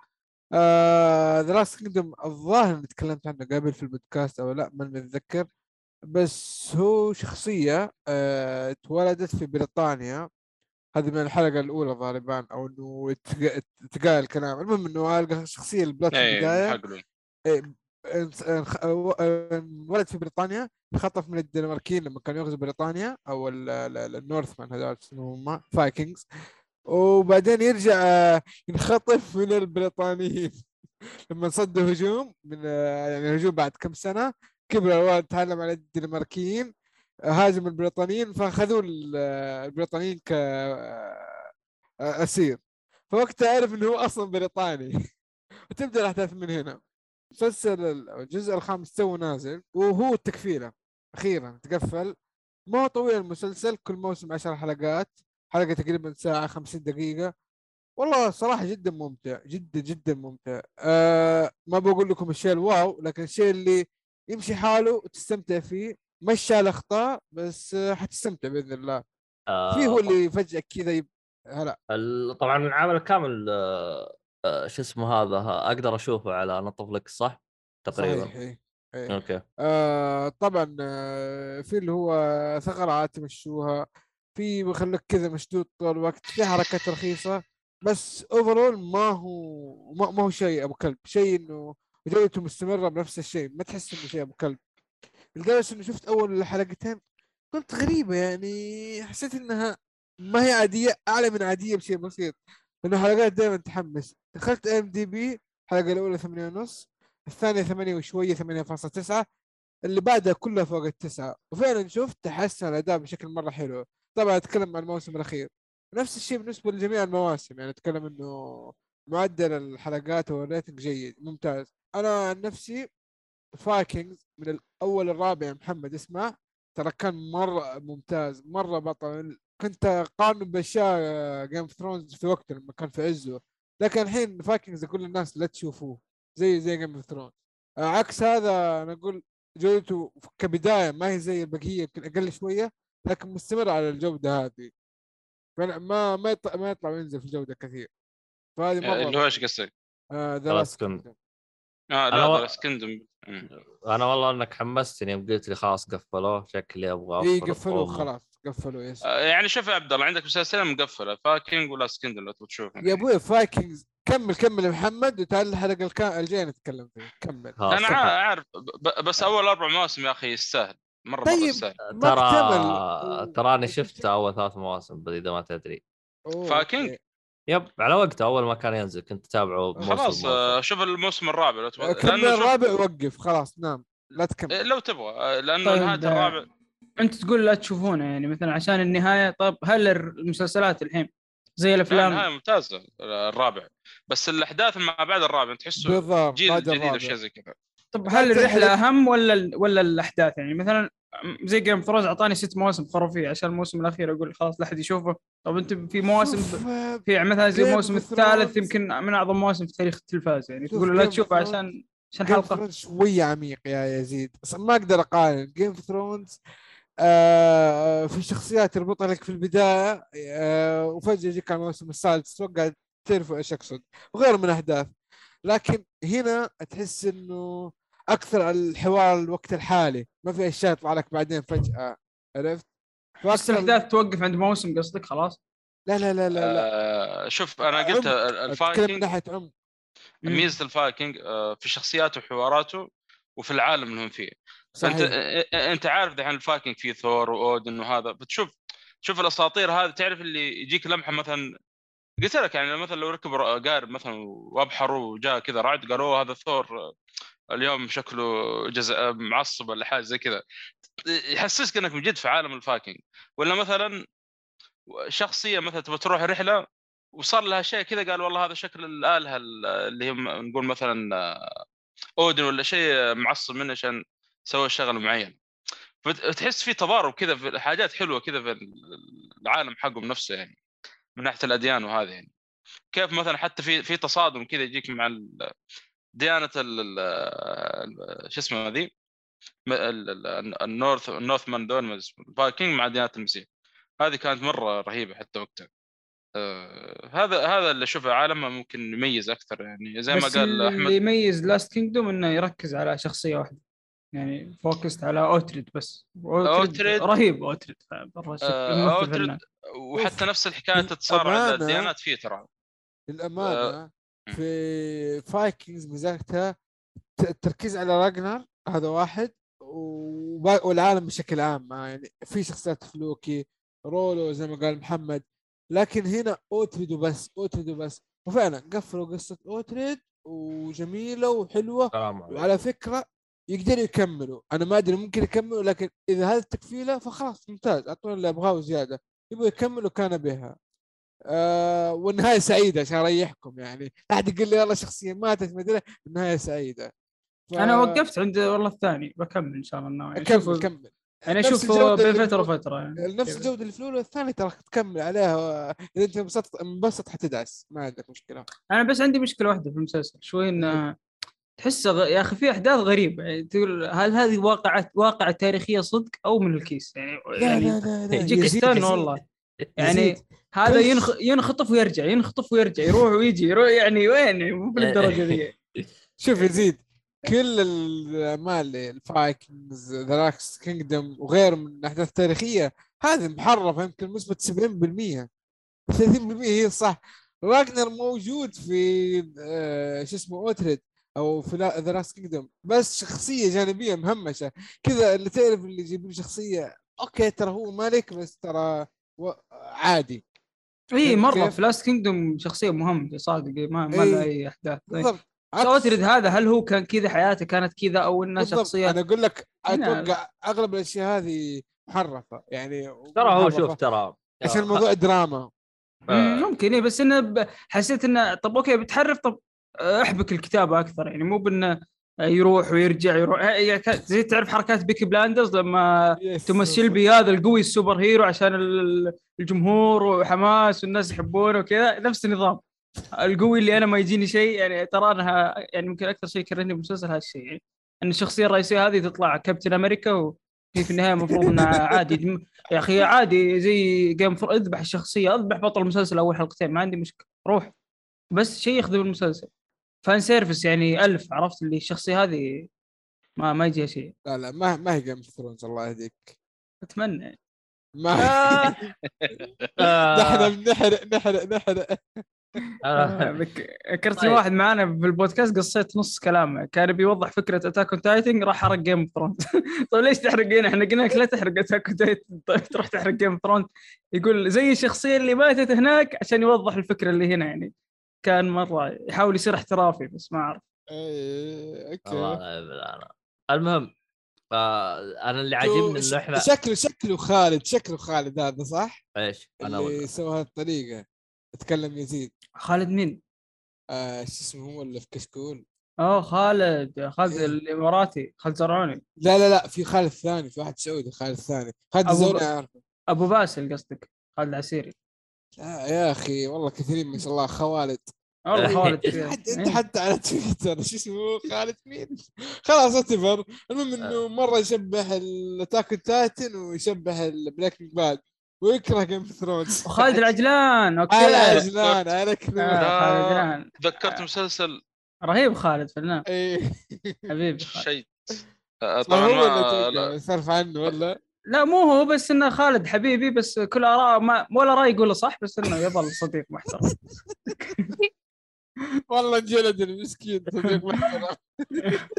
The Last Kingdom الظاهر إني تكلمت عنه قبل في البودكاست أو لا ما متذكر. بس هو شخصية آه اتولدت في بريطانيا. هذه من الحلقة الأولى غالبا أو إنه تق- تقال الكلام. المهم إنه اللي بدات في إيه البداية. انولد في بريطانيا خطف من الدنماركيين لما كانوا يغزوا بريطانيا أو ال- ال- ال- ال Northmen هذول اسمهم هم؟ Vikings. وبعدين يرجع آه، ينخطف من البريطانيين. لما صدوا هجوم من آه، يعني هجوم بعد كم سنة كبر الولد تعلم على الدنماركيين هاجم البريطانيين فأخذوا آه، البريطانيين ك أسير. فوقتها عرف إنه هو أصلا بريطاني. وتبدأ الأحداث من هنا. مسلسل ال- الجزء الخامس تو نازل وهو التكفيله أخيرا تقفل. ما هو طويل المسلسل كل موسم عشر حلقات حلقة تقريبا ساعة خمسين دقيقة. والله صراحة جدا ممتع جدا جدا ممتع. آه ما بقول لكم الشيء الواو لكن الشيء اللي يمشي حاله وتستمتع فيه. مش شال أخطاء بس حتستمتع بإذن الله. آه في هو اللي فجأة كذا يب... هلا. طبعا العمل الكامل آه آه شو اسمه هذا أقدر أشوفه على نتفلكس صح؟ تقريبا صحيح إيه. إيه. okay آه طبعا آه في اللي هو ثغرات تمشوها في بخليك كذا مشدود طول الوقت في حركات رخيصة بس overall ما هو ما, ما هو شيء أبو كلب شيء إنه جودته مستمرة بنفس الشيء ما تحس إنه شيء أبو كلب لدرجة إنه شفت أول حلقتين قلت غريبة يعني حسيت إنها ما هي عادية أعلى من عادية بشيء بسيط لأنه حلقات دائما تحمس. دخلت IMDb الحلقة الأولى ثمانية ونص الثانية ثمانية وشوية ثمانية فاصلة تسعة اللي بعدها كلها فوق التسعة. وفعلا شفت تحسن الأداء بشكل مرة حلو. طبعا أتكلم عن الموسم الأخير. نفس الشيء بالنسبة لجميع المواسم يعني أتكلم إنه معدل الحلقات وال rating جيد ممتاز. أنا عن نفسي Vikings من الأول الرابع محمد اسمع ترى كان مرة ممتاز مرة بطل كنت أقارنه بأشياء Game of Thrones في وقته لما كان في عزه. لكن الحين Vikings أقول للناس لا تشوفوه زي زي Game of Thrones عكس هذا أنا أقول جودته كبداية ما هي زي البقية يمكن أقل شوية لكن مستمر على الجودة هذه. فأنا ما ما يطلع ما يطلع وينزل في الجوده كثير. فهذه اللي مره هو إيش قصدك؟ آه ذا خلاص Last King- Kingdom. آه لا The Last Kingdom أنا والله إنك حمستني يوم قلت لي خلاص قفلوه شكلي أبغى إي أمه. خلاص. قفلوا yes يعني شوف يا عبد الله عندك مسلسلين مقفلة فاكينج ولا Last Kingdom لو تبغى تشوفهم يا أبوي Vikings. كمل كمل يا محمد وتعال الحلقة الكا- الجاية نتكلم فيه كمل. أنا عا- عارف ب- بس أول أربع مواسم يا أخي يستاهل. مرة مرة طيب. يستاهل. ما ترى. تراني شفته أول ثلاث مواسم بس إذا ما تدري. Viking؟ yep على وقته أول ما كان ينزل كنت أتابعه خلاص. آه، شوف الموسم الرابع لو تبغى. آه، الرابع وقف خلاص نام. لا تكمل. إيه، لو تبغى آه، لأنه طيب، نهاية آه، الرابع انت تقول لا تشوفونه يعني مثلا عشان النهاية طب هل المسلسلات الحين زي لا الافلام نهايه ممتازه الرابع. بس الأحداث ما بعد الرابع تحسه بالضبط جيل جديد أو الرابع. شيء زي كذا. طب هل الرحلة الحلقة- أهم ولا ال- ولا الأحداث؟ يعني مثلا زي جيم ثرونز أعطاني ست مواسم خرافية عشان الموسم الأخير أقول خلاص لا أحد يشوفه. طب أنت في مواسم ب... في مثلا زي الموسم الثالث يمكن من أعظم مواسم في تاريخ التلفاز يعني تقول لا تشوفه عشان عشان حلقة. شوية عميق يا يزيد بس ما أقدر أقارن. Game of Thrones آه في شخصيات تربطها لك في البداية آه وفجأة يجيك على الموسم السادس توقع تعرفوا إيش أقصد وغير من احداث لكن هنا تحس إنه أكثر الحوار الوقت الحالي ما في اشياء يطلع لك بعدين فجأة عرفت؟ بس الاحداث توقف عند موسم قصدك خلاص لا لا لا لا, لا. آه، شوف أنا قلت عمق. ال- أتكلم من الفايكنج ناحية عمق. ميزة الفايكنج آه، في شخصياته وحواراته وفي العالم اللي هم فيه صحيح. آه، انت عارف دحين الفايكنج فيه ثور وأودن وهذا بتشوف تشوف الأساطير هذه تعرف اللي يجيك لمحة مثلا قلت لك يعني مثلا لو ركب قارب مثلا وابحروا وجاء كذا رعد قالوا "أوه، هذا ثور اليوم شكله جز... آه، معصب ولا حاجة زي كذا يحسسك إنك من جد في عالم الفايكنج. ولا مثلا شخصية مثلا تبغى تروح رحلة وصار لها شيء كذا قال والله هذا شكل الآلهة اللي هم نقول مثلا أودن ولا شيء معصب منه عشان سوى شغله معين. فتحس في تضارب كذا في حاجات حلوة كذا في العالم حقهم نفسه يعني من ناحية الأديان وهذا يعني. كيف مثلا حتى في في تصادم كذا يجيك مع ديانة شو اسمه هذه؟ ال North ال Northmen دول الفايكنج مع ديانة المسيح. هذه كانت مرة رهيبة حتى وقتها. آه، هذا هذا اللي أشوفه عالمه ممكن يميز أكثر يعني زي ما قال اللي أحمد. يميز Last Kingdom إنه يركز على شخصية واحدة. يعني focused على اوتريد بس. أوتريد- رهيب اوتريد آه، فنان. وحتى نفس الحكاية تتصارع على للأمانة- الديانات فيه ترى. للأمانة مم. في Vikings ميزتها ت- التركيز على راجنر هذا واحد وبا- والعالم بشكل عام ما يعني في شخصيات فلوكي رولو زي ما قال محمد لكن هنا اوتريد وبس اوتريد وبس. وفعلا قفلوا قصة اوتريد وجميلة وحلوة. وعلى فكرة يقدروا يكملوا. أنا ما أدري ممكن يكملوا لكن إذا هذا التكفيلة فخلاص ممتاز. اعطونا اللي أبغاه زياده يبغوا يكملوا كان بها. آه والنهاية سعيدة عشان أريحكم يعني. لا أحد يقول لي والله شخصية ماتت ما أدري. النهاية سعيدة. ف... أنا وقفت عند والله الثاني. بكمل إن شاء الله يعني كمل كمل. اشوفه الجودة بين فتره وفترة يعني. نفس. الجودة اللي في الأولى والثانيه ترى تكمل عليها. إذا أنت انبسطت انبسط حتدعس. ما عندك مشكلة. أنا بس عندي مشكلة واحدة في المسلسل. شوي إنه تحسه غ... يا أخي في أحداث غريبة يعني تقول هل هذه واقعة واقعة تاريخية صدق أو من الكيس؟ يعني, يعني لا يجيك يزيد- استنى والله يعني يزيد. هذا ينخ... ينخطف ويرجع ينخطف ويرجع يروح ويجي يروح يعني وين؟ مو بالدرجة ذي. شوف يزيد كل الأعمال ال Vikings The Last Kingdom وغيره من الأحداث التاريخية هذه محرفة يمكن نسبة 70% 30% هي الصح راجنر موجود في آه شو اسمه أوتريد. أو في The Last Kingdom بس شخصية جانبية مهمشة. كذا اللي تعرف اللي يجيب شخصية okay ترى هو ملك بس ترى و... عادي. اي مرة؟ في Last Kingdom شخصية مهمة صادق ما ما إيه. لها أي أحداث. بالضبط. اوتريد هذا هل هو كان كذا حياته كانت كذا أو إنه بالضبط. شخصية أنا أقول لك أتوقع أغلب الأشياء هذه محرفة. يعني ترى هو شوف ترى عشان الموضوع دراما. مم، ممكن إيه بس إنه. حسيت إنه طب okay بتحرف طب آه، أحبك الكتابة أكثر يعني مو بإنه يروح ويرجع يروح. يعني زي تعرف حركات Peaky Blinders لما. توماس شيلبي هذا القوي ال superhero عشان ال- الجمهور وحماس والناس يحبونه وكذا نفس النظام. القوي اللي أنا ما يجيني شيء يعني ترى أنا يعني يمكن أكثر شيء كرهني بالمسلسل هذا الشيء يعني إن الشخصية الرئيسية هذه تطلع كابتن أمريكا وهي في النهاية المفروض إنها عادي يا أخي عادي زي Game of أذبح الشخصية أذبح بطل المسلسل أول حلقتين ما عندي مشكلة روح. بس شيء يخدم المسلسل. fan service يعني ألف عرفت؟ اللي الشخصية هذه ما ما يجيها شيء. لا لا ما ما هي Game of Thrones الله يهديك. أتمنى. ما آه. نحن نحرق نحرق. نحرق ذك- ذكرتني طيب. واحد معنا في البودكاست قصيت نص كلامه كان بيوضح فكرة Attack on Titan راح حرق Game of Thrones طيب ليش تحرقين إحنا قلنا لك لا تحرق Attack on Titan طيب تروح تحرق Game of Thrones يقول زي الشخصية اللي ماتت هناك عشان يوضح الفكرة اللي هنا يعني. كان مرة يحاول يصير احترافي بس ما أعرف. والله okay. المهم آه أنا اللي عاجبني إنه إحنا شكله شكله خالد شكله خالد هذا صح؟ إيش؟ أنا اللي سوى هالطريقة اتكلم يزيد. خالد مين؟ آه شو اسمه هو اللي في كشكول. أوه خالد خالد إيه. الاماراتي خالد زرعوني. لا لا لا في خالد ثاني في واحد سعودي خالد ثاني خالد ب- أعرفه. أبو باسل قصدك خالد العسيري. لا يا أخي والله كثيرين ما شاء الله. خوالد والله خالد كذا. حتى أنت إيه. حتى على تويتر. شو اسمه؟ خالد مين؟ خلاص اعتبر. المهم إنه مرة يشبه ال Attack Titan ويشبه ال Black Bird ويكره Game of Thrones وخالد العجلان okay. على آه، عجلان عليك نور. خالد العجلان. تذكرت مسلسل؟ رهيب خالد فنان. إيه. حبيبي. شيء. آه، طبعا ما صرف عنه ولا؟ لا مو هو بس إنه خالد حبيبي بس كل آراء ما ولا رأي يقوله صح بس إنه يظل صديق محترم. والله انجلد المسكين صديق محترم.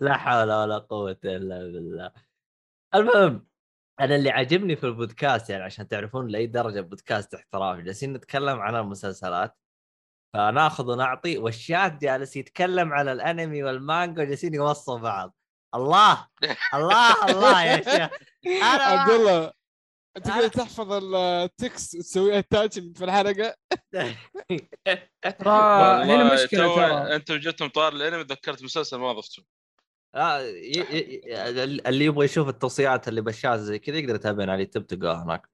لا حول ولا قوة إلا بالله. المهم أنا اللي عاجبني في البودكاست يعني عشان تعرفون لأي درجة بودكاست احترافي جالسين نتكلم عن المسلسلات. فناخذ ونعطي والشات جالس يتكلم على الأنمي والمانجا وجالسين يوصوا بعض. الله الله الله يا شيخ. عبد أنا الله انت كذا تحفظ ال text وتسويها attachment في الحلقة؟ ترى هنا مشكلة ترى. أنتم جبتم طار الأنمي ذكرت مسلسل ما ضفته. آه، ي- ي- اللي يبغى يشوف التوصيات اللي بالشات زي كذا يقدر يتابعنا على اليوتيوب تلقاه هناك.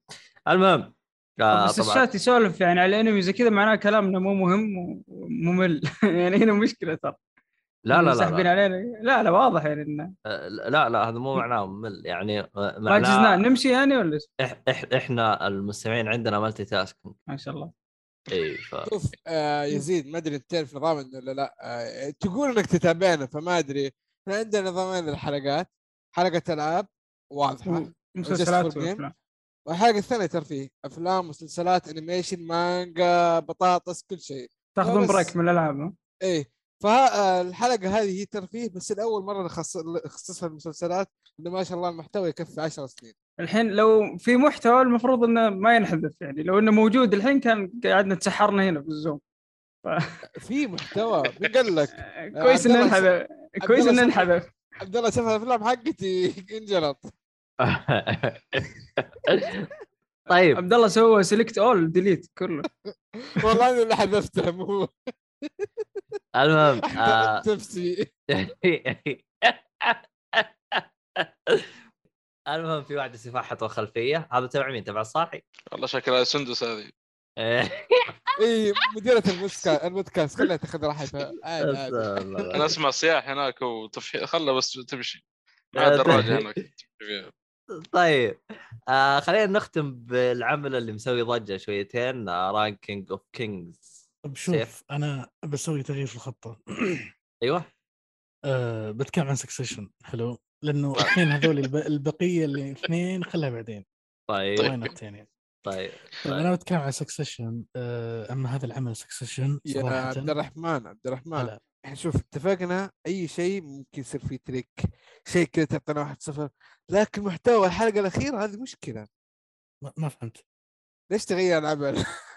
المهم آه، بس الشات يسولف يعني على الانمي زي كذا معناه كلامنا مو مهم وممل. يعني هنا مشكلة ترى. لا لا لا, ساحبين لا, علينا لا لا واضح يعني إنه آه، لا, لا هذا مو معناه ممل يعني ما معناه جزنا نمشي يعني ولا؟ إح إح إحنا المستمعين عندنا multitasking ما شاء الله. إي ف شوف آه يزيد ما أدري أنت تعرف نظامنا ولا لا. آه تقول إنك تتابعنا فما أدري. إحنا عندنا نظامين للحلقات. حلقة ألعاب واضحة. مسلسلات. والحلقة الثانية ترفيه أفلام مسلسلات animation مانجا بطاطس كل شيء. تاخذون break من الألعاب ها؟ إيه فالحلقة هذه هي ترفيه بس الأول مرة نخص- نخصصها المسلسلات انه ما شاء الله المحتوى يكفي 10 سنين. الحين لو في محتوى المفروض إنه ما ينحذف يعني لو إنه موجود الحين كان قعدنا تسحرنا هنا في ال Zoom. في محتوى مين قال لك كويس إنه انحذف كويس إنه انحذف. عبد الله شاف الأفلام حقتي انجلط. طيب. عبد الله سوى select all delete كله. والله أنا اللي حذفته مو هو المهم آه، نفسي المهم في واحدة سفاحه وخلفيه هذا تبع مين؟ تبع الصاحي؟ والله شكلها سندس هذه إيه. إي مديرة المسكا المودكاست خليها تاخذ راحتها عادي عادي أنا أسمع صياح هناك وتفحيط خلها بس تمشي مع الدراجه طيب. هناك. طيب آه خلينا نختم بالعمل اللي مسوي ضجة شويتين Ranking of Kings طب شوف سيف. أنا بسوي تغيير في الخطة. أيوه. أه بتكلم عن Succession حلو؟ لأنه الاثنين هذول الب... البقية اللي اثنين خلها بعدين. طيب. not يعني طيب طيب أنا بتكلم عن Succession أه أما هذا العمل Succession يا عبد الرحمن عبد الرحمن إحنا شوف اتفقنا أي شيء ممكن يصير فيه trick شيء كذا تلقى واحد صفر لكن محتوى الحلقة الأخيرة هذه مشكلة. ما, ما فهمت. ليش تغير العمل؟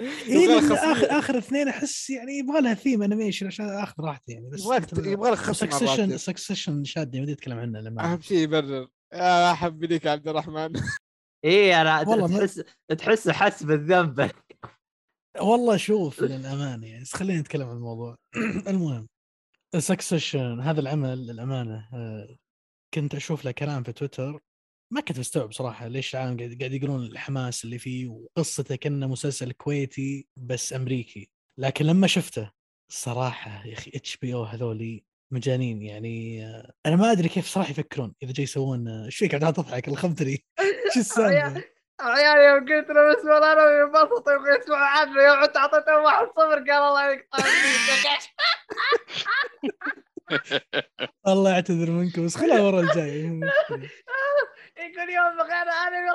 إيه اخر آخر اثنين أحس يعني يبغى لها theme animation عشان آخذ راحتي يعني بس يبغالك يبغى لك خصم Succession مرات Succession شادني بدي أتكلم عنه لما أهم شيء يبرر. يا حبي ليك يا عبد الرحمن. إيه أنا والله ما- تحس تحس حس بالذنب. والله شوف للأمانة يعني بس خلينا نتكلم عن الموضوع. المهم Succession هذا العمل للأمانة آه، كنت أشوف له كلام في تويتر. ما كنت مستوعب صراحة ليش العالم قاعد قاعد يقولون الحماس اللي فيه وقصته كأنه مسلسل كويتي بس أمريكي لكن لما شفته الصراحه يا أخي HBO هذولي مجانين يعني آه، أنا ما أدري كيف صراحة يفكرون إذا جاي يسوون آه، إيش فيك قاعد تضحك الخمتري شو السالفة؟ عيال يوم قلت له بس ولا أنا ينبسط يبغى يسمع عنه يوم انت اعطيته واحد صفر قال الله يقطع. الله يعتذر منكم بس خلها ورا الجاي مو مشكلة. يقول يوم بغير أنا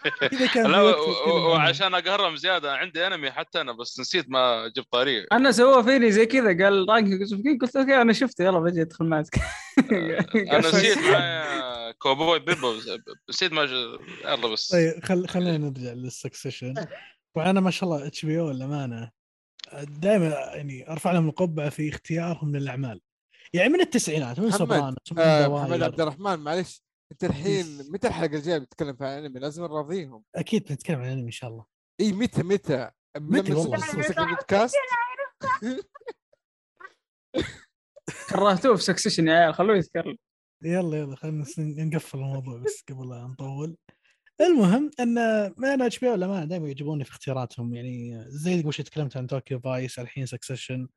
لا. وعشان أقهرهم زيادة عندي انمي حتى أنا بس نسيت ما جبت طريقه أنا سوى فيني زي كذا قال rank قلت okay أنا شفته يلا بجي أدخل معك. أنا نسيت Cowboy Bebop نسيت ما يلا بس. طيب خل... خلينا نرجع لل Succession. وأنا ما شاء الله HBO للامانه دائما يعني أرفع لهم القبعة في اختيارهم للأعمال. يعني من التسعينات من Sopranos آه محمد. عبد الرحمن معلش انت الحين. متى الحلقة الجاية بتتكلم في الانمي لازم نراضيهم. أكيد بنتكلم عن الانمي إن شاء الله. إي متى متى؟ متى البودكاست كرهتوه في Succession يا عيال خلوه يتكلم يلا يلا خلينا نقفل الموضوع بس قبل لا نطول. المهم إن من HBO للامانه دائما يعجبوني في اختياراتهم. يعني زي قبل شوي تكلمت عن Tokyo Vice الحين Succession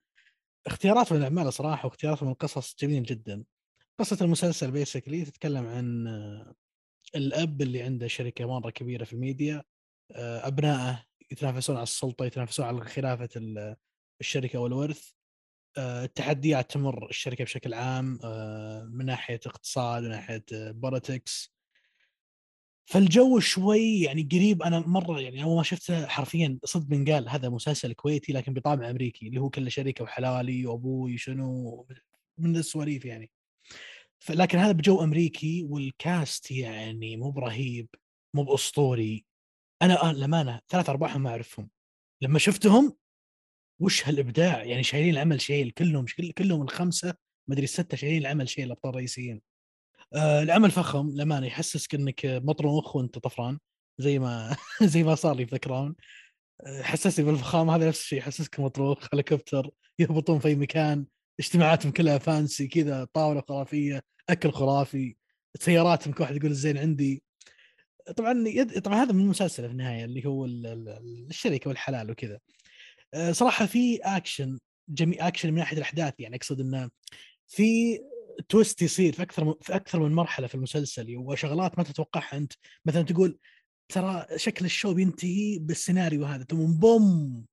اختياراتهم للاعمال صراحة واختياراتهم القصص جميل جدا. قصة المسلسل basically تتكلم عن آه، الأب اللي عنده شركة مرة كبيرة في الميديا آه، أبنائه يتنافسون على السلطة يتنافسون على خلافة ال- الشركة والورث. آه، التحديات تمر الشركة بشكل عام آه، من ناحية اقتصاد من ناحية politics فالجو شوي يعني قريب. أنا مرة يعني أول ما شفته حرفيا صدق من قال هذا مسلسل كويتي لكن بطابع أمريكي اللي هو كله شركه وحلالي وابوي شنو من السواليف يعني. لكن هذا بجو أمريكي وال cast يعني مو برهيب مو بأسطوري. أنا آه للامانه ثلاث أرباعهم ما أعرفهم. لما شفتهم وش هالإبداع؟ يعني شايلين العمل شيل كلهم كل- كلهم الخمسة مدري الستة شايلين العمل شيل الأبطال الرئيسيين. آه العمل فخم للأمانة يحسسك إنك مطروخ وأنت طفران زي ما زي ما صار لي في The Crown آه، حسسني بالفخامة هذا نفس الشيء يحسسك مطروخ هليكوبتر يهبطون في أي مكان اجتماعاتهم كلها fancy كذا طاولة خرافية أكل خرافي سياراتهم كل واحد يقول الزين عندي. طبعا يد... طبعا هذا من المسلسل في النهاية اللي هو ال... ال- الشركة والحلال وكذا. آه، صراحة في اكشن جميل اكشن من ناحية الأحداث يعني أقصد إنه في twist يصير في أكثر من في أكثر من مرحلة في المسلسل وشغلات ما تتوقعها أنت. مثلا تقول ترى شكل ال show بينتهي بالسيناريو هذا. ثم boom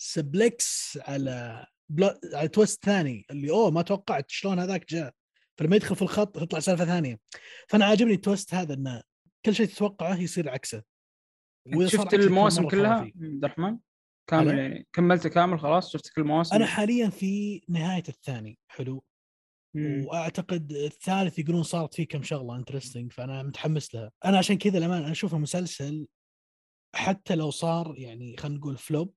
سبلكس على بلا... على twist ثاني اللي أوه ما توقعت شلون هذاك جاء؟ فلما يدخل في الخط تطلع سالفة ثانية. فأنا عاجبني ال twist هذا إنه كل شيء تتوقعه يصير عكسه. شفت المواسم كلها. عبد الرحمن؟ كامل؟ يعني كملت كامل خلاص؟ شفت كل المواسم أنا حاليا في نهاية الثاني حلو. واعتقد الثالث يقولون صارت فيه كم شغلة interesting فأنا متحمس لها. أنا عشان كذا لما أنا أشوف المسلسل حتى لو صار يعني خلينا نقول flop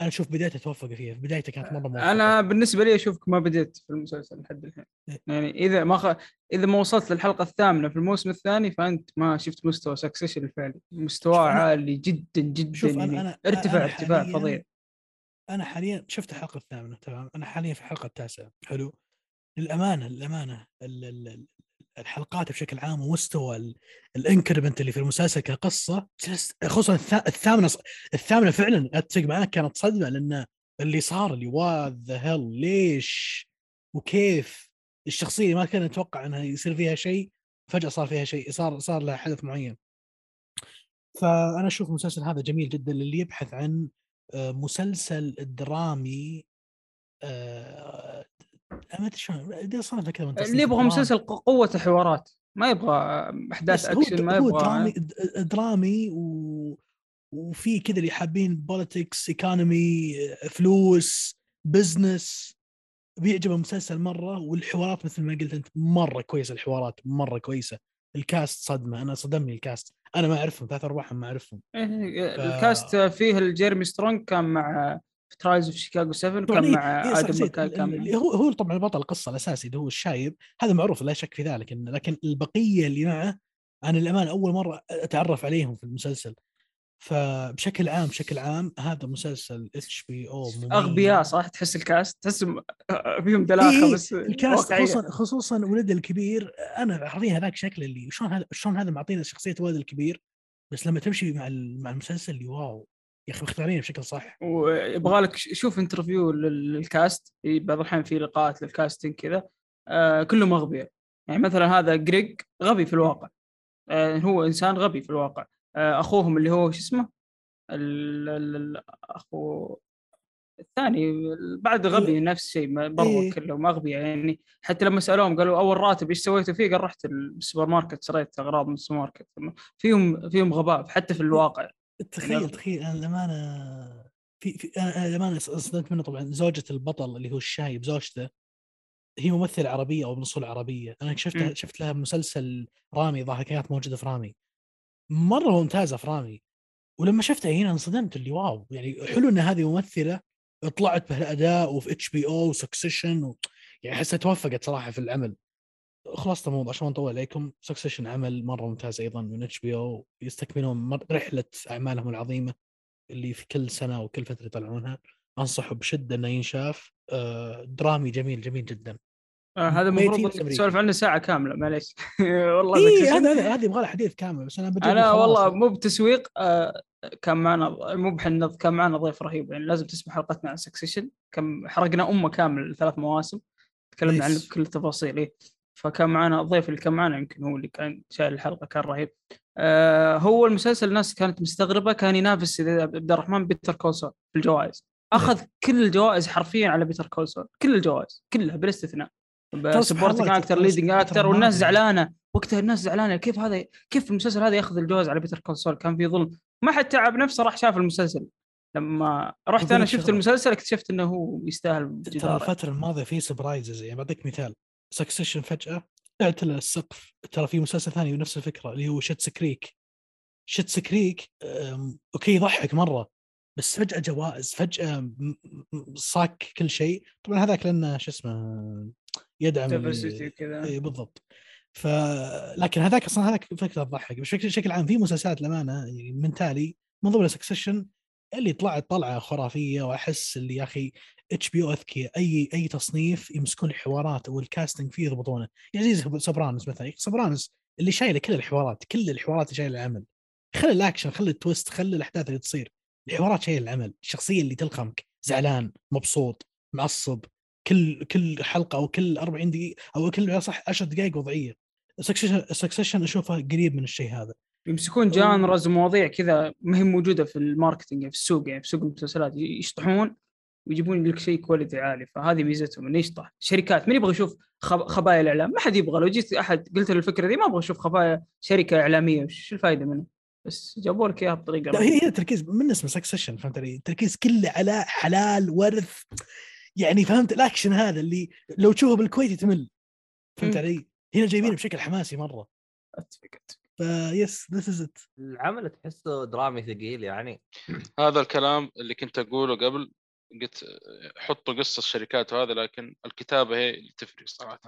أنا أشوف بدايته توفق فيها في بدايته كانت مرة موفقة. أنا بالنسبة لي أشوفك ما بديت في المسلسل لحد الحين. إيه. يعني إذا ما خ... إذا ما وصلت للحلقة الثامنة في الموسم الثاني فأنت ما شفت مستوى Succession الفعلي. أنا- عالي جدا جدا شوف، أنا- يعني أنا- ارتفاع أنا ارتفاع حالياً- فظيع. أنا حاليا شفت الحلقة الثامنة تمام؟ أنا حاليا في الحلقة التاسعة. حلو. للامانه للامانه ال- ال- ال- الحلقات بشكل عام ومستوى ال increment اللي في المسلسل كقصة خصوصا الثا- الثامنة الثامنة فعلا أتفق معاك كانت صدمة لأن اللي صار اللي what the hell ليش؟ وكيف؟ الشخصية اللي ما كنا نتوقع إنها يصير فيها شيء فجأة صار فيها شيء صار صار لها حدث معين. فأنا أشوف المسلسل هذا جميل جدا للي يبحث عن آه، مسلسل درامي آه، ما أدري شلون اصنفه كذا اللي يبغى. مسلسل قوة حوارات ما يبغى أحداث أكشن ما يبغى درامي درامي و... وفي كذا اللي حابين politics economy فلوس business بيعجب المسلسل مرة والحوارات مثل ما قلت أنت مرة كويسة الحوارات مرة كويسة. ال cast صدمة أنا صدمني ال cast أنا ما أعرفهم ثلاث ارباعهم ما أعرفهم. إيه، ف- ال cast فيه الجيرمي سترونج كان مع Trial of Chicago 7 طبعاً كان إيه- مع إيه آدم. مكاي كان اللي هو هو طبعا بطل القصة الأساسي اللي هو الشايب. هذا معروف لا شك في ذلك إن لكن البقية اللي معه أنا للأمانة أول مرة أتعرف عليهم في المسلسل. فبشكل عام بشكل عام هذا مسلسل HBO أغبياء صح؟ تحس ال cast؟ تحسهم فيهم دلاخة إيه، بس ال cast. خصوصا خصوصا ولد الكبير. أنا حرفيا هذاك شكل اللي شلون هذا شلون هذا معطينا شخصية ولد الكبير؟ بس لما تمشي مع مع المسلسل اللي wow. يا أخي مختارين بشكل صح. ويبغى لك شوف interview لل- لل cast بعض الأحيان في لقاءات لل casting كذا آه كلهم أغبياء. يعني مثلا هذا جريج غبي في الواقع. آه هو إنسان غبي في الواقع. آه أخوهم اللي هو شو اسمه؟ ال- ال- ال- أخو الثاني بعد غبي نفس الشيء برضو إيه. كلهم أغبياء. يعني حتى لما سألوهم قالوا أول راتب إيش سويتوا فيه؟ قال رحت السوبر ماركت شريت أغراض من السوبر ماركت. فيهم فيهم غباء حتى في الواقع. تخيل. تخيل أنا للأمانة في في أنا أنا للأمانة صدمت منه. طبعا زوجة البطل اللي هو الشايب زوجته هي ممثلة عربية أو من أصول عربية. أنا شفتها. شفت لها مسلسل رامي ظاهر كانت موجودة في رامي. مرة ممتازة في رامي. ولما شفتها هنا انصدمت اللي wow يعني حلو إن هذه ممثلة طلعت بهالأداء وفي HBO و Succession و... يعني احسها توفقت صراحة في العمل. خلاص الموضوع عشان ما نطول عليكم Succession عمل مرة ممتاز أيضا من HBO يستكملون رحلة أعمالهم العظيمة اللي في كل سنة وكل فترة يطلعونها أنصحه بشدة إنه ينشاف آه، درامي جميل جميل جدا آه هذا المفروض. تسولف عنه ساعة كاملة معليش والله اي هذا هذه يبغى حديث كامل بس أنا أنا. والله مو بتسويق آه كان معنا مو بحنظ كان معنا ضيف رهيب يعني لازم تسمع حلقتنا عن Succession كم حرقنا أمه كامل ثلاث مواسم تكلمنا عن nice. كل التفاصيل إيه. فكان معنا الضيف اللي كان معنا يمكن هو اللي كان شايل الحلقة كان رهيب. آه هو المسلسل الناس كانت مستغربة كان ينافس عبد الرحمن Better Call Saul في الجوائز. أخذ كل الجوائز حرفيا على Better Call Saul كل الجوائز كلها بلا استثناء. supporting actor leading actor والناس. زعلانة. وقتها الناس زعلانة كيف هذا كيف المسلسل هذا يأخذ الجوائز على Better Call Saul كان في ظلم. ما حد تعب نفسه راح شاف المسلسل. لما رحت أنا شفت شغلة. المسلسل اكتشفت إنه هو يستاهل ترى الفترة الماضية في surprises يعني بعطيك مثال. Succession فجأة طلعت له السقف. ترى في مسلسل ثاني بنفس الفكرة اللي هو Schitt's Creek Schitt's Creek okay يضحك مرة بس فجأة جوائز فجأة صاك كل شيء. طبعا هذاك لأنه شو اسمه يدعم كذا. إي بالضبط. ف لكن هذاك أصلا هذاك فكرة تضحك. بشكل بشكل عام في مسلسلات الامانه يعني من تالي من ضمن Succession اللي طلعت طلعة خرافية وأحس اللي يا أخي HBO اذكياء أي أي تصنيف يمسكون الحوارات وال casting فيه يضبطونه. يعني زي Sopranos مثلا. Sopranos اللي شايله كل الحوارات كل الحوارات اللي شايله العمل. خلي الأكشن خلي ال twist خلي الأحداث اللي تصير. الحوارات شايله العمل. الشخصية اللي تلخمك زعلان مبسوط معصب. كل كل حلقة أو كل 40 دقيقة أو كل صح 10 دقائق وضعية. Succession أشوفه قريب من الشيء هذا. يمسكون genres ومواضيع كذا ما هي موجودة في ال marketing يعني في السوق يعني في سوق المسلسلات. يشطحون. ويجيبون لك شيء quality عالي فهذه ميزتهم إنه يشطح. شركات من يبغى يشوف خب... خبايا الإعلام؟ ما حد يبغى. لو جيت أحد قلت له الفكرة دي ما أبغى أشوف خبايا شركة إعلامية. وش الفائده منه؟ بس جابوا لك إياها بطريقة لا. هي هي التركيز من اسمه Succession فهمت علي؟ التركيز كله على حلال ورث. يعني فهمت؟ الأكشن هذا اللي لو تشوفه بالكويت تمل. فهمت. علي؟ هنا جايبينه بشكل حماسي مرة. أتفق، أتفق. yes this is it العمل تحسه درامي ثقيل يعني. هذا الكلام اللي كنت أقوله قبل قلت حطوا قصة الشركات وهذا لكن الكتابة هي اللي تفرق صراحة.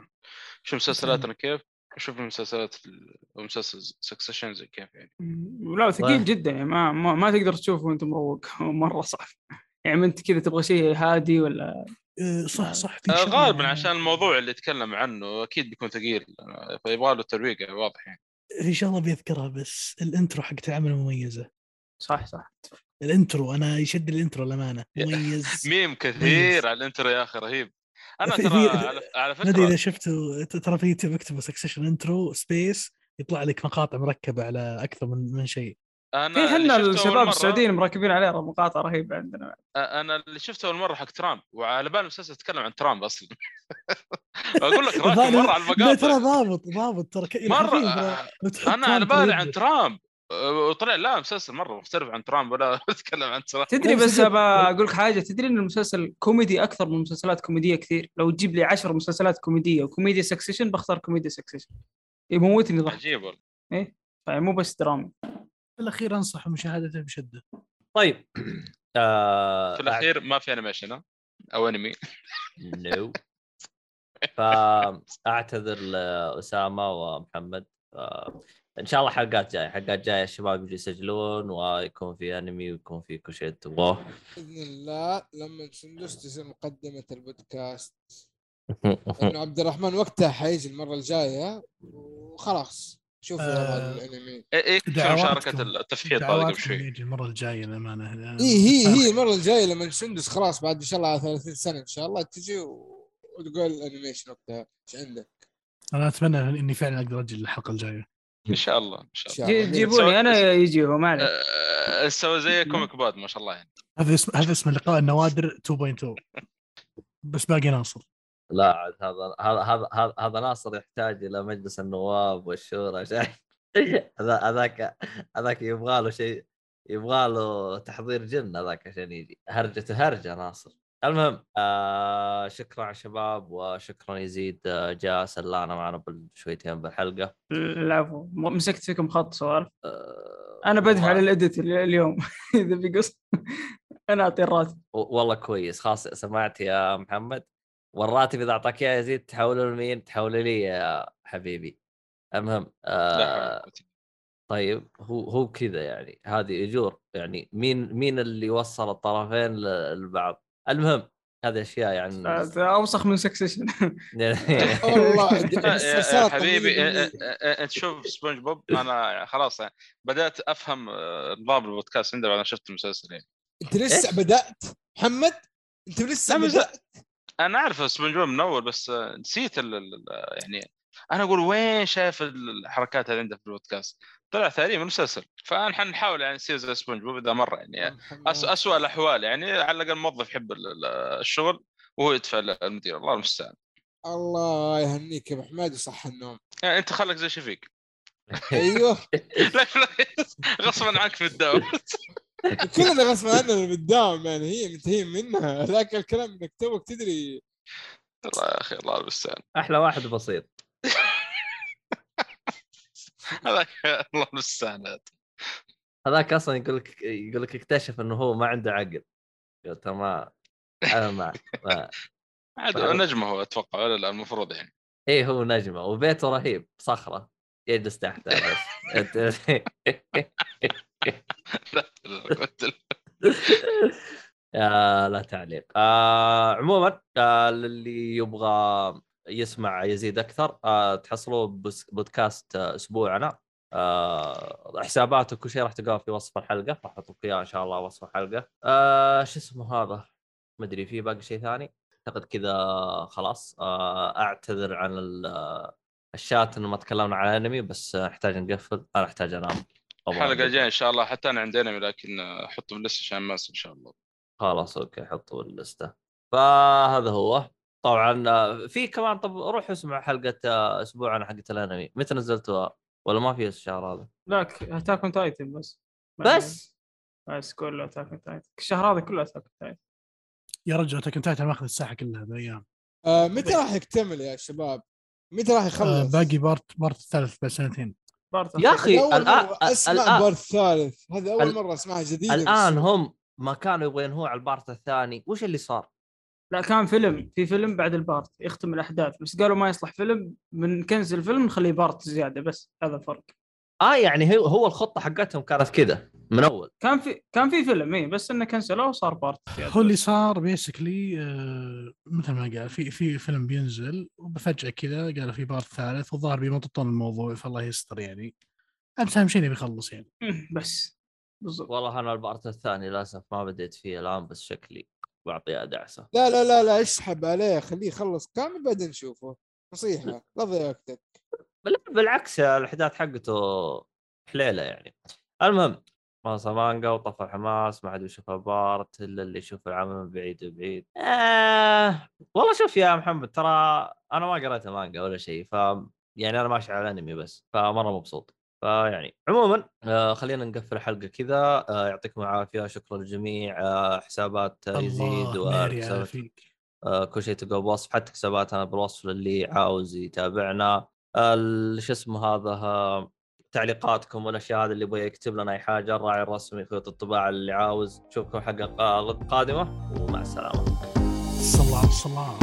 شوف مسلسلاتنا كيف شوف المسلسلات ال- مسلسل Succession زي كيف يعني. لا ثقيل. جدا يعني ما, ما ما تقدر تشوفه وأنت مروق مرة صعب. يعني أنت كذا تبغى شيء هادي ولا؟ آه، صح صح في آه، غالبا عشان الموضوع اللي يتكلم عنه أكيد بيكون ثقيل آه، فيبغى له ترويق واضح يعني. في شغله بيذكرها بس ال intro حق العمل مميزة. صح صح. ال intro أنا يشد ال intro الامانه مميز ميم مميز. كثير على ال intro يا أخي رهيب. أنا ترى في- على, على ما أدري إذا فكره شفتوا ترى في يوتيوب اكتبوا Succession intro space يطلع لك مقاطع مركبة على أكثر من من شيء. أنا في اللي إحنا الشباب السعوديين مركبين عليه مقاطع رهيبة عندنا أنا اللي شفته أول مرة حق ترامب وعلى بالي المسلسل يتكلم عن ترامب أصلا. أقول لك راكب مرة على لا ترى المقاطع ضابط ضابط ترى مرة أنا على بالي عن يبدأ. ترامب. آه، وطلع لا مسلسل مرة مختلف عن ترامب ولا يتكلم عن ترامب. تدري بس أبى أقول لك حاجة تدري إن المسلسل كوميدي أكثر من مسلسلات كوميدية كثير؟ لو تجيب لي 10 مسلسلات كوميدية وكوميديا Succession بختار كوميديا Succession يموتني ضحك. عجيب والله. يعني مو بس درامي في الاخير أنصح مشاهدته بشدة. طيب. آه في الأخير ما في animation؟ أو انمي no فأعتذر لأسامة ومحمد. ف- إن شاء الله حلقات جاية. حلقات جاية الشباب يجوا يسجلون ويكون في انمي ويكون في كل شيء. تبغوه بإذن الله لما سندس تصير مقدمة البودكاست. انه عبد الرحمن وقتها حيجي المرة الجاية وخلاص. شوفوا آه. الأنمي. إيه- إيه، مشاركة التفحيط هذا قبل شوي. يجي المرة الجاية الامانه اي إيه، هي هي المرة الجاية لما سندس خلاص بعد إن شاء الله 30 سنة إن شاء الله تجي. وتقول ال animation وقتها. إيش عندك؟ أنا أتمنى إني فعلا أقدر أجي الحلقة الجاية. إن شاء الله إن شاء إن الله شاء الله. جي- جيبوني أنا يجي هو ما عليك. آه، سوى زي كوميك بود ما شاء الله يعني. هذا اسم هذا اسم اللقاء النوادر 2.0 بس باقي ناصر. لا عاد هذا هذا هذا هذا, ناصر يحتاج إلى مجلس النواب والشورى. هذا هذاك هذاك يبغى له شيء يبغى له تحضير جن هذاك عشان يجي. هرجة هرجة ناصر. المهم آه شكرا على الشباب وشكرا يزيد آه، جاء سلانا معنا بشويتين بالحلقة. العفو. مسكت فيكم خط سوالف. آه أنا بدفع للاديت ال- اليوم. إذا بيقص. أنا اعطي الراتب. والله كويس. خلاص سمعت يا محمد. والراتب إذا أعطاك إياه يزيد تحوله لمين؟ تحوله لي يا حبيبي. المهم آه طيب هو هو كذا يعني. هذه أجور. يعني مين مين اللي وصل الطرفين لبعض؟ المهم هذه أشياء يعني هذا أوسخ من Succession والله يا السلسلة حبيبي انت شوف سبونج بوب أنا خلاص يعني بدأت أفهم آه، نظام البودكاست عندنا ما شفت المسلسل يعني. أنت لسه؟ بدأت؟ محمد أنت لسه بدأت؟ أنا أعرف سبونج بوب من أول بس آه، نسيت ال ال- يعني أنا أقول وين شايف الحركات اللي عنده في البودكاست؟ طلع ثاني من المسلسل. فنحن نحاول يعني نصير زي سبونج بوب إذا مرة يعني. أس اسوء الأحوال يعني على الأقل موظف يحب ال- ال- الشغل وهو يدفع المدير. الله المستعان. الله يهنيك يا أبو حماد وصح النوم. يعني أنت خلك زي شفيق. أيوه. لا لا. غصبا عنك في الدوام. كلنا غصب عننا بتداوم يعني هي منتهين منها. لكن الكلام إنك توك تدري. الله يا أخي الله المستعان. أحلى واحد بسيط. هذاك الله المستعان هذا. هذاك أصلا يقول لك يقول لك اكتشف إنه هو ما عنده عقل قلت ما أنا ما. عاد. نجمه هو أتوقع ولا لا المفروض يعني إيه هو نجمه وبيته رهيب صخرة يجلس تحتها بس لا تعليق آه عموما آه للي يبغى يسمع يزيد أكثر. آه تحصلوه بودكاست آه أسبوعنا. آه حساباته كل شيء راح تلقاه في وصف الحلقة. راح أحط لك اياه إن شاء الله وصف الحلقة. آه شو اسمه هذا؟ ما أدري في باقي شيء ثاني؟ أعتقد كذا خلاص. آه أعتذر عن ال- الشات إنه ما تكلمنا عن الأنمي بس نحتاج نقفل. أنا أحتاج أنام. الحلقة. الجاية إن شاء الله. حتى أنا عندي أنمي لكن أحطه باللسته عشان ما إن شاء الله. خلاص okay. حطوا اللسته فهذا هو. طبعا آه، في كمان طب روح اسمع حلقة آه، أسبوعنا حقت الأنمي. متى نزلتوها ولا ما في الشهر هذا؟ لا Attack on Titan بس. بس؟ بس كله Attack on Titan الشهر هذا كله Attack on Titan يا رجل Attack on Titan ماخذ الساحة كلها بايام آه متى راح يكتمل يا شباب؟ متى راح يخلص؟ آه باقي part part الثالث بعد سنتين. يا أخي الآن اسمع ال part الثالث هذا أول مرة أسمعها جديدة الآن بس. هم ما كانوا يبغوا ينهوا على ال part الثاني. وش اللي صار؟ لا كان فيلم في فيلم بعد ال part يختم الأحداث بس قالوا ما يصلح فيلم بنكنسل الفيلم نخليه part زيادة بس هذا الفرق. آه يعني هو هو الخطة حقتهم كانت كذا من أول. كان في كان في فيلم اي بس إنه كنسلوه وصار part هو اللي بس. صار basically آه مثل ما قال في في فيلم بينزل وفجأة كذا قالوا في part ثالث والظاهر بيمططون الموضوع فالله يستر يعني. امس أهم شيء بيخلص يعني. بس. بالضبط. والله أنا ال part الثاني للأسف ما بديت فيه الآن بس شكلي بعطيها دعسه لا لا لا لا اسحب عليه خليه يخلص كامل بعدين نشوفه. نصيحه لا تضيع وقتك. بال- بالعكس الاحداث حقته حليلة يعني. المهم خلص مانجا وطفى الحماس ما حد يشوف ال part الا اللي يشوف العمل من بعيد وبعيد. آه والله شوف يا محمد ترى أنا ما قريت مانجا ولا شيء ف يعني أنا ماشي على الأنمي بس فمرة مبسوط. فيعني عموما آه خلينا نقفل الحلقة كذا. آه يعطيكم العافية. شكرا للجميع. آه حسابات يزيد وحسابات آه، كل شيء تلقاه بوصف. حتى حساباتنا بالوصف للي عاوز يتابعنا. آه، شو اسمه هذا آه، تعليقاتكم والأشياء هذه اللي يبغى يكتب لنا أي حاجة الراعي الرسمي خيوط الطباعة اللي عاوز. نشوفكم حلقة قا- قادمة. ومع السلامة. صلى على الصلاه